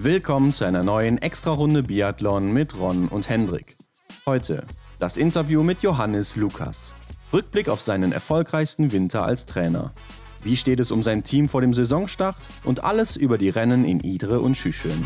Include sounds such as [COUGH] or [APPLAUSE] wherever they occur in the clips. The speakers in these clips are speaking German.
Willkommen zu einer neuen Extra-Runde Biathlon mit Ron und Hendrik. Heute das Interview mit Johannes Lukas. Rückblick auf seinen erfolgreichsten Winter als Trainer. Wie steht es um sein Team vor dem Saisonstart und alles über die Rennen in Idre und Schüschön.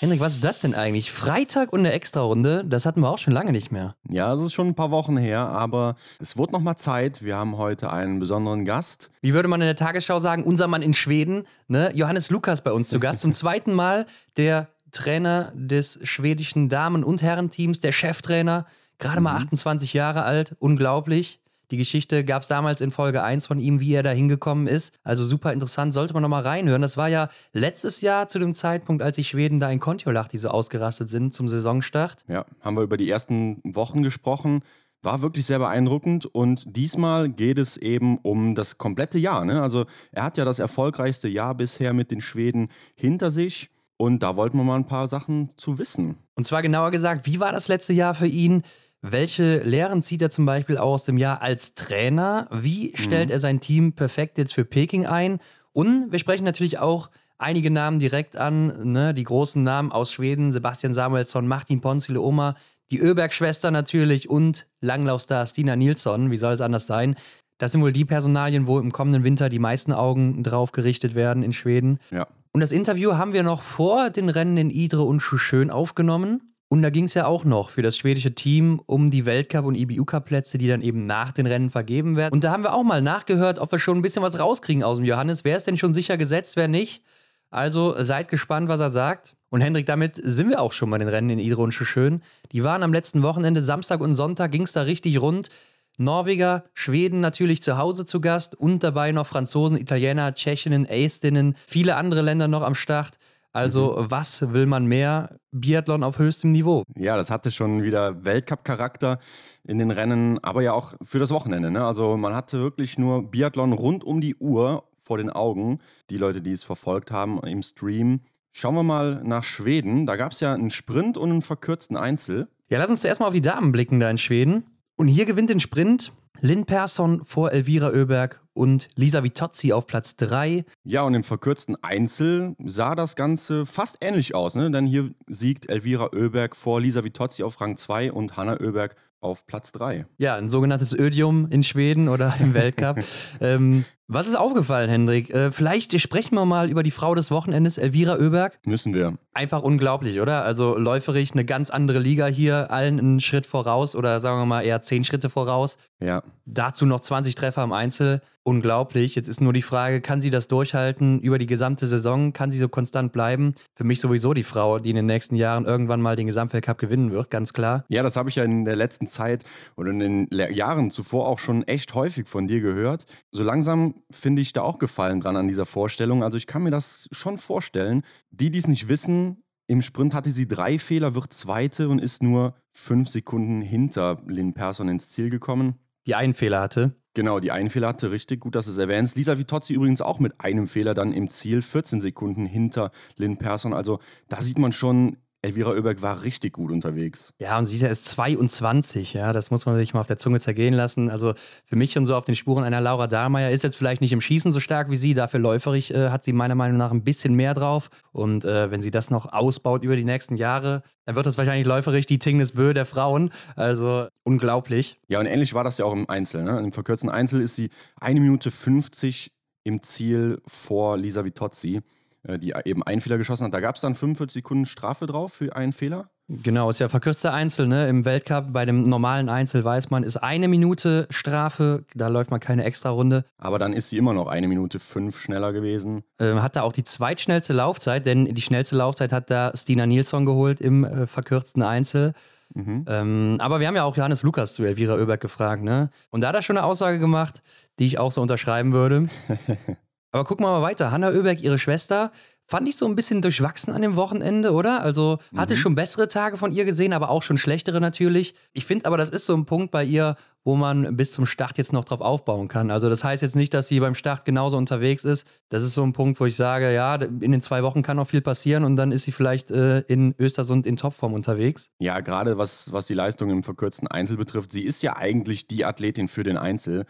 Hendrik, was ist das denn eigentlich? Freitag und eine Extra-Runde, das hatten wir auch schon lange nicht mehr. Ja, es ist schon ein paar Wochen her, aber es wird noch mal Zeit. Wir haben heute einen besonderen Gast. Wie würde man in der Tagesschau sagen, unser Mann in Schweden, ne? Johannes Lukas bei uns zu Gast. Zum [LAUGHS] zweiten Mal der Trainer des schwedischen Damen- und Herrenteams, der Cheftrainer, gerade mal 28 mhm. Jahre alt, unglaublich. Die Geschichte gab es damals in Folge 1 von ihm, wie er da hingekommen ist. Also super interessant, sollte man nochmal reinhören. Das war ja letztes Jahr zu dem Zeitpunkt, als die Schweden da in Kontiolahti so ausgerastet sind zum Saisonstart. Ja, haben wir über die ersten Wochen gesprochen. War wirklich sehr beeindruckend und diesmal geht es eben um das komplette Jahr. Ne? Also er hat ja das erfolgreichste Jahr bisher mit den Schweden hinter sich und da wollten wir mal ein paar Sachen zu wissen. Und zwar genauer gesagt, wie war das letzte Jahr für ihn? Welche Lehren zieht er zum Beispiel aus dem Jahr als Trainer? Wie stellt mhm. er sein Team perfekt jetzt für Peking ein? Und wir sprechen natürlich auch einige Namen direkt an, ne? die großen Namen aus Schweden, Sebastian Samuelsson, Martin Ponzile Oma, die Öberg-Schwester natürlich und Langlaufstar Stina Nilsson, wie soll es anders sein? Das sind wohl die Personalien, wo im kommenden Winter die meisten Augen drauf gerichtet werden in Schweden. Ja. Und das Interview haben wir noch vor den Rennen in Idre und Schuschön aufgenommen. Und da ging es ja auch noch für das schwedische Team um die Weltcup- und IBU-Cup-Plätze, die dann eben nach den Rennen vergeben werden. Und da haben wir auch mal nachgehört, ob wir schon ein bisschen was rauskriegen aus dem Johannes. Wer ist denn schon sicher gesetzt, wer nicht? Also seid gespannt, was er sagt. Und Hendrik, damit sind wir auch schon bei den Rennen in Idre und Schön. Die waren am letzten Wochenende, Samstag und Sonntag, ging es da richtig rund. Norweger, Schweden natürlich zu Hause zu Gast und dabei noch Franzosen, Italiener, Tschechinnen, Estinnen, viele andere Länder noch am Start. Also, mhm. was will man mehr? Biathlon auf höchstem Niveau. Ja, das hatte schon wieder Weltcup-Charakter in den Rennen, aber ja auch für das Wochenende. Ne? Also, man hatte wirklich nur Biathlon rund um die Uhr vor den Augen. Die Leute, die es verfolgt haben im Stream. Schauen wir mal nach Schweden. Da gab es ja einen Sprint und einen verkürzten Einzel. Ja, lass uns zuerst mal auf die Damen blicken da in Schweden. Und hier gewinnt den Sprint Lynn Persson vor Elvira Oeberg und Lisa Vitozzi auf Platz 3. Ja, und im verkürzten Einzel sah das Ganze fast ähnlich aus, ne? denn hier siegt Elvira Oeberg vor Lisa Vitozzi auf Rang 2 und Hanna Oeberg auf Platz 3. Ja, ein sogenanntes Ödium in Schweden oder im Weltcup. [LAUGHS] ähm, was ist aufgefallen, Hendrik? Äh, vielleicht sprechen wir mal über die Frau des Wochenendes, Elvira Oeberg. Müssen wir. Einfach unglaublich, oder? Also läuferig eine ganz andere Liga hier, allen einen Schritt voraus oder sagen wir mal eher zehn Schritte voraus. Ja. Dazu noch 20 Treffer im Einzel unglaublich. Jetzt ist nur die Frage, kann sie das durchhalten über die gesamte Saison? Kann sie so konstant bleiben? Für mich sowieso die Frau, die in den nächsten Jahren irgendwann mal den Gesamtweltcup gewinnen wird, ganz klar. Ja, das habe ich ja in der letzten Zeit oder in den Jahren zuvor auch schon echt häufig von dir gehört. So langsam finde ich da auch Gefallen dran an dieser Vorstellung. Also ich kann mir das schon vorstellen. Die, die es nicht wissen, im Sprint hatte sie drei Fehler, wird Zweite und ist nur fünf Sekunden hinter Lynn Persson ins Ziel gekommen. Die einen Fehler hatte. Genau, die einen Fehler hatte richtig gut, dass du es erwähnst. Lisa Vitozzi übrigens auch mit einem Fehler dann im Ziel, 14 Sekunden hinter Lynn Persson. Also da sieht man schon, Elvira Oeberg war richtig gut unterwegs. Ja, und sie ist ja erst 22, ja, das muss man sich mal auf der Zunge zergehen lassen. Also für mich schon so auf den Spuren einer Laura Dahlmeier ist jetzt vielleicht nicht im Schießen so stark wie sie, dafür läuferig äh, hat sie meiner Meinung nach ein bisschen mehr drauf. Und äh, wenn sie das noch ausbaut über die nächsten Jahre, dann wird das wahrscheinlich läuferig die Tingnes Bö der Frauen. Also unglaublich. Ja, und ähnlich war das ja auch im Einzel. Ne? Im verkürzten Einzel ist sie 1 Minute 50 im Ziel vor Lisa Vitozzi. Äh, die eben einen Fehler geschossen hat. Da gab es dann 45 Sekunden Strafe drauf für einen Fehler. Genau, ist ja verkürzter Einzel, ne? Im Weltcup bei dem normalen Einzel weiß man, ist eine Minute Strafe, da läuft man keine extra Runde. Aber dann ist sie immer noch eine Minute fünf schneller gewesen. Ähm, hat da auch die zweitschnellste Laufzeit, denn die schnellste Laufzeit hat da Stina Nilsson geholt im äh, verkürzten Einzel. Mhm. Ähm, aber wir haben ja auch Johannes Lukas zu Elvira Oeberg gefragt, ne? Und da hat er schon eine Aussage gemacht, die ich auch so unterschreiben würde. [LAUGHS] Aber gucken wir mal weiter. Hanna Oeberg, ihre Schwester, fand ich so ein bisschen durchwachsen an dem Wochenende, oder? Also hatte mhm. schon bessere Tage von ihr gesehen, aber auch schon schlechtere natürlich. Ich finde aber, das ist so ein Punkt bei ihr, wo man bis zum Start jetzt noch drauf aufbauen kann. Also das heißt jetzt nicht, dass sie beim Start genauso unterwegs ist. Das ist so ein Punkt, wo ich sage, ja, in den zwei Wochen kann noch viel passieren und dann ist sie vielleicht äh, in Östersund in Topform unterwegs. Ja, gerade was, was die Leistung im verkürzten Einzel betrifft, sie ist ja eigentlich die Athletin für den Einzel.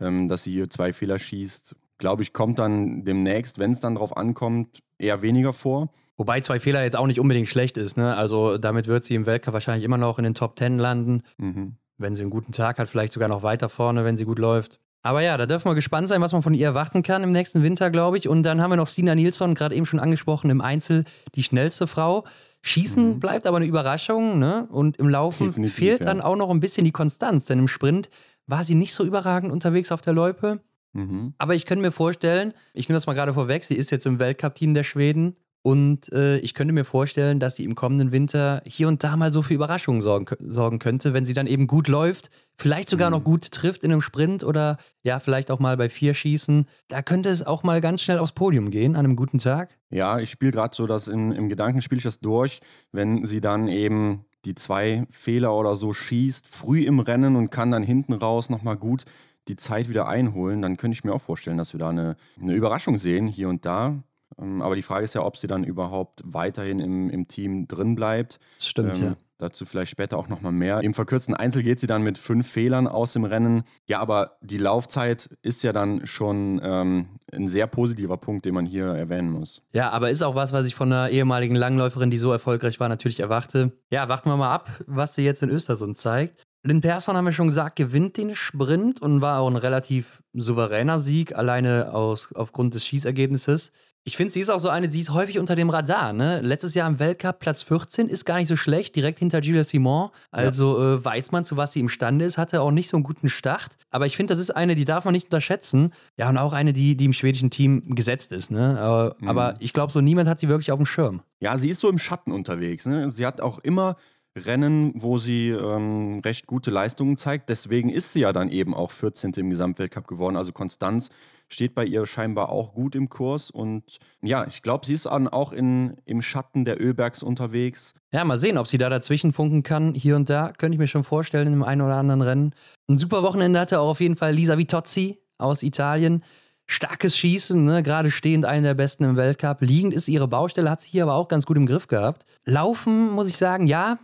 Ähm, dass sie hier zwei Fehler schießt, glaube ich, kommt dann demnächst, wenn es dann drauf ankommt, eher weniger vor. Wobei zwei Fehler jetzt auch nicht unbedingt schlecht ist. Ne? Also damit wird sie im Weltcup wahrscheinlich immer noch in den Top Ten landen. Mhm. Wenn sie einen guten Tag hat, vielleicht sogar noch weiter vorne, wenn sie gut läuft. Aber ja, da dürfen wir gespannt sein, was man von ihr erwarten kann im nächsten Winter, glaube ich. Und dann haben wir noch Stina Nilsson, gerade eben schon angesprochen, im Einzel die schnellste Frau. Schießen mhm. bleibt aber eine Überraschung, ne? Und im Laufen Definitiv, fehlt ja. dann auch noch ein bisschen die Konstanz, denn im Sprint war sie nicht so überragend unterwegs auf der Loipe. Mhm. Aber ich könnte mir vorstellen, ich nehme das mal gerade vorweg, sie ist jetzt im Weltcup-Team der Schweden und äh, ich könnte mir vorstellen, dass sie im kommenden Winter hier und da mal so für Überraschungen sorgen, sorgen könnte, wenn sie dann eben gut läuft, vielleicht sogar mhm. noch gut trifft in einem Sprint oder ja, vielleicht auch mal bei vier Schießen. Da könnte es auch mal ganz schnell aufs Podium gehen an einem guten Tag. Ja, ich spiele gerade so das in, im Gedanken, spiele ich das durch, wenn sie dann eben die zwei Fehler oder so schießt, früh im Rennen und kann dann hinten raus nochmal gut die Zeit wieder einholen, dann könnte ich mir auch vorstellen, dass wir da eine, eine Überraschung sehen, hier und da. Ähm, aber die Frage ist ja, ob sie dann überhaupt weiterhin im, im Team drin bleibt. Das stimmt, ähm, ja. Dazu vielleicht später auch nochmal mehr. Im verkürzten Einzel geht sie dann mit fünf Fehlern aus dem Rennen. Ja, aber die Laufzeit ist ja dann schon ähm, ein sehr positiver Punkt, den man hier erwähnen muss. Ja, aber ist auch was, was ich von einer ehemaligen Langläuferin, die so erfolgreich war, natürlich erwarte. Ja, warten wir mal ab, was sie jetzt in Östersund zeigt. Lynn Persson, haben wir schon gesagt, gewinnt den Sprint und war auch ein relativ souveräner Sieg, alleine aus, aufgrund des Schießergebnisses. Ich finde, sie ist auch so eine, sie ist häufig unter dem Radar. Ne? Letztes Jahr im Weltcup Platz 14 ist gar nicht so schlecht, direkt hinter Julia Simon. Also ja. äh, weiß man, zu was sie imstande ist, hatte auch nicht so einen guten Start. Aber ich finde, das ist eine, die darf man nicht unterschätzen. Ja, und auch eine, die, die im schwedischen Team gesetzt ist. Ne? Aber, mhm. aber ich glaube, so niemand hat sie wirklich auf dem Schirm. Ja, sie ist so im Schatten unterwegs. Ne? Sie hat auch immer Rennen, wo sie ähm, recht gute Leistungen zeigt. Deswegen ist sie ja dann eben auch 14. im Gesamtweltcup geworden. Also Konstanz steht bei ihr scheinbar auch gut im Kurs. Und ja, ich glaube, sie ist dann auch in, im Schatten der Ölbergs unterwegs. Ja, mal sehen, ob sie da dazwischen funken kann. Hier und da könnte ich mir schon vorstellen, in dem einen oder anderen Rennen. Ein super Wochenende hatte auch auf jeden Fall Lisa Vitozzi aus Italien. Starkes Schießen, ne? gerade stehend eine der besten im Weltcup. Liegend ist ihre Baustelle, hat sie hier aber auch ganz gut im Griff gehabt. Laufen, muss ich sagen, ja,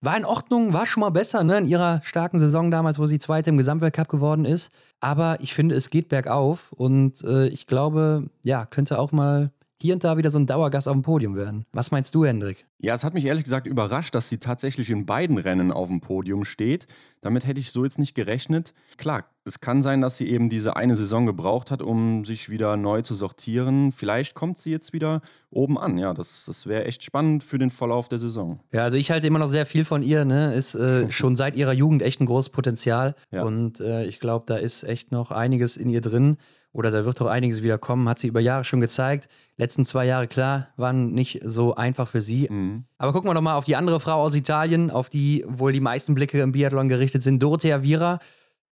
war in Ordnung, war schon mal besser, ne, in ihrer starken Saison damals, wo sie Zweite im Gesamtweltcup geworden ist. Aber ich finde, es geht bergauf und äh, ich glaube, ja, könnte auch mal hier und da wieder so ein Dauergast auf dem Podium werden. Was meinst du, Hendrik? Ja, es hat mich ehrlich gesagt überrascht, dass sie tatsächlich in beiden Rennen auf dem Podium steht. Damit hätte ich so jetzt nicht gerechnet. Klar, es kann sein, dass sie eben diese eine Saison gebraucht hat, um sich wieder neu zu sortieren. Vielleicht kommt sie jetzt wieder oben an. Ja, das, das wäre echt spannend für den Verlauf der Saison. Ja, also ich halte immer noch sehr viel von ihr. Ne? Ist äh, [LAUGHS] schon seit ihrer Jugend echt ein großes Potenzial. Ja. Und äh, ich glaube, da ist echt noch einiges in ihr drin oder da wird auch einiges wieder kommen, hat sie über Jahre schon gezeigt. Letzten zwei Jahre, klar, waren nicht so einfach für sie. Mhm. Aber gucken wir doch mal auf die andere Frau aus Italien, auf die wohl die meisten Blicke im Biathlon gerichtet sind, Dorothea Vira.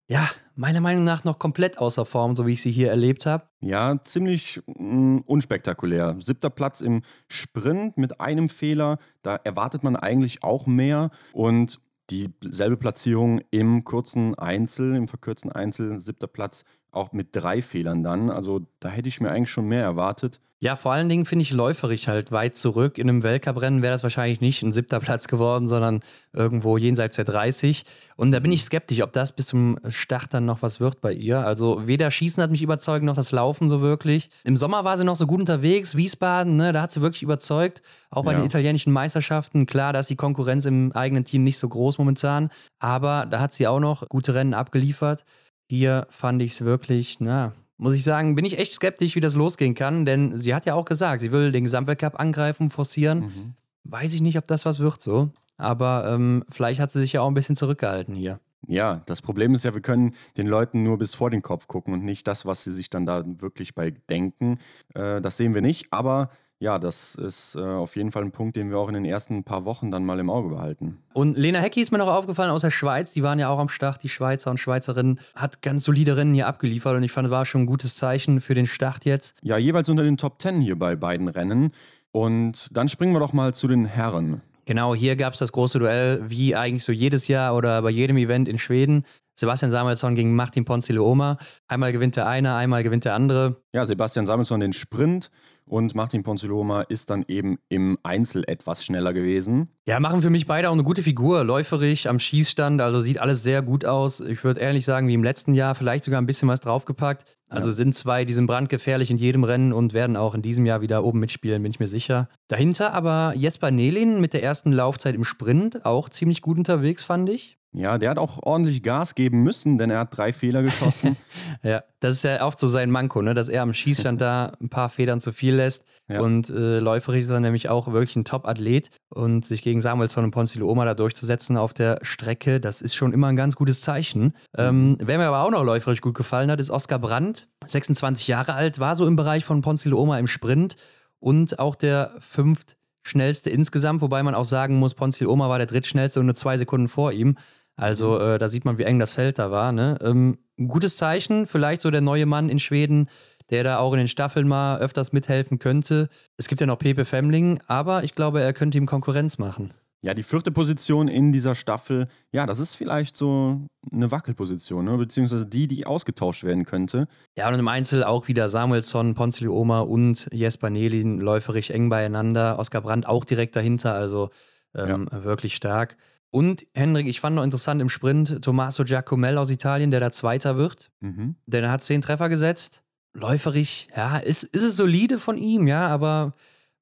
Ja, meiner Meinung nach noch komplett außer Form, so wie ich sie hier erlebt habe. Ja, ziemlich mh, mm, unspektakulär. Siebter Platz im Sprint mit einem Fehler. Da erwartet man eigentlich auch mehr. Und dieselbe Platzierung im kurzen Einzel, im verkürzten Einzel, siebter Platz auch mit drei Fehlern dann. Also da hätte ich mir eigentlich schon mehr erwartet. Ja, vor allen Dingen finde ich läuferig halt weit zurück. In einem Weltcuprennen wäre das wahrscheinlich nicht ein siebter Platz geworden, sondern irgendwo jenseits der 30. Und da bin ich skeptisch, ob das bis zum Start dann noch was wird bei ihr. Also weder Schießen hat mich überzeugt, noch das Laufen so wirklich. Im Sommer war sie noch so gut unterwegs, Wiesbaden, ne, da hat sie wirklich überzeugt. Auch bei ja. den italienischen Meisterschaften. Klar, da ist die Konkurrenz im eigenen Team nicht so groß momentan. Aber da hat sie auch noch gute Rennen abgeliefert. Hier fand ich es wirklich, na, muss ich sagen, bin ich echt skeptisch, wie das losgehen kann, denn sie hat ja auch gesagt, sie will den Gesamtweltcup angreifen, forcieren. Mhm. Weiß ich nicht, ob das was wird so. Aber ähm, vielleicht hat sie sich ja auch ein bisschen zurückgehalten hier. Ja, das Problem ist ja, wir können den Leuten nur bis vor den Kopf gucken und nicht das, was sie sich dann da wirklich bei denken. Äh, das sehen wir nicht, aber ja, das ist äh, auf jeden Fall ein Punkt, den wir auch in den ersten paar Wochen dann mal im Auge behalten. Und Lena Hecki ist mir noch aufgefallen aus der Schweiz. Die waren ja auch am Start, die Schweizer und Schweizerinnen. Hat ganz solide Rennen hier abgeliefert und ich fand, das war schon ein gutes Zeichen für den Start jetzt. Ja, jeweils unter den Top Ten hier bei beiden Rennen. Und dann springen wir doch mal zu den Herren. Genau, hier gab es das große Duell, wie eigentlich so jedes Jahr oder bei jedem Event in Schweden. Sebastian Samuelsson gegen Martin Ponzile Oma. Einmal gewinnt der eine, einmal gewinnt der andere. Ja, Sebastian Samuelsson den Sprint und Martin Ponziloma ist dann eben im Einzel etwas schneller gewesen. Ja, machen für mich beide auch eine gute Figur. Läuferig am Schießstand, also sieht alles sehr gut aus. Ich würde ehrlich sagen, wie im letzten Jahr, vielleicht sogar ein bisschen was draufgepackt. Also ja. sind zwei, die sind brandgefährlich in jedem Rennen und werden auch in diesem Jahr wieder oben mitspielen, bin ich mir sicher. Dahinter aber Jesper Nelin mit der ersten Laufzeit im Sprint, auch ziemlich gut unterwegs, fand ich. Ja, der hat auch ordentlich Gas geben müssen, denn er hat drei Fehler geschossen. [LAUGHS] ja, das ist ja oft so sein Manko, ne? dass er am Schießstand da ein paar Federn zu viel lässt. Ja. Und äh, läuferisch ist er nämlich auch wirklich ein Top-Athlet. Und sich gegen Samuelsson und Ponzilo Oma da durchzusetzen auf der Strecke, das ist schon immer ein ganz gutes Zeichen. Ähm, mhm. wer mir aber auch noch läuferisch gut gefallen hat, ist Oskar Brandt. 26 Jahre alt, war so im Bereich von Ponzilo Oma im Sprint und auch der fünft schnellste insgesamt, wobei man auch sagen muss, Ponzil Oma war der drittschnellste und nur zwei Sekunden vor ihm. Also mhm. äh, da sieht man, wie eng das Feld da war. Ne? Ähm, gutes Zeichen, vielleicht so der neue Mann in Schweden, der da auch in den Staffeln mal öfters mithelfen könnte. Es gibt ja noch Pepe Femling, aber ich glaube, er könnte ihm Konkurrenz machen. Ja, die vierte Position in dieser Staffel, ja, das ist vielleicht so eine Wackelposition, ne? beziehungsweise die, die ausgetauscht werden könnte. Ja, und im Einzel auch wieder Samuelsson, Ponzili Oma und Jesper Nelin läuferig eng beieinander. Oskar Brandt auch direkt dahinter, also ähm, ja. wirklich stark. Und Hendrik, ich fand noch interessant im Sprint Tommaso Giacomel aus Italien, der da Zweiter wird. Mhm. Denn er hat zehn Treffer gesetzt. Läuferig, ja, ist, ist es solide von ihm, ja, aber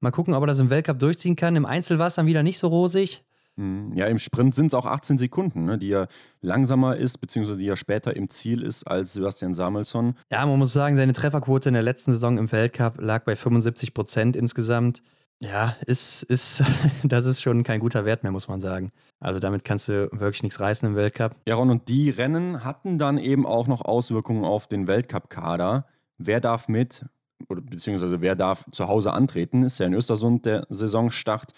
mal gucken, ob er das im Weltcup durchziehen kann. Im Einzel war es dann wieder nicht so rosig. Mhm. Ja, im Sprint sind es auch 18 Sekunden, ne, die er langsamer ist, beziehungsweise die er später im Ziel ist als Sebastian Samuelsson. Ja, man muss sagen, seine Trefferquote in der letzten Saison im Weltcup lag bei 75 Prozent insgesamt. Ja, ist, ist, [LAUGHS] das ist schon kein guter Wert mehr, muss man sagen. Also damit kannst du wirklich nichts reißen im Weltcup. Ja, Ron, und die Rennen hatten dann eben auch noch Auswirkungen auf den Weltcup-Kader. Wer darf mit, oder beziehungsweise wer darf zu Hause antreten? Ist ja in Östersund der Saisonstart.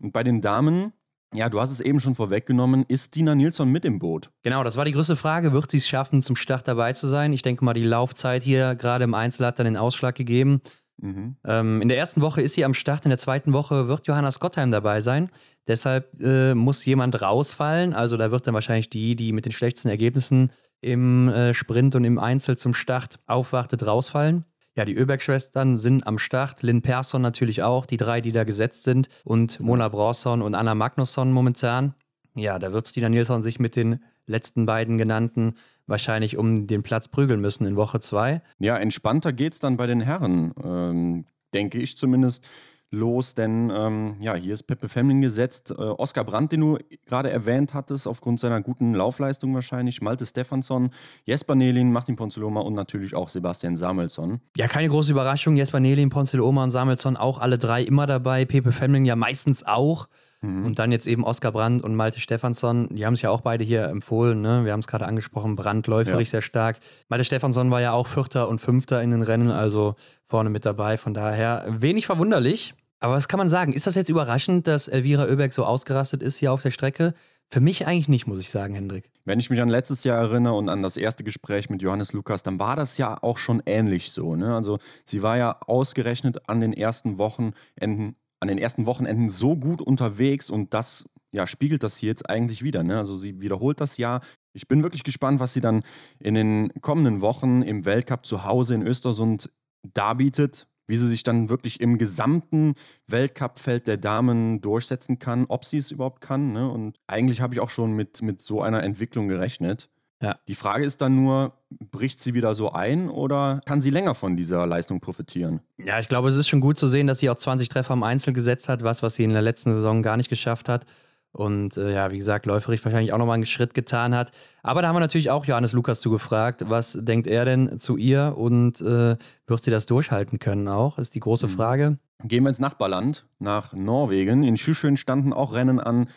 Und bei den Damen, ja, du hast es eben schon vorweggenommen, ist Dina Nilsson mit im Boot? Genau, das war die größte Frage. Wird sie es schaffen, zum Start dabei zu sein? Ich denke mal, die Laufzeit hier gerade im Einzel hat dann den Ausschlag gegeben. Mhm. Ähm, in der ersten Woche ist sie am Start, in der zweiten Woche wird Johanna Scottheim dabei sein. Deshalb äh, muss jemand rausfallen. Also da wird dann wahrscheinlich die, die mit den schlechtesten Ergebnissen im äh, Sprint und im Einzel zum Start aufwartet, rausfallen. Ja, die Öberg-Schwestern sind am Start. Lynn Persson natürlich auch, die drei, die da gesetzt sind. Und Mona Bronson und Anna Magnusson momentan. Ja, da wird Stina Nilsson sich mit den letzten beiden genannten wahrscheinlich um den Platz prügeln müssen in Woche 2. Ja, entspannter geht es dann bei den Herren, ähm, denke ich zumindest los, denn ähm, ja, hier ist Pepe Femling gesetzt. Äh, Oskar Brandt, den du gerade erwähnt hattest, aufgrund seiner guten Laufleistung wahrscheinlich, Malte Stefansson, Jesper Nelin, Martin Ponzeloma und natürlich auch Sebastian Samuelsson. Ja, keine große Überraschung. Jesper Nelin, Ponzeloma und Samuelsson auch alle drei immer dabei. Pepe Femling ja meistens auch. Mhm. Und dann jetzt eben Oskar Brandt und Malte Stefansson, die haben es ja auch beide hier empfohlen, ne? Wir haben es gerade angesprochen, Brandt läuferig ja. sehr stark. Malte Stefansson war ja auch Vierter und Fünfter in den Rennen, also vorne mit dabei. Von daher wenig verwunderlich. Aber was kann man sagen? Ist das jetzt überraschend, dass Elvira Oeberg so ausgerastet ist hier auf der Strecke? Für mich eigentlich nicht, muss ich sagen, Hendrik. Wenn ich mich an letztes Jahr erinnere und an das erste Gespräch mit Johannes Lukas, dann war das ja auch schon ähnlich so. Ne? Also sie war ja ausgerechnet an den ersten Wochenenden an den ersten Wochenenden so gut unterwegs und das ja, spiegelt das hier jetzt eigentlich wieder. Ne? Also sie wiederholt das Jahr. Ich bin wirklich gespannt, was sie dann in den kommenden Wochen im Weltcup zu Hause in Östersund darbietet, wie sie sich dann wirklich im gesamten Weltcup-Feld der Damen durchsetzen kann, ob sie es überhaupt kann. Ne? Und eigentlich habe ich auch schon mit, mit so einer Entwicklung gerechnet. Ja. Die Frage ist dann nur, bricht sie wieder so ein oder kann sie länger von dieser Leistung profitieren? Ja, ich glaube, es ist schon gut zu sehen, dass sie auch 20 Treffer im Einzel gesetzt hat, was, was sie in der letzten Saison gar nicht geschafft hat. Und äh, ja, wie gesagt, läuferig wahrscheinlich auch nochmal einen Schritt getan hat. Aber da haben wir natürlich auch Johannes Lukas zugefragt. Was denkt er denn zu ihr und äh, wird sie das durchhalten können auch? Ist die große mhm. Frage. Gehen wir ins Nachbarland, nach Norwegen. In Schüschön standen auch Rennen an,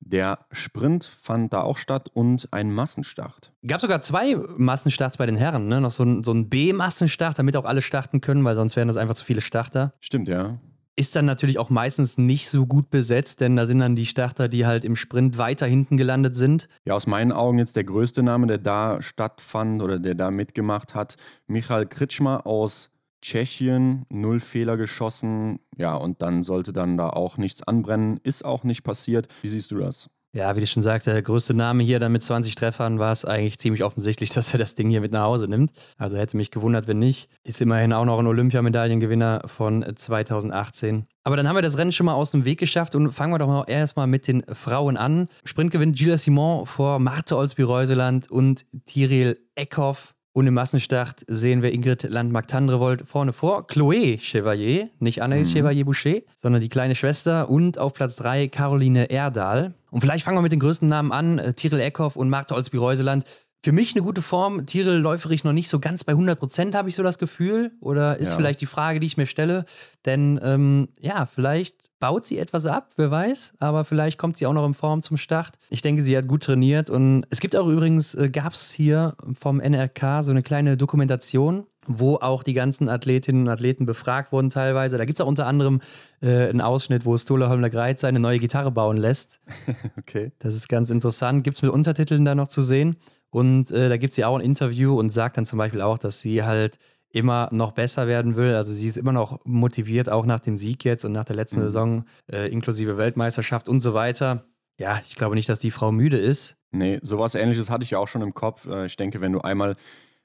der Sprint fand da auch statt und ein Massenstart. Gab sogar zwei Massenstarts bei den Herren, ne? Noch so ein, so ein B-Massenstart, damit auch alle starten können, weil sonst wären das einfach zu viele Starter. Stimmt, ja. Ist dann natürlich auch meistens nicht so gut besetzt, denn da sind dann die Starter, die halt im Sprint weiter hinten gelandet sind. Ja, aus meinen Augen jetzt der größte Name, der da stattfand oder der da mitgemacht hat, Michal Kritschmer aus Tschechien, null Fehler geschossen. Ja, und dann sollte dann da auch nichts anbrennen. Ist auch nicht passiert. Wie siehst du das? Ja, wie du schon sagst, der größte Name hier dann mit 20 Treffern war es eigentlich ziemlich offensichtlich, [LAUGHS] dass er das Ding hier mit nach Hause nimmt. Also hätte mich gewundert, wenn nicht. Ist immerhin auch noch ein Olympiamedaillengewinner von 2018. Aber dann haben wir das Rennen schon mal aus dem Weg geschafft und fangen wir doch mal erstmal mit den Frauen an. Sprint gewinnt Gilles Simon vor Marte Olsby-Reuseland und Tiril Eckhoff. Und im Massenstart sehen wir Ingrid Landmark-Tandrevold vorne vor. Chloé Chevalier, nicht Anaïs mhm. Chevalier-Boucher, sondern die kleine Schwester. Und auf Platz 3 Caroline Erdal. Und vielleicht fangen wir mit den größten Namen an. Äh, Tiril Eckhoff und Marta Olsby-Reuseland. Für mich eine gute Form. Tiril läuferig noch nicht so ganz bei 100 Prozent, habe ich so das Gefühl. Oder ist ja. vielleicht die Frage, die ich mir stelle. Denn ähm, ja, vielleicht baut sie etwas ab, wer weiß. Aber vielleicht kommt sie auch noch in Form zum Start. Ich denke, sie hat gut trainiert. Und es gibt auch übrigens, äh, gab es hier vom NRK so eine kleine Dokumentation wo auch die ganzen Athletinnen und Athleten befragt wurden teilweise. Da gibt es auch unter anderem äh, einen Ausschnitt, wo Stola Holmler Greit seine neue Gitarre bauen lässt. [LAUGHS] okay. Das ist ganz interessant. Gibt es mit Untertiteln da noch zu sehen. Und äh, da gibt sie auch ein Interview und sagt dann zum Beispiel auch, dass sie halt immer noch besser werden will. Also sie ist immer noch motiviert, auch nach dem Sieg jetzt und nach der letzten mhm. Saison, äh, inklusive Weltmeisterschaft und so weiter. Ja, ich glaube nicht, dass die Frau müde ist. Nee, sowas ähnliches hatte ich ja auch schon im Kopf. Äh, ich denke, wenn du einmal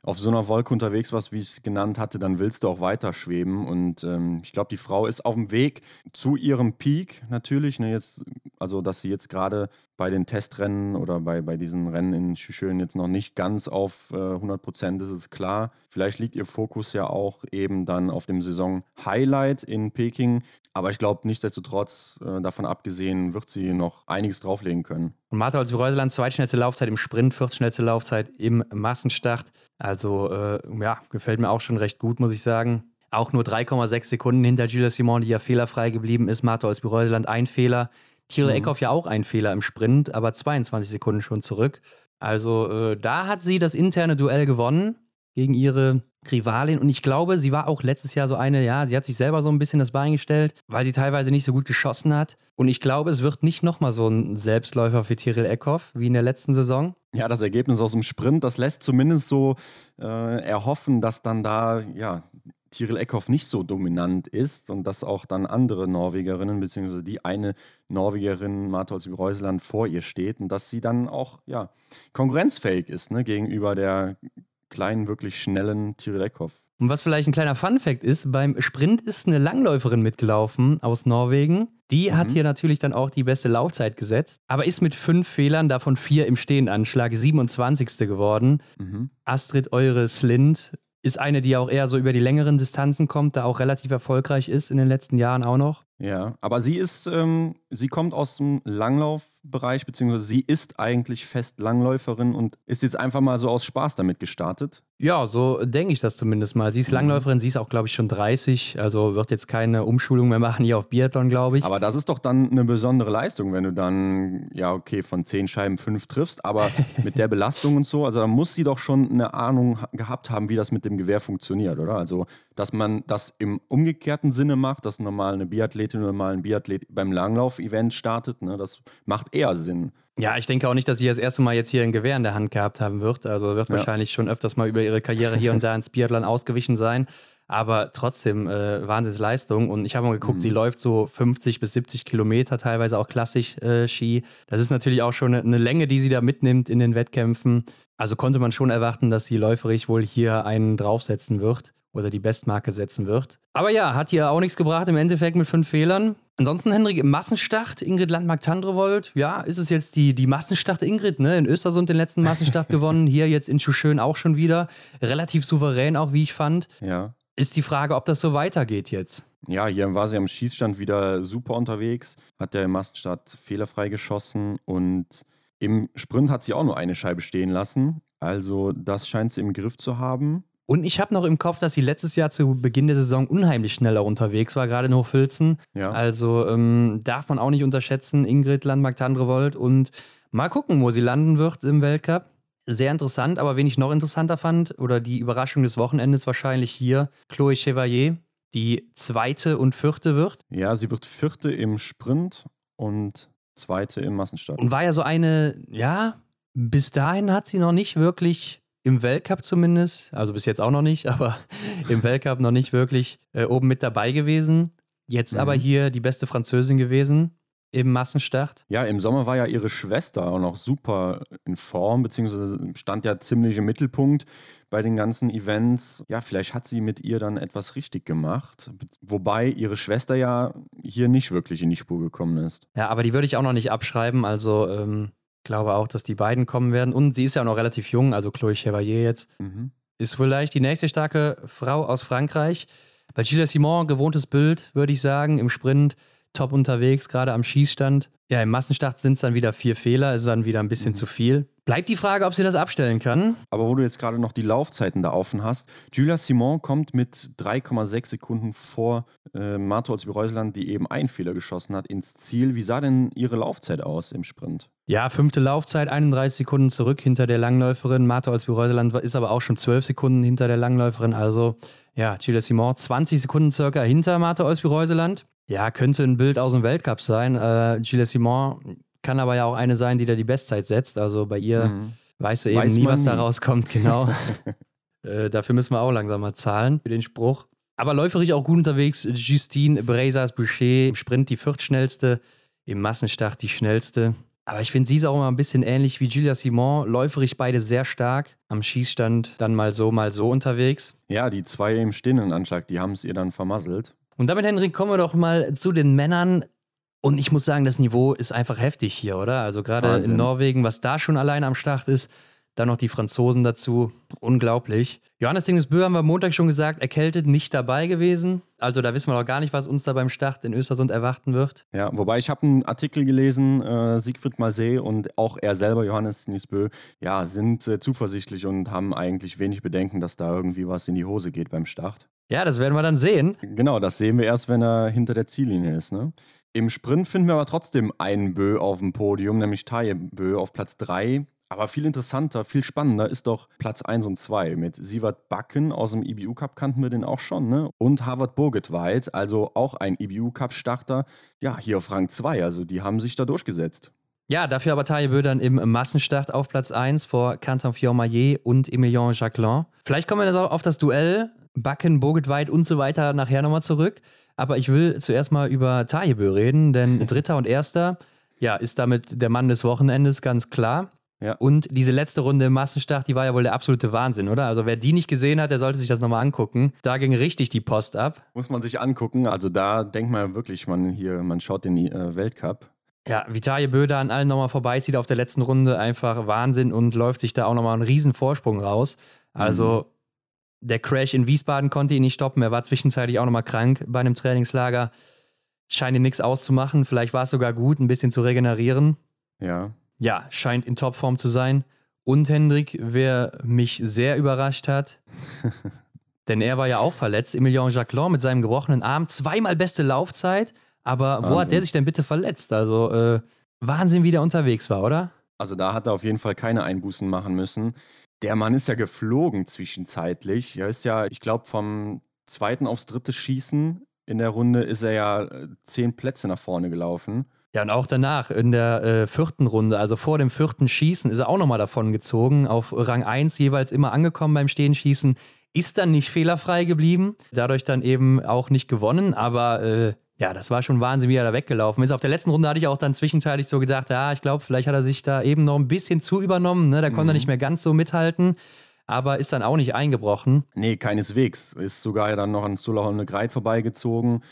auf so einer Wolke unterwegs warst, wie ich es genannt hatte, dann willst du auch weiter schweben. Und ähm, ich glaube, die Frau ist auf dem Weg zu ihrem Peak natürlich. Ne, jetzt, also, dass sie jetzt gerade bei den Testrennen oder bei, bei diesen Rennen in Schüschön jetzt noch nicht ganz auf äh, 100 Prozent ist, ist klar. Vielleicht liegt ihr Fokus ja auch eben dann auf dem Saison-Highlight in Peking. Aber ich glaube, nichtsdestotrotz, äh, davon abgesehen, wird sie noch einiges drauflegen können. Und Martha als Reuseland, zweitschnellste Laufzeit im Sprint, viertschnellste Laufzeit im Massenstart. Also, äh, ja, gefällt mir auch schon recht gut, muss ich sagen. Auch nur 3,6 Sekunden hinter Gilles Simon, die ja fehlerfrei geblieben ist. Martha als Reuseland ein Fehler. Kirill mhm. Eckhoff ja auch ein Fehler im Sprint, aber 22 Sekunden schon zurück. Also äh, da hat sie das interne Duell gewonnen gegen ihre Rivalin. Und ich glaube, sie war auch letztes Jahr so eine, ja, sie hat sich selber so ein bisschen das Bein gestellt, weil sie teilweise nicht so gut geschossen hat. Und ich glaube, es wird nicht nochmal so ein Selbstläufer für Tyrell Eckhoff wie in der letzten Saison. Ja, das Ergebnis aus dem Sprint, das lässt zumindest so äh, erhoffen, dass dann da, ja, Tiril Eckhoff nicht so dominant ist und dass auch dann andere Norwegerinnen, beziehungsweise die eine Norwegerin, Martholz Reusland, vor ihr steht und dass sie dann auch ja, konkurrenzfähig ist ne, gegenüber der kleinen, wirklich schnellen Tiril Eckhoff. Und was vielleicht ein kleiner Fun-Fact ist: beim Sprint ist eine Langläuferin mitgelaufen aus Norwegen. Die mhm. hat hier natürlich dann auch die beste Laufzeit gesetzt, aber ist mit fünf Fehlern, davon vier im Stehenanschlag, 27. geworden. Mhm. Astrid Eure Slind ist eine, die auch eher so über die längeren Distanzen kommt, da auch relativ erfolgreich ist in den letzten Jahren auch noch. Ja, aber sie ist, ähm, sie kommt aus dem Langlaufbereich, beziehungsweise sie ist eigentlich fest Langläuferin und ist jetzt einfach mal so aus Spaß damit gestartet. Ja, so denke ich das zumindest mal. Sie ist mhm. Langläuferin, sie ist auch, glaube ich, schon 30, also wird jetzt keine Umschulung mehr machen hier auf Biathlon, glaube ich. Aber das ist doch dann eine besondere Leistung, wenn du dann, ja, okay, von zehn Scheiben fünf triffst, aber [LAUGHS] mit der Belastung und so, also da muss sie doch schon eine Ahnung gehabt haben, wie das mit dem Gewehr funktioniert, oder? Also, dass man das im umgekehrten Sinne macht, dass normal eine Biathletin oder mal ein Biathlet beim Langlauf-Event startet, ne, das macht eher Sinn. Ja, ich denke auch nicht, dass sie das erste Mal jetzt hier ein Gewehr in der Hand gehabt haben wird. Also wird ja. wahrscheinlich schon öfters mal über ihre Karriere hier und da ins Biathlon ausgewichen sein. Aber trotzdem äh, Wahnsinnsleistung. Und ich habe mal geguckt, mhm. sie läuft so 50 bis 70 Kilometer, teilweise auch klassisch äh, Ski. Das ist natürlich auch schon eine, eine Länge, die sie da mitnimmt in den Wettkämpfen. Also konnte man schon erwarten, dass sie läuferig wohl hier einen draufsetzen wird oder die Bestmarke setzen wird. Aber ja, hat hier auch nichts gebracht im Endeffekt mit fünf Fehlern. Ansonsten, Henrik, im Massenstart, Ingrid Landmark-Tandrevold, ja, ist es jetzt die, die Massenstart Ingrid, ne? In Östersund den letzten Massenstart [LAUGHS] gewonnen, hier jetzt in Schuschön auch schon wieder. Relativ souverän auch, wie ich fand. Ja. Ist die Frage, ob das so weitergeht jetzt. Ja, hier war sie am Schießstand wieder super unterwegs, hat der Massenstart fehlerfrei geschossen und im Sprint hat sie auch nur eine Scheibe stehen lassen. Also das scheint sie im Griff zu haben. Und ich habe noch im Kopf, dass sie letztes Jahr zu Beginn der Saison unheimlich schneller unterwegs war, gerade in Hochfilzen. Ja. Also ähm, darf man auch nicht unterschätzen, Ingrid Landmark-Tandrevold. Und mal gucken, wo sie landen wird im Weltcup. Sehr interessant, aber wen ich noch interessanter fand, oder die Überraschung des Wochenendes wahrscheinlich hier, Chloé Chevalier, die zweite und vierte wird. Ja, sie wird vierte im Sprint und zweite im Massenstart. Und war ja so eine, ja, bis dahin hat sie noch nicht wirklich im Weltcup zumindest, also bis jetzt auch noch nicht, [LAUGHS] aber im Weltcup noch nicht wirklich äh, oben mit dabei gewesen. Jetzt mhm. aber hier die beste Französin gewesen. im Massenstart. Ja, im Sommer war ja ihre Schwester auch noch super in Form, beziehungsweise stand ja ziemlich im Mittelpunkt bei den ganzen Events. Ja, vielleicht hat sie mit ihr dann etwas richtig gemacht. Wobei ihre Schwester ja hier nicht wirklich in die Spur gekommen ist. Ja, aber die würde ich auch noch nicht abschreiben. Also ähm, glaube auch, dass die beiden kommen werden. Und sie ist ja auch noch relativ jung, also Chloe Chevalier jetzt. Mhm. Ist vielleicht die nächste starke Frau aus Frankreich. Bei Gilles Simon, gewohntes Bild, würde ich sagen, im Sprint top unterwegs, gerade am Schießstand. Ja, im Massenstart sind es dann wieder vier Fehler, ist dann wieder ein bisschen mhm. zu viel. Bleibt die Frage, ob sie das abstellen kann. Aber wo du jetzt gerade noch die Laufzeiten da offen hast, Julia Simon kommt mit 3,6 Sekunden vor äh, Marto Olsby-Reuseland, die eben einen Fehler geschossen hat, ins Ziel. Wie sah denn ihre Laufzeit aus im Sprint? Ja, fünfte Laufzeit, 31 Sekunden zurück hinter der Langläuferin. Marto Olsby-Reuseland ist aber auch schon 12 Sekunden hinter der Langläuferin. Also ja, Julia Simon 20 Sekunden circa hinter Marta Olsby-Reuseland. Ja, könnte ein Bild aus dem Weltcup sein. Äh, Gilles Simon kann aber ja auch eine sein, die da die Bestzeit setzt. Also bei ihr mhm. weißt du eben Weiß nie, was nie. da rauskommt, genau. [LAUGHS] [LAUGHS] äh, dafür müssen wir auch langsam mal zahlen für den Spruch. Aber läuferig auch gut unterwegs. Justine Brezas Boucher im Sprint die viertschnellste, im Massenstart die schnellste. Aber ich finde, sie ist auch immer ein bisschen ähnlich wie Julia Simon. Läuferig beide sehr stark. Am Schießstand dann mal so, mal so unterwegs. Ja, die zwei im stehenden Anschlag, die haben es ihr dann vermasselt. Und damit, Henrik, kommen wir doch mal zu den Männern. Und ich muss sagen, das Niveau ist einfach heftig hier, oder? Also gerade in Norwegen, was da schon allein am Start ist, dann noch die Franzosen dazu. Unglaublich. Johannes Dingesbö haben wir Montag schon gesagt, erkältet, nicht dabei gewesen. Also da wissen wir noch gar nicht, was uns da beim Start in Östersund erwarten wird. Ja, wobei ich habe einen Artikel gelesen, äh, Siegfried Marseille und auch er selber, Johannes Dingesbö, ja, sind äh, zuversichtlich und haben eigentlich wenig Bedenken, dass da irgendwie was in die Hose geht beim Start. Ja, das werden wir dann sehen. Genau, das sehen wir erst, wenn er hinter der Ziellinie ist. Ne? Im Sprint finden wir aber trotzdem einen Bö auf dem Podium, nämlich Taye Bö auf Platz 3. Aber viel interessanter, viel spannender ist doch Platz 1 und 2. Mit Sievert Backen aus dem IBU Cup kannten wir den auch schon, ne? Und Harvard Burgetweit, also auch ein IBU e Cup Starter, ja, hier auf Rang 2. Also die haben sich da durchgesetzt. Ja, dafür aber Taille Bödern im Massenstart auf Platz 1 vor Quentin Fiormaillet und Emilien Jacquelin. Vielleicht kommen wir auf das Duell Backen, Burgetweit und so weiter nachher nochmal zurück. Aber ich will zuerst mal über Tajebö reden, denn [LAUGHS] Dritter und Erster, ja, ist damit der Mann des Wochenendes, ganz klar. Ja. Und diese letzte Runde im Massenstart, die war ja wohl der absolute Wahnsinn, oder? Also wer die nicht gesehen hat, der sollte sich das nochmal angucken. Da ging richtig die Post ab. Muss man sich angucken. Also da denkt man wirklich, man hier, man schaut den äh, Weltcup. Ja, Vitalie Böder an allen nochmal vorbeizieht auf der letzten Runde, einfach Wahnsinn und läuft sich da auch nochmal einen riesen Vorsprung raus. Also mhm. Der Crash in Wiesbaden konnte ihn nicht stoppen. Er war zwischenzeitlich auch nochmal krank bei einem Trainingslager. Scheint ihm nichts auszumachen. Vielleicht war es sogar gut, ein bisschen zu regenerieren. Ja ja, scheint in Topform zu sein. Und Hendrik, wer mich sehr überrascht hat, [LAUGHS] denn er war ja auch verletzt, Emilien Jacquelin mit seinem gebrochenen Arm, zweimal beste Laufzeit, aber Wahnsinn. wo hat der sich denn bitte verletzt? Also äh, Wahnsinn, wie der unterwegs war, oder? Also da hat er auf jeden Fall keine Einbußen machen müssen. Der Mann ist ja geflogen zwischenzeitlich. Er ist ja, ich glaube, vom zweiten aufs dritte Schießen in der Runde ist er ja äh, zehn Plätze nach vorne gelaufen. Ja, und auch danach, in der äh, vierten Runde, also vor dem vierten Schießen, ist er auch nochmal davon gezogen, auf Rang 1 jeweils immer angekommen beim Stehenschießen, ist dann nicht fehlerfrei geblieben, dadurch dann eben auch nicht gewonnen, aber äh, ja, das war schon Wahnsinn, wie er da weggelaufen ist. Auf der letzten Runde hatte ich auch dann zwischenzeitlich so gedacht, ja, ich glaube, vielleicht hat er sich da eben noch ein bisschen zu übernommen, ne? da konnte mhm. er nicht mehr ganz so mithalten aber ist dann auch nicht eingebrochen. Nee, keineswegs. Ist sogar dann noch an Sulahon Greit vorbeigezogen.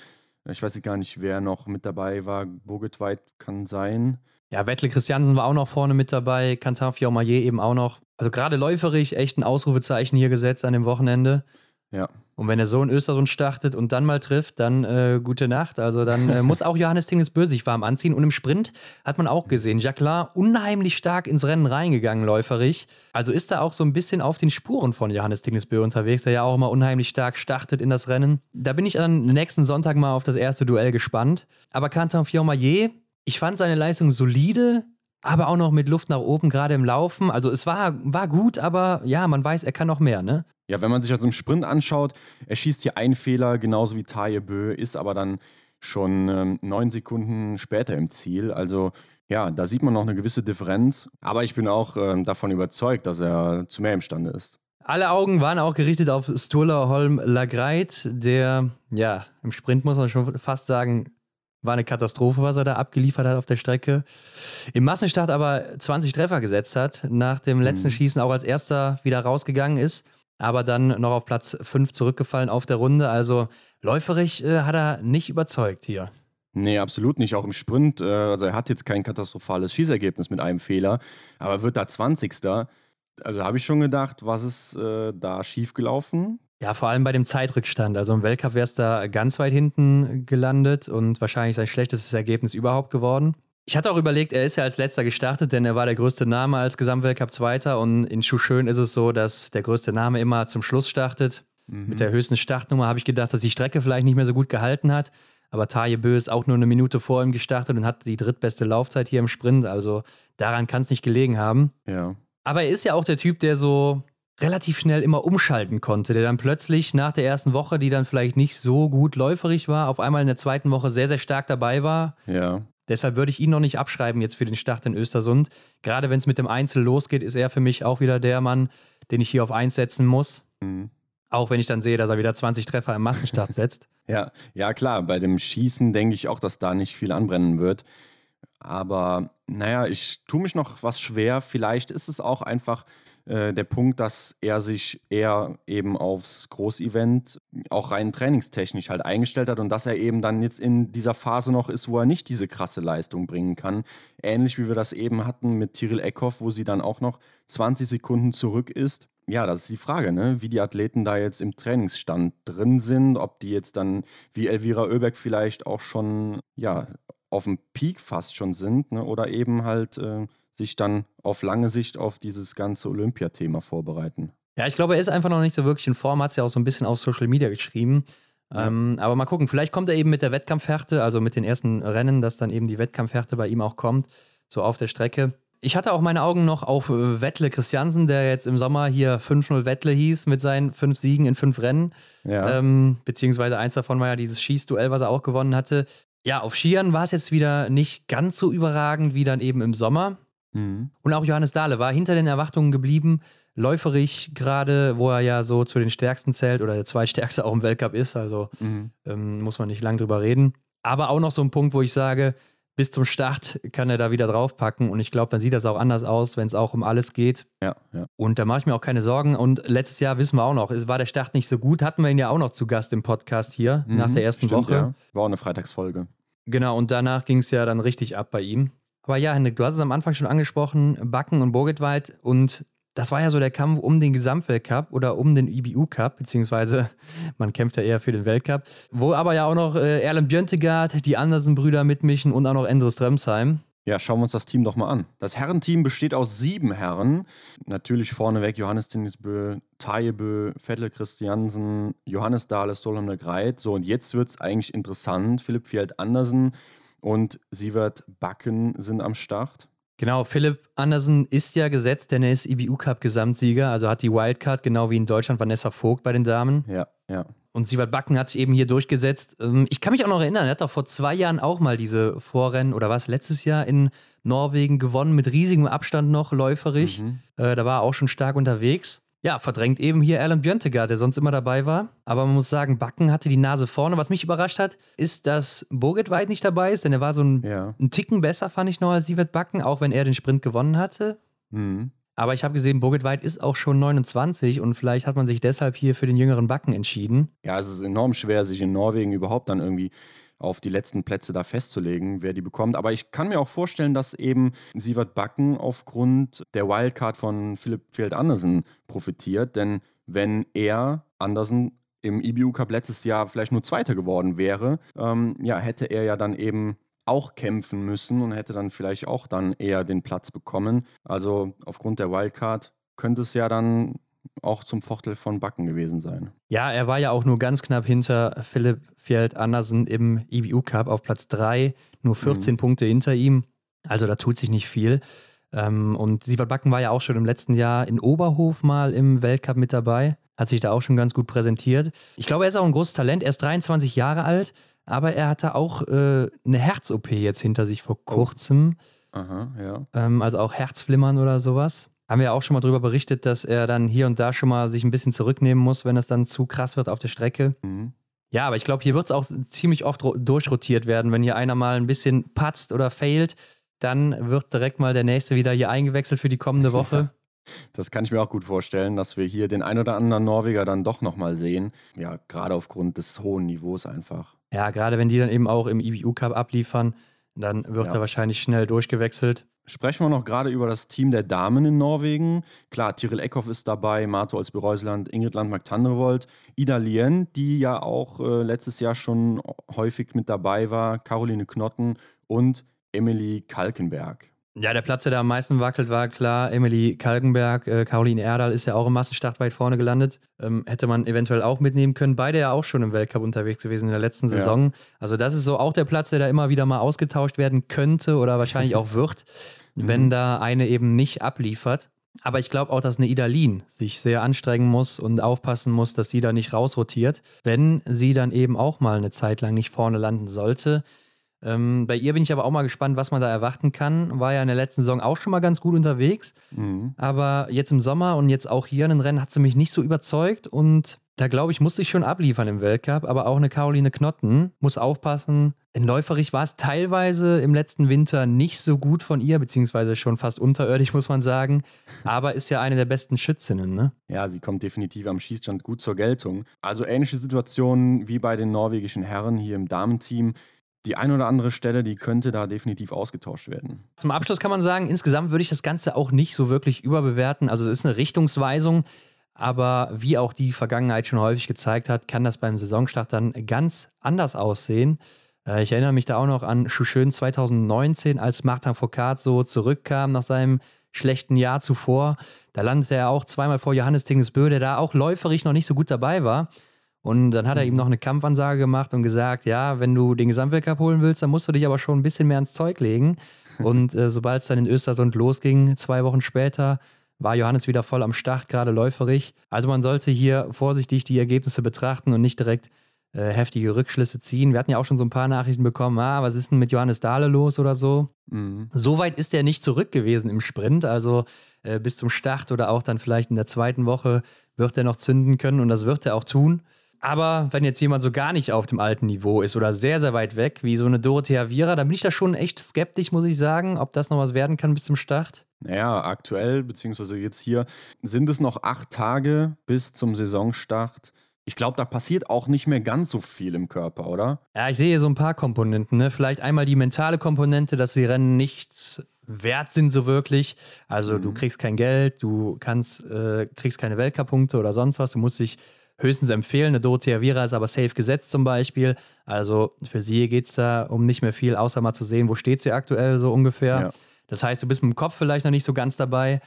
Ich weiß gar nicht, wer noch mit dabei war. Bogetweit kann sein. Ja, Wettle Christiansen war auch noch vorne mit dabei. Quentin Fiormaillet eben auch noch. Also gerade läuferig echt ein Ausrufezeichen hier gesetzt an dem Wochenende. Ja. Und wenn er so in Östersund startet und dann mal trifft, dann äh, gute Nacht. Also dann äh, muss auch Johannes Tinges sich warm anziehen. Und im Sprint hat man auch gesehen, Jacqueline unheimlich stark ins Rennen reingegangen, läuferig. Also ist er auch so ein bisschen auf den Spuren von Johannes Tingesbö unterwegs, der ja auch immer unheimlich stark startet in das Rennen. Da bin ich dann nächsten Sonntag mal auf das erste Duell gespannt. Aber Quentin Fiormaillet, ich fand seine Leistung solide, aber auch noch mit Luft nach oben, gerade im Laufen. Also es war, war gut, aber ja, man weiß, er kann noch mehr, ne? Ja, wenn man sich also im Sprint anschaut, er schießt hier einen Fehler, genauso wie Taye Bö, ist aber dann schon ähm, neun Sekunden später im Ziel. Also ja, da sieht man noch eine gewisse Differenz. Aber ich bin auch ähm, davon überzeugt, dass er zu mehr imstande ist. Alle Augen waren auch gerichtet auf Sturla Holm Lagreit, der, ja, im Sprint muss man schon fast sagen, War eine Katastrophe, was er da abgeliefert hat auf der Strecke. Im Massenstart aber 20 Treffer gesetzt hat, nach dem letzten mhm. Schießen auch als erster wieder rausgegangen ist, aber dann noch auf Platz 5 zurückgefallen auf der Runde. Also läuferig äh, hat er nicht überzeugt hier. Nee, absolut nicht. Auch im Sprint. Äh, also er hat jetzt kein katastrophales Schießergebnis mit einem Fehler, aber wird da 20. Also habe ich schon gedacht, was ist äh, da schiefgelaufen? Ja, vor allem bei dem Zeitrückstand. Also im Weltcup wäre es da ganz weit hinten gelandet und wahrscheinlich sein schlechtestes Ergebnis überhaupt geworden. Ich hatte auch überlegt, er ist ja als letzter gestartet, denn er war der größte Name als Gesamtweltcup-Zweiter und in Schuhschön ist es so, dass der größte Name immer zum Schluss startet. Mhm. Mit der höchsten Startnummer habe ich gedacht, dass die Strecke vielleicht nicht mehr so gut gehalten hat. Aber Taje Bö ist auch nur eine Minute vor ihm gestartet und hat die drittbeste Laufzeit hier im Sprint. Also daran kann es nicht gelegen haben. Ja. Aber er ist ja auch der Typ, der so relativ schnell immer umschalten konnte, der dann plötzlich nach der ersten Woche, die dann vielleicht nicht so gut läuferig war, auf einmal in der zweiten Woche sehr, sehr stark dabei war. Ja. Deshalb würde ich ihn noch nicht abschreiben jetzt für den Start in Östersund. Gerade wenn es mit dem Einzel losgeht, ist er für mich auch wieder der Mann, den ich hier auf 1 setzen muss. Mhm. Auch wenn ich dann sehe, dass er wieder 20 Treffer im Massenstart [LAUGHS] setzt. ja, ja, klar. Bei dem Schießen denke ich auch, dass da nicht viel anbrennen wird. Aber naja, ich tue mich noch was schwer. Vielleicht ist es auch einfach äh, der Punkt, dass er sich eher eben aufs Großevent auch rein trainingstechnisch halt eingestellt hat und dass er eben dann jetzt in dieser Phase noch ist, wo er nicht diese krasse Leistung bringen kann. Ähnlich wie wir das eben hatten mit Tyrell Eckhoff, wo sie dann auch noch 20 Sekunden zurück ist. Ja, das ist die Frage, ne? wie die Athleten da jetzt im Trainingsstand drin sind, ob die jetzt dann wie Elvira Oeberg vielleicht auch schon ja, auf dem Peak fast schon sind ne? oder eben halt äh, sich dann auf lange Sicht auf dieses ganze Olympiathema vorbereiten. Ja, ich glaube, er ist einfach noch nicht so wirklich in Form, hat es ja auch so ein bisschen auf Social Media geschrieben. Ja. Ähm, aber mal gucken, vielleicht kommt er eben mit der Wettkampfhärte, also mit den ersten Rennen, dass dann eben die Wettkampfhärte bei ihm auch kommt, so auf der Strecke. Ich hatte auch meine Augen noch auf äh, Wettle Christiansen, der jetzt im Sommer hier 5-0 Wettle hieß mit seinen fünf Siegen in fünf Rennen. Ja. Ähm, beziehungsweise eins davon war ja dieses Schießduell, was er auch gewonnen hatte. Ja, auf Skiern war es jetzt wieder nicht ganz so überragend wie dann eben im Sommer. Mhm. Und auch Johannes Dahle war hinter den Erwartungen geblieben, läuferig gerade, wo er ja so zu den Stärksten zählt oder der zweitstärkste auch im Weltcup ist. Also mhm. ähm, muss man nicht lang drüber reden. Aber auch noch so ein Punkt, wo ich sage, bis zum Start kann er da wieder draufpacken und ich glaube, dann sieht das auch anders aus, wenn es auch um alles geht. Ja, ja. Und da mache ich mir auch keine Sorgen. Und letztes Jahr wissen wir auch noch, es war der Start nicht so gut, hatten wir ihn ja auch noch zu Gast im Podcast hier mhm, nach der ersten stimmt, Woche. Ja. War auch eine Freitagsfolge. Genau, und danach ging es ja dann richtig ab bei ihm. Aber ja, Henrik, du hast es am Anfang schon angesprochen, Backen und Borgitweit und das war ja so der Kampf um den Gesamtweltcup oder um den IBU Cup, beziehungsweise [LAUGHS] man kämpft ja eher für den Weltcup, wo aber ja auch noch äh, Erlen Björntegard, die Andersen-Brüder mitmischen und auch noch Endres Strömsheim. Ja, schauen wir uns das Team doch mal an. Das Herrenteam besteht aus sieben Herren. Natürlich vorneweg Johannes Tinnisbö, Tajebö, Vettel Christiansen, Johannes Dahles, Solheim Greit. So, und jetzt wird es eigentlich interessant. Philipp Fjeld Andersen und Sievert Backen sind am Start. Genau, Philipp Andersen ist ja gesetzt, denn er ist IBU-Cup-Gesamtsieger, also hat die Wildcard, genau wie in Deutschland Vanessa Vogt bei den Damen. Ja, ja. Und Sievert Backen hat sich eben hier durchgesetzt. Ähm, ich kann mich auch noch erinnern, er hat doch vor zwei Jahren auch mal diese Vorrennen, oder was, letztes Jahr in Norwegen gewonnen, mit riesigem Abstand noch, läuferig. Mhm. Äh, da war er auch schon stark unterwegs. Ja, verdrängt eben hier Alan Björntegard, der sonst immer dabei war. Aber man muss sagen, Backen hatte die Nase vorne. Was mich überrascht hat, ist, dass Boget weit nicht dabei ist, denn er war so ein, ja. ein Ticken besser, fand ich noch, als Sievert Backen, auch wenn er den Sprint gewonnen hatte. Mhm. Aber ich habe gesehen, Boget White ist auch schon 29 und vielleicht hat man sich deshalb hier für den jüngeren Backen entschieden. Ja, es ist enorm schwer, sich in Norwegen überhaupt dann irgendwie auf die letzten Plätze da festzulegen, wer die bekommt. Aber ich kann mir auch vorstellen, dass eben Sievert Backen aufgrund der Wildcard von Philipp Feld Andersen profitiert. Denn wenn er Andersen im IBU Cup letztes Jahr vielleicht nur Zweiter geworden wäre, ähm, ja, hätte er ja dann eben auch kämpfen müssen und hätte dann vielleicht auch dann eher den Platz bekommen. Also aufgrund der Wildcard könnte es ja dann auch zum Vorteil von Backen gewesen sein. Ja, er war ja auch nur ganz knapp hinter Philipp Fjeld Andersen im IBU Cup auf Platz 3, nur 14 mhm. Punkte hinter ihm. Also da tut sich nicht viel. Ähm, und Sievert Backen war ja auch schon im letzten Jahr in Oberhof mal im Weltcup mit dabei. Hat sich da auch schon ganz gut präsentiert. Ich glaube, er ist auch ein großes Talent. Er ist 23 Jahre alt, aber er hatte auch äh, eine Herz-OP jetzt hinter sich vor oh. kurzem. Oh. Aha, ja. Ähm, also auch Herzflimmern oder sowas. Haben wir auch schon mal darüber berichtet, dass er dann hier und da schon mal sich ein bisschen zurücknehmen muss, wenn es dann zu krass wird auf der Strecke. Mhm. Ja, aber ich glaube, hier wird es auch ziemlich oft durchrotiert werden. Wenn hier einer mal ein bisschen patzt oder failt, dann wird direkt mal der nächste wieder hier eingewechselt für die kommende Woche. [LAUGHS] Das kann ich mir auch gut vorstellen, dass wir hier den ein oder anderen Norweger dann doch nochmal sehen. Ja, gerade aufgrund des hohen Niveaus einfach. Ja, gerade wenn die dann eben auch im IBU Cup abliefern, dann wird ja. er wahrscheinlich schnell durchgewechselt. Sprechen wir noch gerade über das Team der Damen in Norwegen. Klar, Tiril Eckhoff ist dabei, Marto Olsby-Reusland, Ingrid Landmark-Tandrevold, Ida Lien, die ja auch äh, letztes Jahr schon häufig mit dabei war, Caroline Knotten und Emily Kalkenberg. Ja, der Platz, der da am meisten wackelt, war klar Emily Kalkenberg. Äh, Caroline Erdal ist ja auch im Massenstart weit vorne gelandet. Ähm, hätte man eventuell auch mitnehmen können. Beide ja auch schon im Weltcup unterwegs gewesen in der letzten Saison. Ja. Also, das ist so auch der Platz, der da immer wieder mal ausgetauscht werden könnte oder wahrscheinlich auch wird, [LAUGHS] mhm. wenn da eine eben nicht abliefert. Aber ich glaube auch, dass eine Idalin sich sehr anstrengen muss und aufpassen muss, dass sie da nicht rausrotiert, wenn sie dann eben auch mal eine Zeit lang nicht vorne landen sollte. Ähm, bei ihr bin ich aber auch mal gespannt, was man da erwarten kann. War ja in der letzten Saison auch schon mal ganz gut unterwegs. Mhm. Aber jetzt im Sommer und jetzt auch hier in den Rennen hat sie mich nicht so überzeugt. Und da glaube ich, musste ich schon abliefern im Weltcup. Aber auch eine Caroline Knotten muss aufpassen. In Läuferich war es teilweise im letzten Winter nicht so gut von ihr, beziehungsweise schon fast unterirdisch, muss man sagen. Aber ist ja eine der besten Schützinnen, ne? Ja, sie kommt definitiv am Schießstand gut zur Geltung. Also ähnliche Situationen wie bei den norwegischen Herren hier im Damenteam die ein oder andere Stelle, die könnte da definitiv ausgetauscht werden. Zum Abschluss kann man sagen, insgesamt würde ich das Ganze auch nicht so wirklich überbewerten. Also es ist eine Richtungsweisung, aber wie auch die Vergangenheit schon häufig gezeigt hat, kann das beim Saisonstart dann ganz anders aussehen. Äh, ich erinnere mich da auch noch an Schuschön 2019, als Martin Foucault so zurückkam nach seinem schlechten Jahr zuvor. Da landete er auch zweimal vor Johannes Tingesbö, der da auch läuferig noch nicht so gut dabei war. Und dann hat er ihm mhm. noch eine Kampfansage gemacht und gesagt, ja, wenn du den Gesamtweltcup holen willst, dann musst du dich aber schon ein bisschen mehr ans Zeug legen. [LAUGHS] Und äh, sobald es dann in Östersund losging, zwei Wochen später, war Johannes wieder voll am Start, gerade läuferig. Also man sollte hier vorsichtig die Ergebnisse betrachten und nicht direkt äh, heftige Rückschlüsse ziehen. Wir hatten ja auch schon so ein paar Nachrichten bekommen, ah, was ist denn mit Johannes Dahle los oder so. Mhm. So weit ist er nicht zurück gewesen im Sprint, also äh, bis zum Start oder auch dann vielleicht in der zweiten Woche wird er noch zünden können und das wird er auch tun. Aber wenn jetzt jemand so gar nicht auf dem alten Niveau ist oder sehr, sehr weit weg, wie so eine Dorothea Viera, dann bin ich da schon echt skeptisch, muss ich sagen, ob das noch was werden kann bis zum Start. Naja, aktuell, beziehungsweise jetzt hier, sind es noch acht Tage bis zum Saisonstart. Ich glaube, da passiert auch nicht mehr ganz so viel im Körper, oder? Ja, ich sehe hier so ein paar Komponenten. Ne? Vielleicht einmal die mentale Komponente, dass die Rennen nichts wert sind so wirklich. Also mhm. du kriegst kein Geld, du kannst, äh, kriegst keine Weltcup-Punkte oder sonst was. Du musst dich höchstens empfehlen. Eine Dorothea Viera ist aber safe gesetzt zum Beispiel. Also für sie geht es da um nicht mehr viel, außer mal zu sehen, wo steht sie aktuell so ungefähr. Ja. Das heißt, du bist mit dem Kopf vielleicht noch nicht so ganz dabei.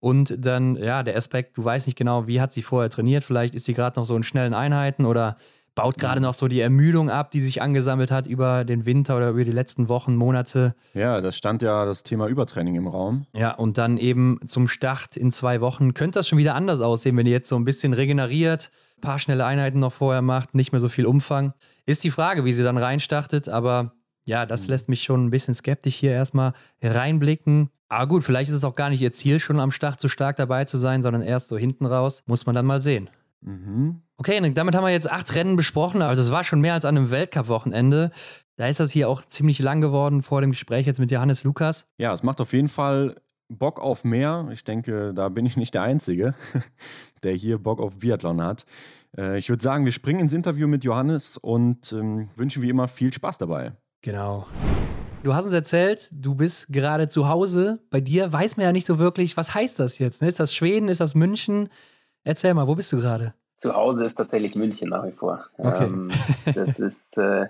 Und dann, ja, der Aspekt, du weißt nicht genau, wie hat sie vorher trainiert. Vielleicht ist sie gerade noch so in schnellen Einheiten oder baut gerade noch so die Ermüdung ab, die sich angesammelt hat über den Winter oder über die letzten Wochen, Monate. Ja, das stand ja das Thema Übertraining im Raum. Ja, und dann eben zum Start in zwei Wochen könnte das schon wieder anders aussehen, wenn ihr jetzt so ein bisschen regeneriert, paar schnelle Einheiten noch vorher macht, nicht mehr so viel Umfang. Ist die Frage, wie sie dann reinstartet, aber ja, das lässt mich schon ein bisschen skeptisch hier erstmal reinblicken. Aber gut, vielleicht ist es auch gar nicht ihr Ziel, schon am Start so stark dabei zu sein, sondern erst so hinten raus. Muss man dann mal sehen. Mhm. Okay, damit haben wir jetzt acht Rennen besprochen. Also es war schon mehr als an einem Weltcup-Wochenende. Da ist das hier auch ziemlich lang geworden vor dem Gespräch jetzt mit Johannes Lukas. Ja, es macht auf jeden Fall Bock auf mehr. Ich denke, da bin ich nicht der Einzige, [LAUGHS] der hier Bock auf Biathlon hat. Äh, ich würde sagen, wir springen ins Interview mit Johannes und ähm, wünschen wie immer viel Spaß dabei. Genau. Du hast uns erzählt, du bist gerade zu Hause. Bei dir weiß man ja nicht so wirklich, was heißt das jetzt? Ne? Ist das Schweden? Ist das München? Erzähl mal, wo bist du gerade? Zu Hause ist tatsächlich München nach wie vor. Okay. Ähm, das ist äh,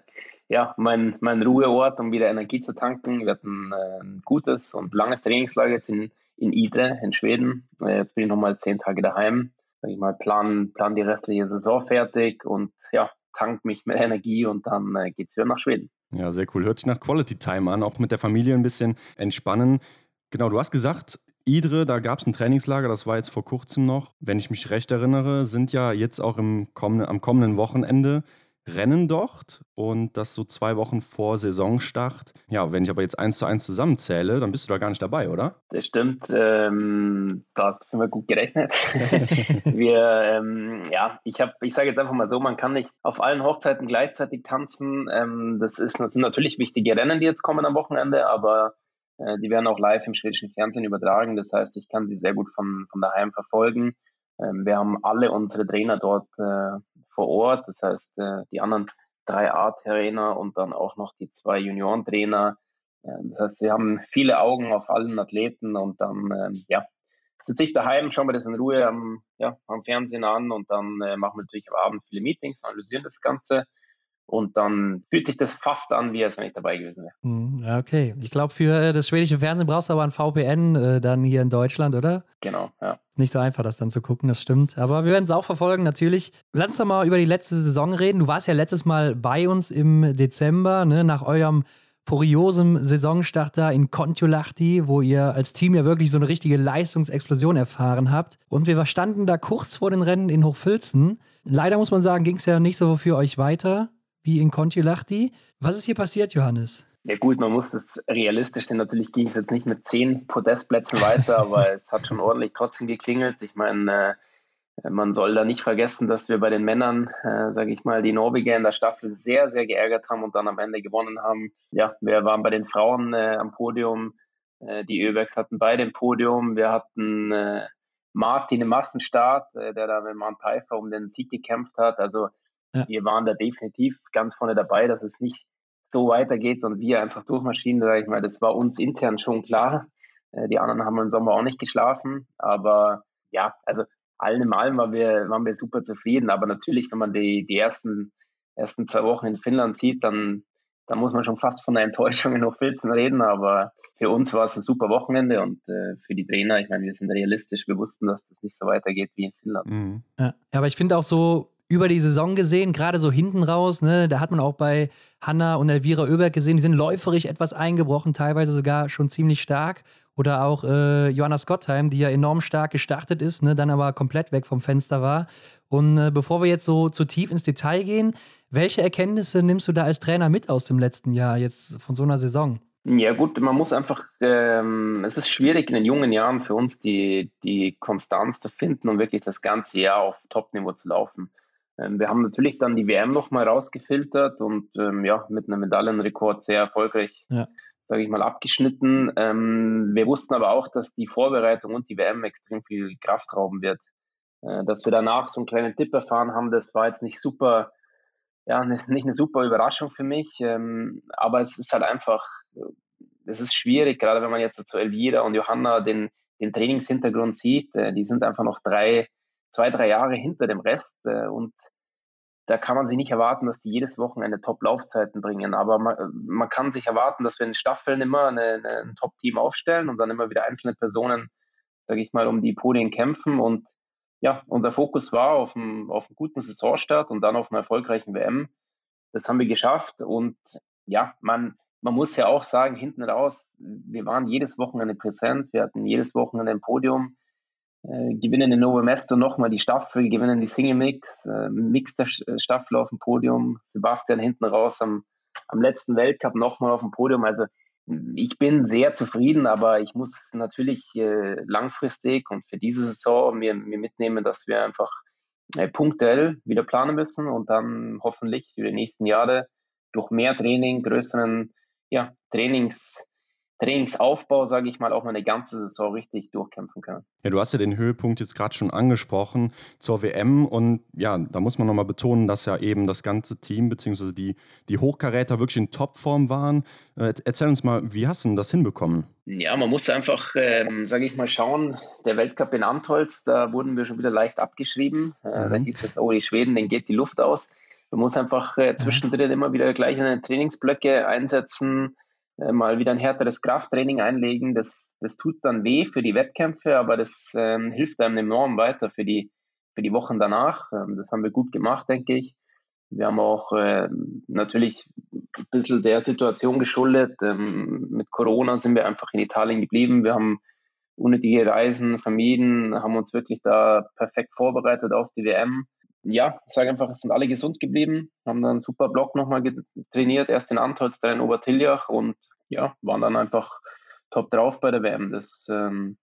ja, mein, mein Ruheort, um wieder Energie zu tanken. Wir hatten äh, ein gutes und langes Trainingslager jetzt in, in Idre in Schweden. Äh, jetzt bin ich nochmal zehn Tage daheim. Sag ich mal, plan, plan die restliche Saison fertig und ja, tank mich mit Energie und dann äh, es wieder nach Schweden. Ja, sehr cool. Hört sich nach Quality Time an, auch mit der Familie ein bisschen entspannen. Genau, du hast gesagt, Idre, da gab es ein Trainingslager, das war jetzt vor kurzem noch. Wenn ich mich recht erinnere, sind ja jetzt auch im kommenden, am kommenden Wochenende Rennen dort und das so zwei Wochen vor Saisonstart. Ja, wenn ich aber jetzt eins zu eins zusammenzähle, dann bist du da gar nicht dabei, oder? Das stimmt. Ähm, da haben wir gut gerechnet. [LAUGHS] wir, ähm, ja, ich habe, ich sage jetzt einfach mal so, man kann nicht auf allen Hochzeiten gleichzeitig tanzen. Ähm, das, ist, das sind natürlich wichtige Rennen, die jetzt kommen am Wochenende, aber die werden auch live im schwedischen Fernsehen übertragen. Das heißt, ich kann sie sehr gut von, von daheim verfolgen. Ähm, wir haben alle unsere Trainer dort äh, vor Ort. Das heißt, äh, die anderen drei A-Trainer und dann auch noch die zwei Juniorentrainer. Das heißt, wir haben viele Augen auf allen Athleten und dann, ähm, ja, sitze ich daheim, schauen wir das in Ruhe am, ja, am Fernsehen an und dann äh, machen wir natürlich am Abend viele Meetings, analysieren das Ganze und dann fühlt sich das fast an, wie als wenn ich dabei gewesen wäre. Hm, okay. Ich glaube, für äh, das schwedische Fernsehen brauchst du aber ein VPN äh, dann hier in Deutschland, oder? Genau, ja. Nicht so einfach, das dann zu gucken, das stimmt. Aber wir werden es auch verfolgen, natürlich. Lass uns doch mal über die letzte Saison reden. Du warst ja letztes Mal bei uns im Dezember, ne, nach eurem furiosem Saisonstart da in Kontiolahti, wo ihr als Team ja wirklich so eine richtige Leistungsexplosion erfahren habt. Und wir standen da kurz vor den Rennen in Hochfilzen. Leider muss man sagen, ging es ja nicht so für euch weiter wie in Kontiolahti. Was ist hier passiert, Johannes? Ja gut, man muss das realistisch sehen. Natürlich ging es jetzt nicht mit zehn Podestplätzen weiter, [LAUGHS] aber es hat schon ordentlich trotzdem geklingelt. Ich meine, äh, man soll da nicht vergessen, dass wir bei den Männern, äh, sage ich mal, die Norweger in der Staffel sehr, sehr geärgert haben und dann am Ende gewonnen haben. Ja, wir waren bei den Frauen äh, am Podium. Äh, die Öbergs hatten beide im Podium. Wir hatten Martin im Massenstart, der da mit Mann Pfeiffer um den Sieg gekämpft hat. Also ja. Wir waren da definitiv ganz vorne dabei, dass es nicht so weitergeht und wir einfach durchmaschinen, sage ich mal, das war uns intern schon klar. Äh, die anderen haben im Sommer auch nicht geschlafen, aber ja, also allen in allem waren wir, waren wir super zufrieden. Aber natürlich, wenn man die, die ersten, ersten zwei Wochen in Finnland sieht, dann, dann muss man schon fast von einer Enttäuschung in Hochfilzen reden. Aber für uns war es ein super Wochenende und äh, für die Trainer, ich meine, wir sind realistisch, wir wussten, dass das nicht so weitergeht wie in Finnland. Mhm. Ja, aber ich finde auch so, über die Saison gesehen, gerade so hinten raus, ne, da hat man auch bei Hanna und Elvira Oeberg gesehen, die sind läuferisch etwas eingebrochen, teilweise sogar schon ziemlich stark. Oder auch äh, Johanna Scottheim, die ja enorm stark gestartet ist, ne, dann aber komplett weg vom Fenster war. Und äh, bevor wir jetzt so zu tief ins Detail gehen, welche Erkenntnisse nimmst du da als Trainer mit aus dem letzten Jahr, jetzt von so einer Saison? Ja gut, man muss einfach, ähm, es ist schwierig in den jungen Jahren für uns die, die Konstanz zu finden und wirklich das ganze Jahr auf Top-Niveau zu laufen. Ähm, wir haben natürlich dann die WM nochmal rausgefiltert und ähm, ja, mit einem Medaillenrekord sehr erfolgreich, ja. sage ich mal, abgeschnitten. Ähm, wir wussten aber auch, dass die Vorbereitung und die WM extrem viel Kraft rauben wird. Äh, dass wir danach so einen kleinen Tipp erfahren haben, das war jetzt nicht super, ja, nicht eine super Überraschung für mich, ähm, aber es ist halt einfach, es ist schwierig, gerade wenn man jetzt zu Elvira und Johanna den, den Trainingshintergrund sieht. Äh, die sind einfach noch drei, zwei, drei Jahre hinter dem Rest äh, und da kann man sich nicht erwarten, dass die jedes Wochenende Top-Laufzeiten bringen. Aber man, man, kann sich erwarten, dass wir in Staffeln immer eine, eine, ein Top-Team aufstellen und dann immer wieder einzelne Personen, sage ich mal, um die Podien kämpfen. Und ja, unser Fokus war auf einen, auf einen guten Saisonstart und dann auf einen erfolgreichen WM. Das haben wir geschafft. Und ja, man, man muss ja auch sagen, hinten raus, wir waren jedes Wochenende präsent, wir hatten jedes Wochenende ein Podium äh, gewinnen in Novo Mesto nochmal die Staffel, gewinnen die Single Mix, äh, Mix der äh, Staffel auf dem Podium, Sebastian hinten raus am, am letzten Weltcup nochmal auf dem Podium. Also ich bin sehr zufrieden, aber ich muss natürlich äh, langfristig und für diese Saison mir, mir mitnehmen, dass wir einfach äh, punktuell wieder planen müssen und dann hoffentlich für die nächsten Jahre durch mehr Training, größeren ja, Trainings, Trainingsaufbau, sage ich mal, auch mal eine ganze Saison richtig durchkämpfen können. Ja, du hast ja den Höhepunkt jetzt gerade schon angesprochen zur WM und ja, da muss man nochmal betonen, dass ja eben das ganze Team bzw. die, die Hochkaräter wirklich in Topform waren. Äh, erzähl uns mal, wie hast du das hinbekommen? Ja, man muss einfach, ähm, sage ich mal, schauen. Der Weltcup in Antolz, da wurden wir schon wieder leicht abgeschrieben. Äh, mhm. Da hieß es, oh, die Schweden, denen geht die Luft aus. Man muss einfach äh, zwischendrin mhm. immer wieder gleich eine Trainingsblöcke einsetzen mal wieder ein härteres Krafttraining einlegen. Das, das tut dann weh für die Wettkämpfe, aber das ähm, hilft einem enorm weiter für die, für die Wochen danach. Ähm, das haben wir gut gemacht, denke ich. Wir haben auch äh, natürlich ein bisschen der Situation geschuldet. Ähm, mit Corona sind wir einfach in Italien geblieben. Wir haben unnötige Reisen vermieden, haben uns wirklich da perfekt vorbereitet auf die WM. Ja, ich sage einfach, es sind alle gesund geblieben, haben dann einen super Block nochmal trainiert, erst in Antholz, dann in Obertiljach und ja, waren dann einfach top drauf bei der WM. Das, ähm,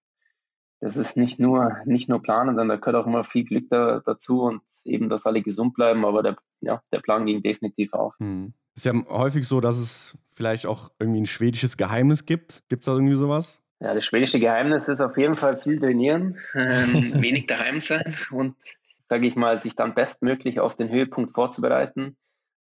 das ist nicht nur, nicht nur planen, sondern da gehört auch immer viel Glück da, dazu und eben, dass alle gesund bleiben, aber der, ja, der Plan ging definitiv auf. Hm. Ist ja häufig so, dass es vielleicht auch irgendwie ein schwedisches Geheimnis gibt. Gibt es da irgendwie sowas? Ja, das schwedische Geheimnis ist auf jeden Fall viel trainieren, ähm, [LAUGHS] wenig daheim sein und, sage ich mal, sich dann bestmöglich auf den Höhepunkt vorzubereiten.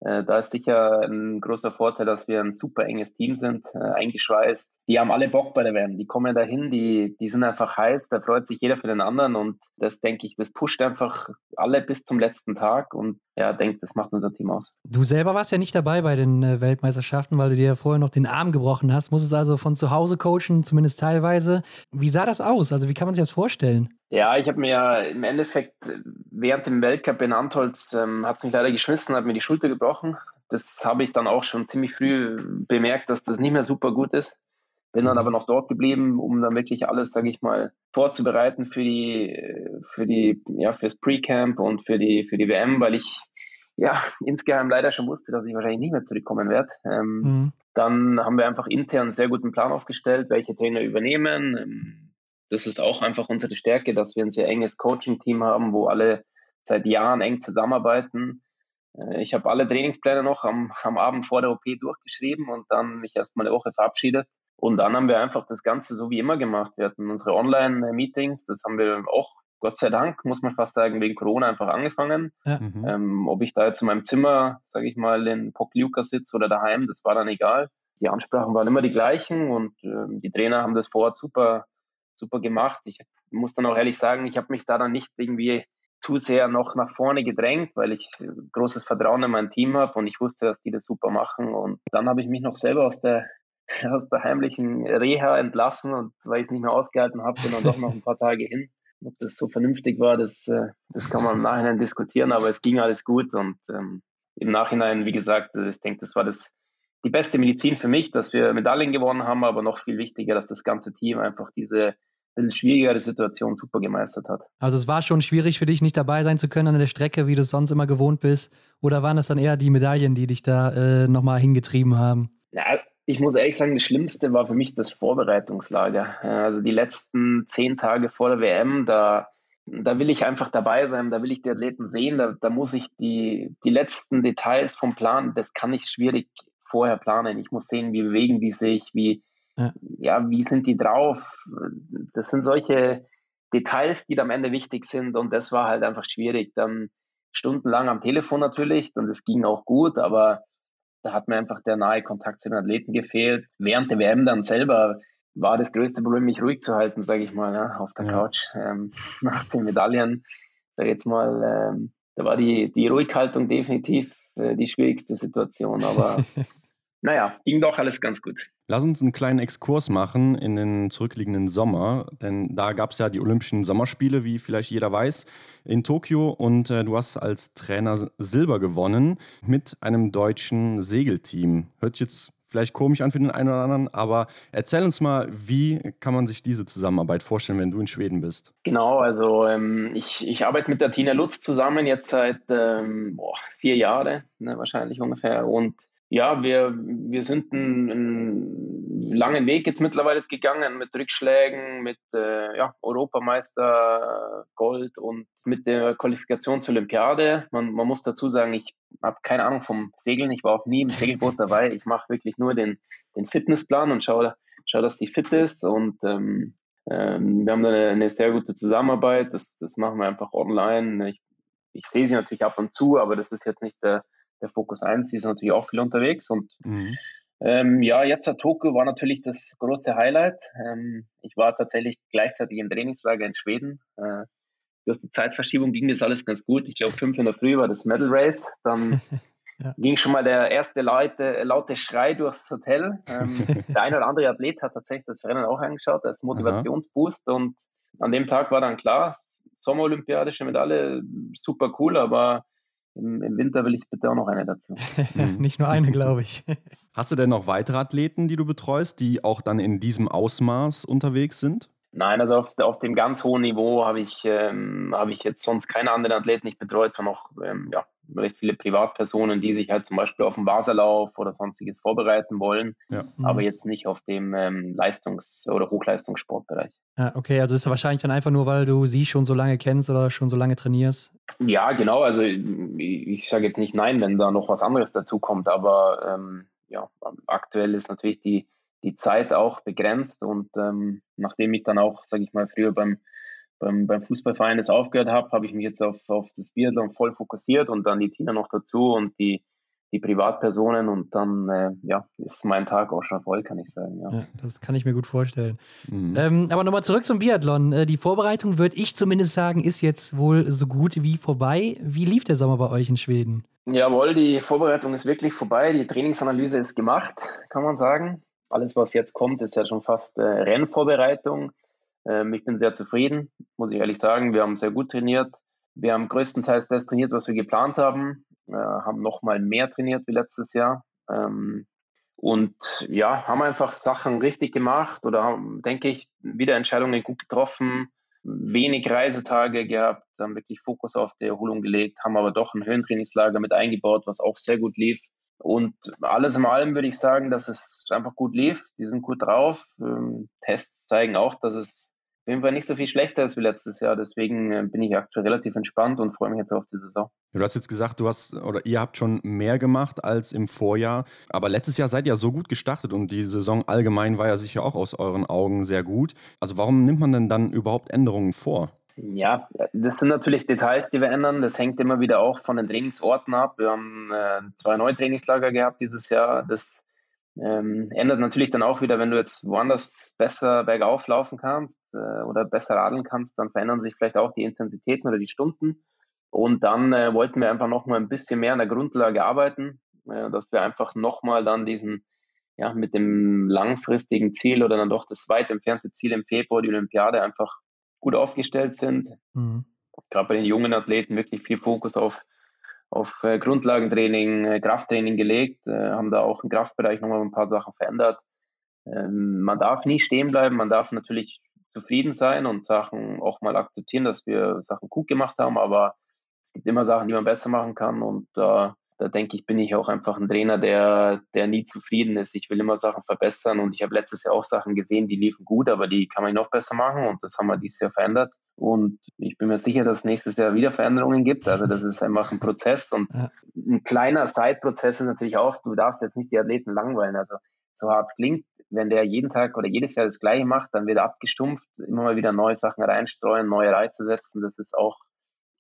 Äh, da ist sicher ein großer Vorteil, dass wir ein super enges Team sind, äh, eingeschweißt. Die haben alle Bock bei der WM. Die kommen dahin, die, die sind einfach heiß, da freut sich jeder für den anderen und das denke ich, das pusht einfach alle bis zum letzten Tag und ja, denke, das macht unser Team aus. Du selber warst ja nicht dabei bei den äh, Weltmeisterschaften, weil du dir ja vorher noch den Arm gebrochen hast. Musstest also von zu Hause coachen, zumindest teilweise. Wie sah das aus? Also wie kann man sich das vorstellen? Ja, ich habe mir ja im Endeffekt während dem Weltcup in Antholz ähm, hat es mich leider geschmissen, hat mir die Schulter gebrochen. Das habe ich dann auch schon ziemlich früh bemerkt, dass das nicht mehr super gut ist. Bin dann mhm. aber noch dort geblieben, um dann wirklich alles, sage ich mal, vorzubereiten für die, für die, ja, fürs Pre-Camp und für die, für die WM, weil ich ja [LAUGHS] insgeheim leider schon wusste, dass ich wahrscheinlich nicht mehr zurückkommen werde. Ähm, mhm. Dann haben wir einfach intern einen sehr guten Plan aufgestellt, welche Trainer übernehmen. Das ist auch einfach unsere Stärke, dass wir ein sehr enges Coaching-Team haben, wo alle seit Jahren eng zusammenarbeiten. Äh, ich habe alle Trainingspläne noch am, am Abend vor der OP durchgeschrieben und dann mich erstmal eine Woche verabschiedet. Und dann haben wir einfach das Ganze so wie immer gemacht. Wir hatten unsere Online-Meetings, das haben wir auch, Gott sei Dank, muss man fast sagen, wegen Corona einfach angefangen. Ja. Mhm. Ähm, ob ich da jetzt in meinem Zimmer, sage ich mal, in Pokljuka sitze oder daheim, das war dann egal. Die Ansprachen waren immer die gleichen und äh, die Trainer haben das vor Ort super super gemacht. Ich muss dann auch ehrlich sagen, ich habe mich da dann nicht irgendwie zu sehr noch nach vorne gedrängt, weil ich großes Vertrauen in mein Team habe und ich wusste, dass die das super machen. Und dann habe ich mich noch selber aus der, [LAUGHS] aus der heimlichen Reha entlassen und weil ich es nicht mehr ausgehalten habe, bin dann doch noch ein paar Tage hin. Ob das so vernünftig war, das, äh, das kann man im Nachhinein diskutieren, aber es ging alles gut und ähm, im Nachhinein, wie gesagt, ich denke, das war das die beste Medizin für mich, dass wir Medaillen gewonnen haben, aber noch viel wichtiger, dass das ganze Team einfach diese bisschen schwierigere Situation super gemeistert hat. Also es war schon schwierig für dich, nicht dabei sein zu können an der Strecke, wie du es sonst immer gewohnt bist? Oder waren das dann eher die Medaillen, die dich da äh, nochmal hingetrieben haben? Ja, ich muss ehrlich sagen, das Schlimmste war für mich das Vorbereitungslager. Also die letzten zehn Tage vor der WM, da, da will ich einfach dabei sein, da will ich die Athleten sehen, da, da muss ich die, die letzten Details vom Plan, das kann ich schwierig vorher planen. Ich muss sehen, wie bewegen die sich, wie, ja. ja, wie sind die drauf? Das sind solche Details, die am Ende wichtig sind und das war halt einfach schwierig. Dann stundenlang am Telefon natürlich und es ging auch gut, aber da hat mir einfach der nahe Kontakt zu den Athleten gefehlt. Während der WM dann selber war das größte Problem, mich ruhig zu halten, sage ich mal, ja, auf der ja. Couch. Ähm, [LAUGHS] nach den Medaillen, sage jetzt mal, ähm, da war die, die Ruhighaltung definitiv äh, die schwierigste Situation, aber [LAUGHS] naja, ging doch alles ganz gut. Lass uns einen kleinen Exkurs machen in den zurückliegenden Sommer, denn da gab es ja die Olympischen Sommerspiele, wie vielleicht jeder weiß, in Tokio und äh, du hast als Trainer Silber gewonnen mit einem deutschen Segelteam. Hört sich jetzt vielleicht komisch an für den einen oder anderen, aber erzähl uns mal, wie kann man sich diese Zusammenarbeit vorstellen, wenn du in Schweden bist? Genau, also ähm, ich, ich arbeite mit der Tina Lutz zusammen jetzt seit ähm, boah, vier Jahren, ne, wahrscheinlich ungefähr und ja, wir, wir sind einen, einen, langen Weg jetzt mittlerweile gegangen mit Rückschlägen, mit äh, ja, Europameister Gold und mit der Qualifikation zur Olympiade. Man, man muss dazu sagen, ich habe keine Ahnung vom Segeln, ich war auch nie im Segelboot dabei. Ich mache wirklich nur den, den Fitnessplan und schaue, schau, dass sie fit ist. Und ähm, ähm, wir haben eine, eine, sehr gute Zusammenarbeit. Das, das machen wir einfach online. Ich, ich sehe sie natürlich ab und zu, aber das ist jetzt nicht der der Fokus 1, die ist natürlich auch viel unterwegs. Und mhm. ähm, ja, jetzt at Tokio war natürlich das große Highlight. Ähm, ich war tatsächlich gleichzeitig im Trainingslager in Schweden. Äh, durch die Zeitverschiebung ging das alles ganz gut. Ich glaube, fünf in der Früh war das Medal Race. Dann [LAUGHS] ja. ging schon mal der erste laute, laute Schrei durchs Hotel. Ähm, [LAUGHS] der eine oder andere Athlet hat tatsächlich das Rennen auch angeschaut als Motivationsboost. Aha. Und an dem Tag war dann klar, Sommerolympiadische Medaille, super cool, aber im, im Winter will ich bitte auch noch eine dazu. [LAUGHS] Nicht nur eine, glaube ich. Hast du denn noch weitere Athleten, die du betreust, die auch dann in diesem Ausmaß unterwegs sind? Nein, also auf, auf dem ganz hohen Niveau habe ich, ähm, habe ich jetzt sonst keine anderen Athleten nicht betreut, sondern auch ähm, ja, recht viele Privatpersonen, die sich halt zum Beispiel auf den Wasserlauf oder sonstiges vorbereiten wollen, ja. mhm. aber jetzt nicht auf dem ähm, Leistungs- oder Hochleistungssportbereich. Ja, okay, also ist wahrscheinlich dann einfach nur, weil du sie schon so lange kennst oder schon so lange trainierst. Ja, genau. Also ich, ich sage jetzt nicht nein, wenn da noch was anderes dazu kommt, aber ähm, ja, aktuell ist natürlich die, die Zeit auch begrenzt und ähm, nachdem ich dann auch, sage ich mal, früher beim, beim, beim Fußballverein jetzt aufgehört habe, habe ich mich jetzt auf, auf das Biathlon voll fokussiert und dann die Tina noch dazu und die die Privatpersonen und dann äh, ja, ist mein Tag auch schon voll, kann ich sagen. Ja. ja das kann ich mir gut vorstellen. Mhm. Ähm, aber nochmal zurück zum Biathlon. Äh, die Vorbereitung, würde ich zumindest sagen, ist jetzt wohl so gut wie vorbei. Wie lief der Sommer bei euch in Schweden? Jawohl, die Vorbereitung ist wirklich vorbei. Die Trainingsanalyse ist gemacht, kann man sagen. Alles, was jetzt kommt, ist ja schon fast äh, Rennvorbereitung. Ähm, ich bin sehr zufrieden, muss ich ehrlich sagen. Wir haben sehr gut trainiert. Wir haben größtenteils das trainiert, was wir geplant haben äh, haben nochmal mehr trainiert wie letztes Jahr. Ähm, und ja, haben einfach Sachen richtig gemacht oder haben, denke ich, wieder Entscheidungen gut getroffen, wenig Reisetage gehabt, haben wirklich Fokus auf die Erholung gelegt, haben aber doch ein Höhentrainingslager mit eingebaut, was auch sehr gut lief. Und alles in allem würde ich sagen, dass es einfach gut lief. Die sind gut drauf. Ähm, Tests zeigen auch, dass es auf jeden Fall nicht so viel schlechter als wie letztes Jahr. Deswegen äh, bin ich aktuell relativ entspannt und freue mich jetzt auf die Saison. Du hast jetzt gesagt, du hast oder ihr habt schon mehr gemacht als im Vorjahr. Aber letztes Jahr seid ihr ja so gut gestartet und die Saison allgemein war ja sicher auch aus euren Augen sehr gut. Also warum nimmt man denn dann überhaupt Änderungen vor? Ja, das sind natürlich Details, die wir ändern. Das hängt immer wieder auch von den Trainingsorten ab. Wir haben äh, zwei neue Trainingslager gehabt dieses Jahr. Das ähm, ändert natürlich dann auch wieder, wenn du jetzt woanders besser bergauf laufen kannst äh, oder besser radeln kannst, dann verändern sich vielleicht auch die Intensitäten oder die Stunden. Und dann äh, wollten wir einfach nochmal ein bisschen mehr an der Grundlage arbeiten, äh, dass wir einfach nochmal dann diesen, ja, mit dem langfristigen Ziel oder dann doch das weit entfernte Ziel im Februar, die Olympiade, einfach gut aufgestellt sind. Mhm. Gerade bei den jungen Athleten wirklich viel Fokus auf auf äh, Grundlagentraining, äh, Krafttraining gelegt, äh, haben da auch im Kraftbereich nochmal ein paar Sachen verändert. Ähm, man darf nie stehen bleiben, man darf natürlich zufrieden sein und Sachen auch mal akzeptieren, dass wir Sachen gut gemacht haben, aber es gibt immer Sachen, die man besser machen kann und da, da denke ich, bin ich auch einfach ein Trainer, der, der nie zufrieden ist. Ich will immer Sachen verbessern und ich habe letztes Jahr auch Sachen gesehen, die liefen gut, aber die kann man noch besser machen und das haben wir dieses Jahr verändert. Und ich bin mir sicher, dass es nächstes Jahr wieder Veränderungen gibt. Also das ist einfach ein Prozess und ja. ein kleiner Side-Prozess ist natürlich auch, du darfst jetzt nicht die Athleten langweilen. Also so hart es klingt, wenn der jeden Tag oder jedes Jahr das Gleiche macht, dann wird er abgestumpft, immer mal wieder neue Sachen reinstreuen, neue Reize setzen. Das ist auch,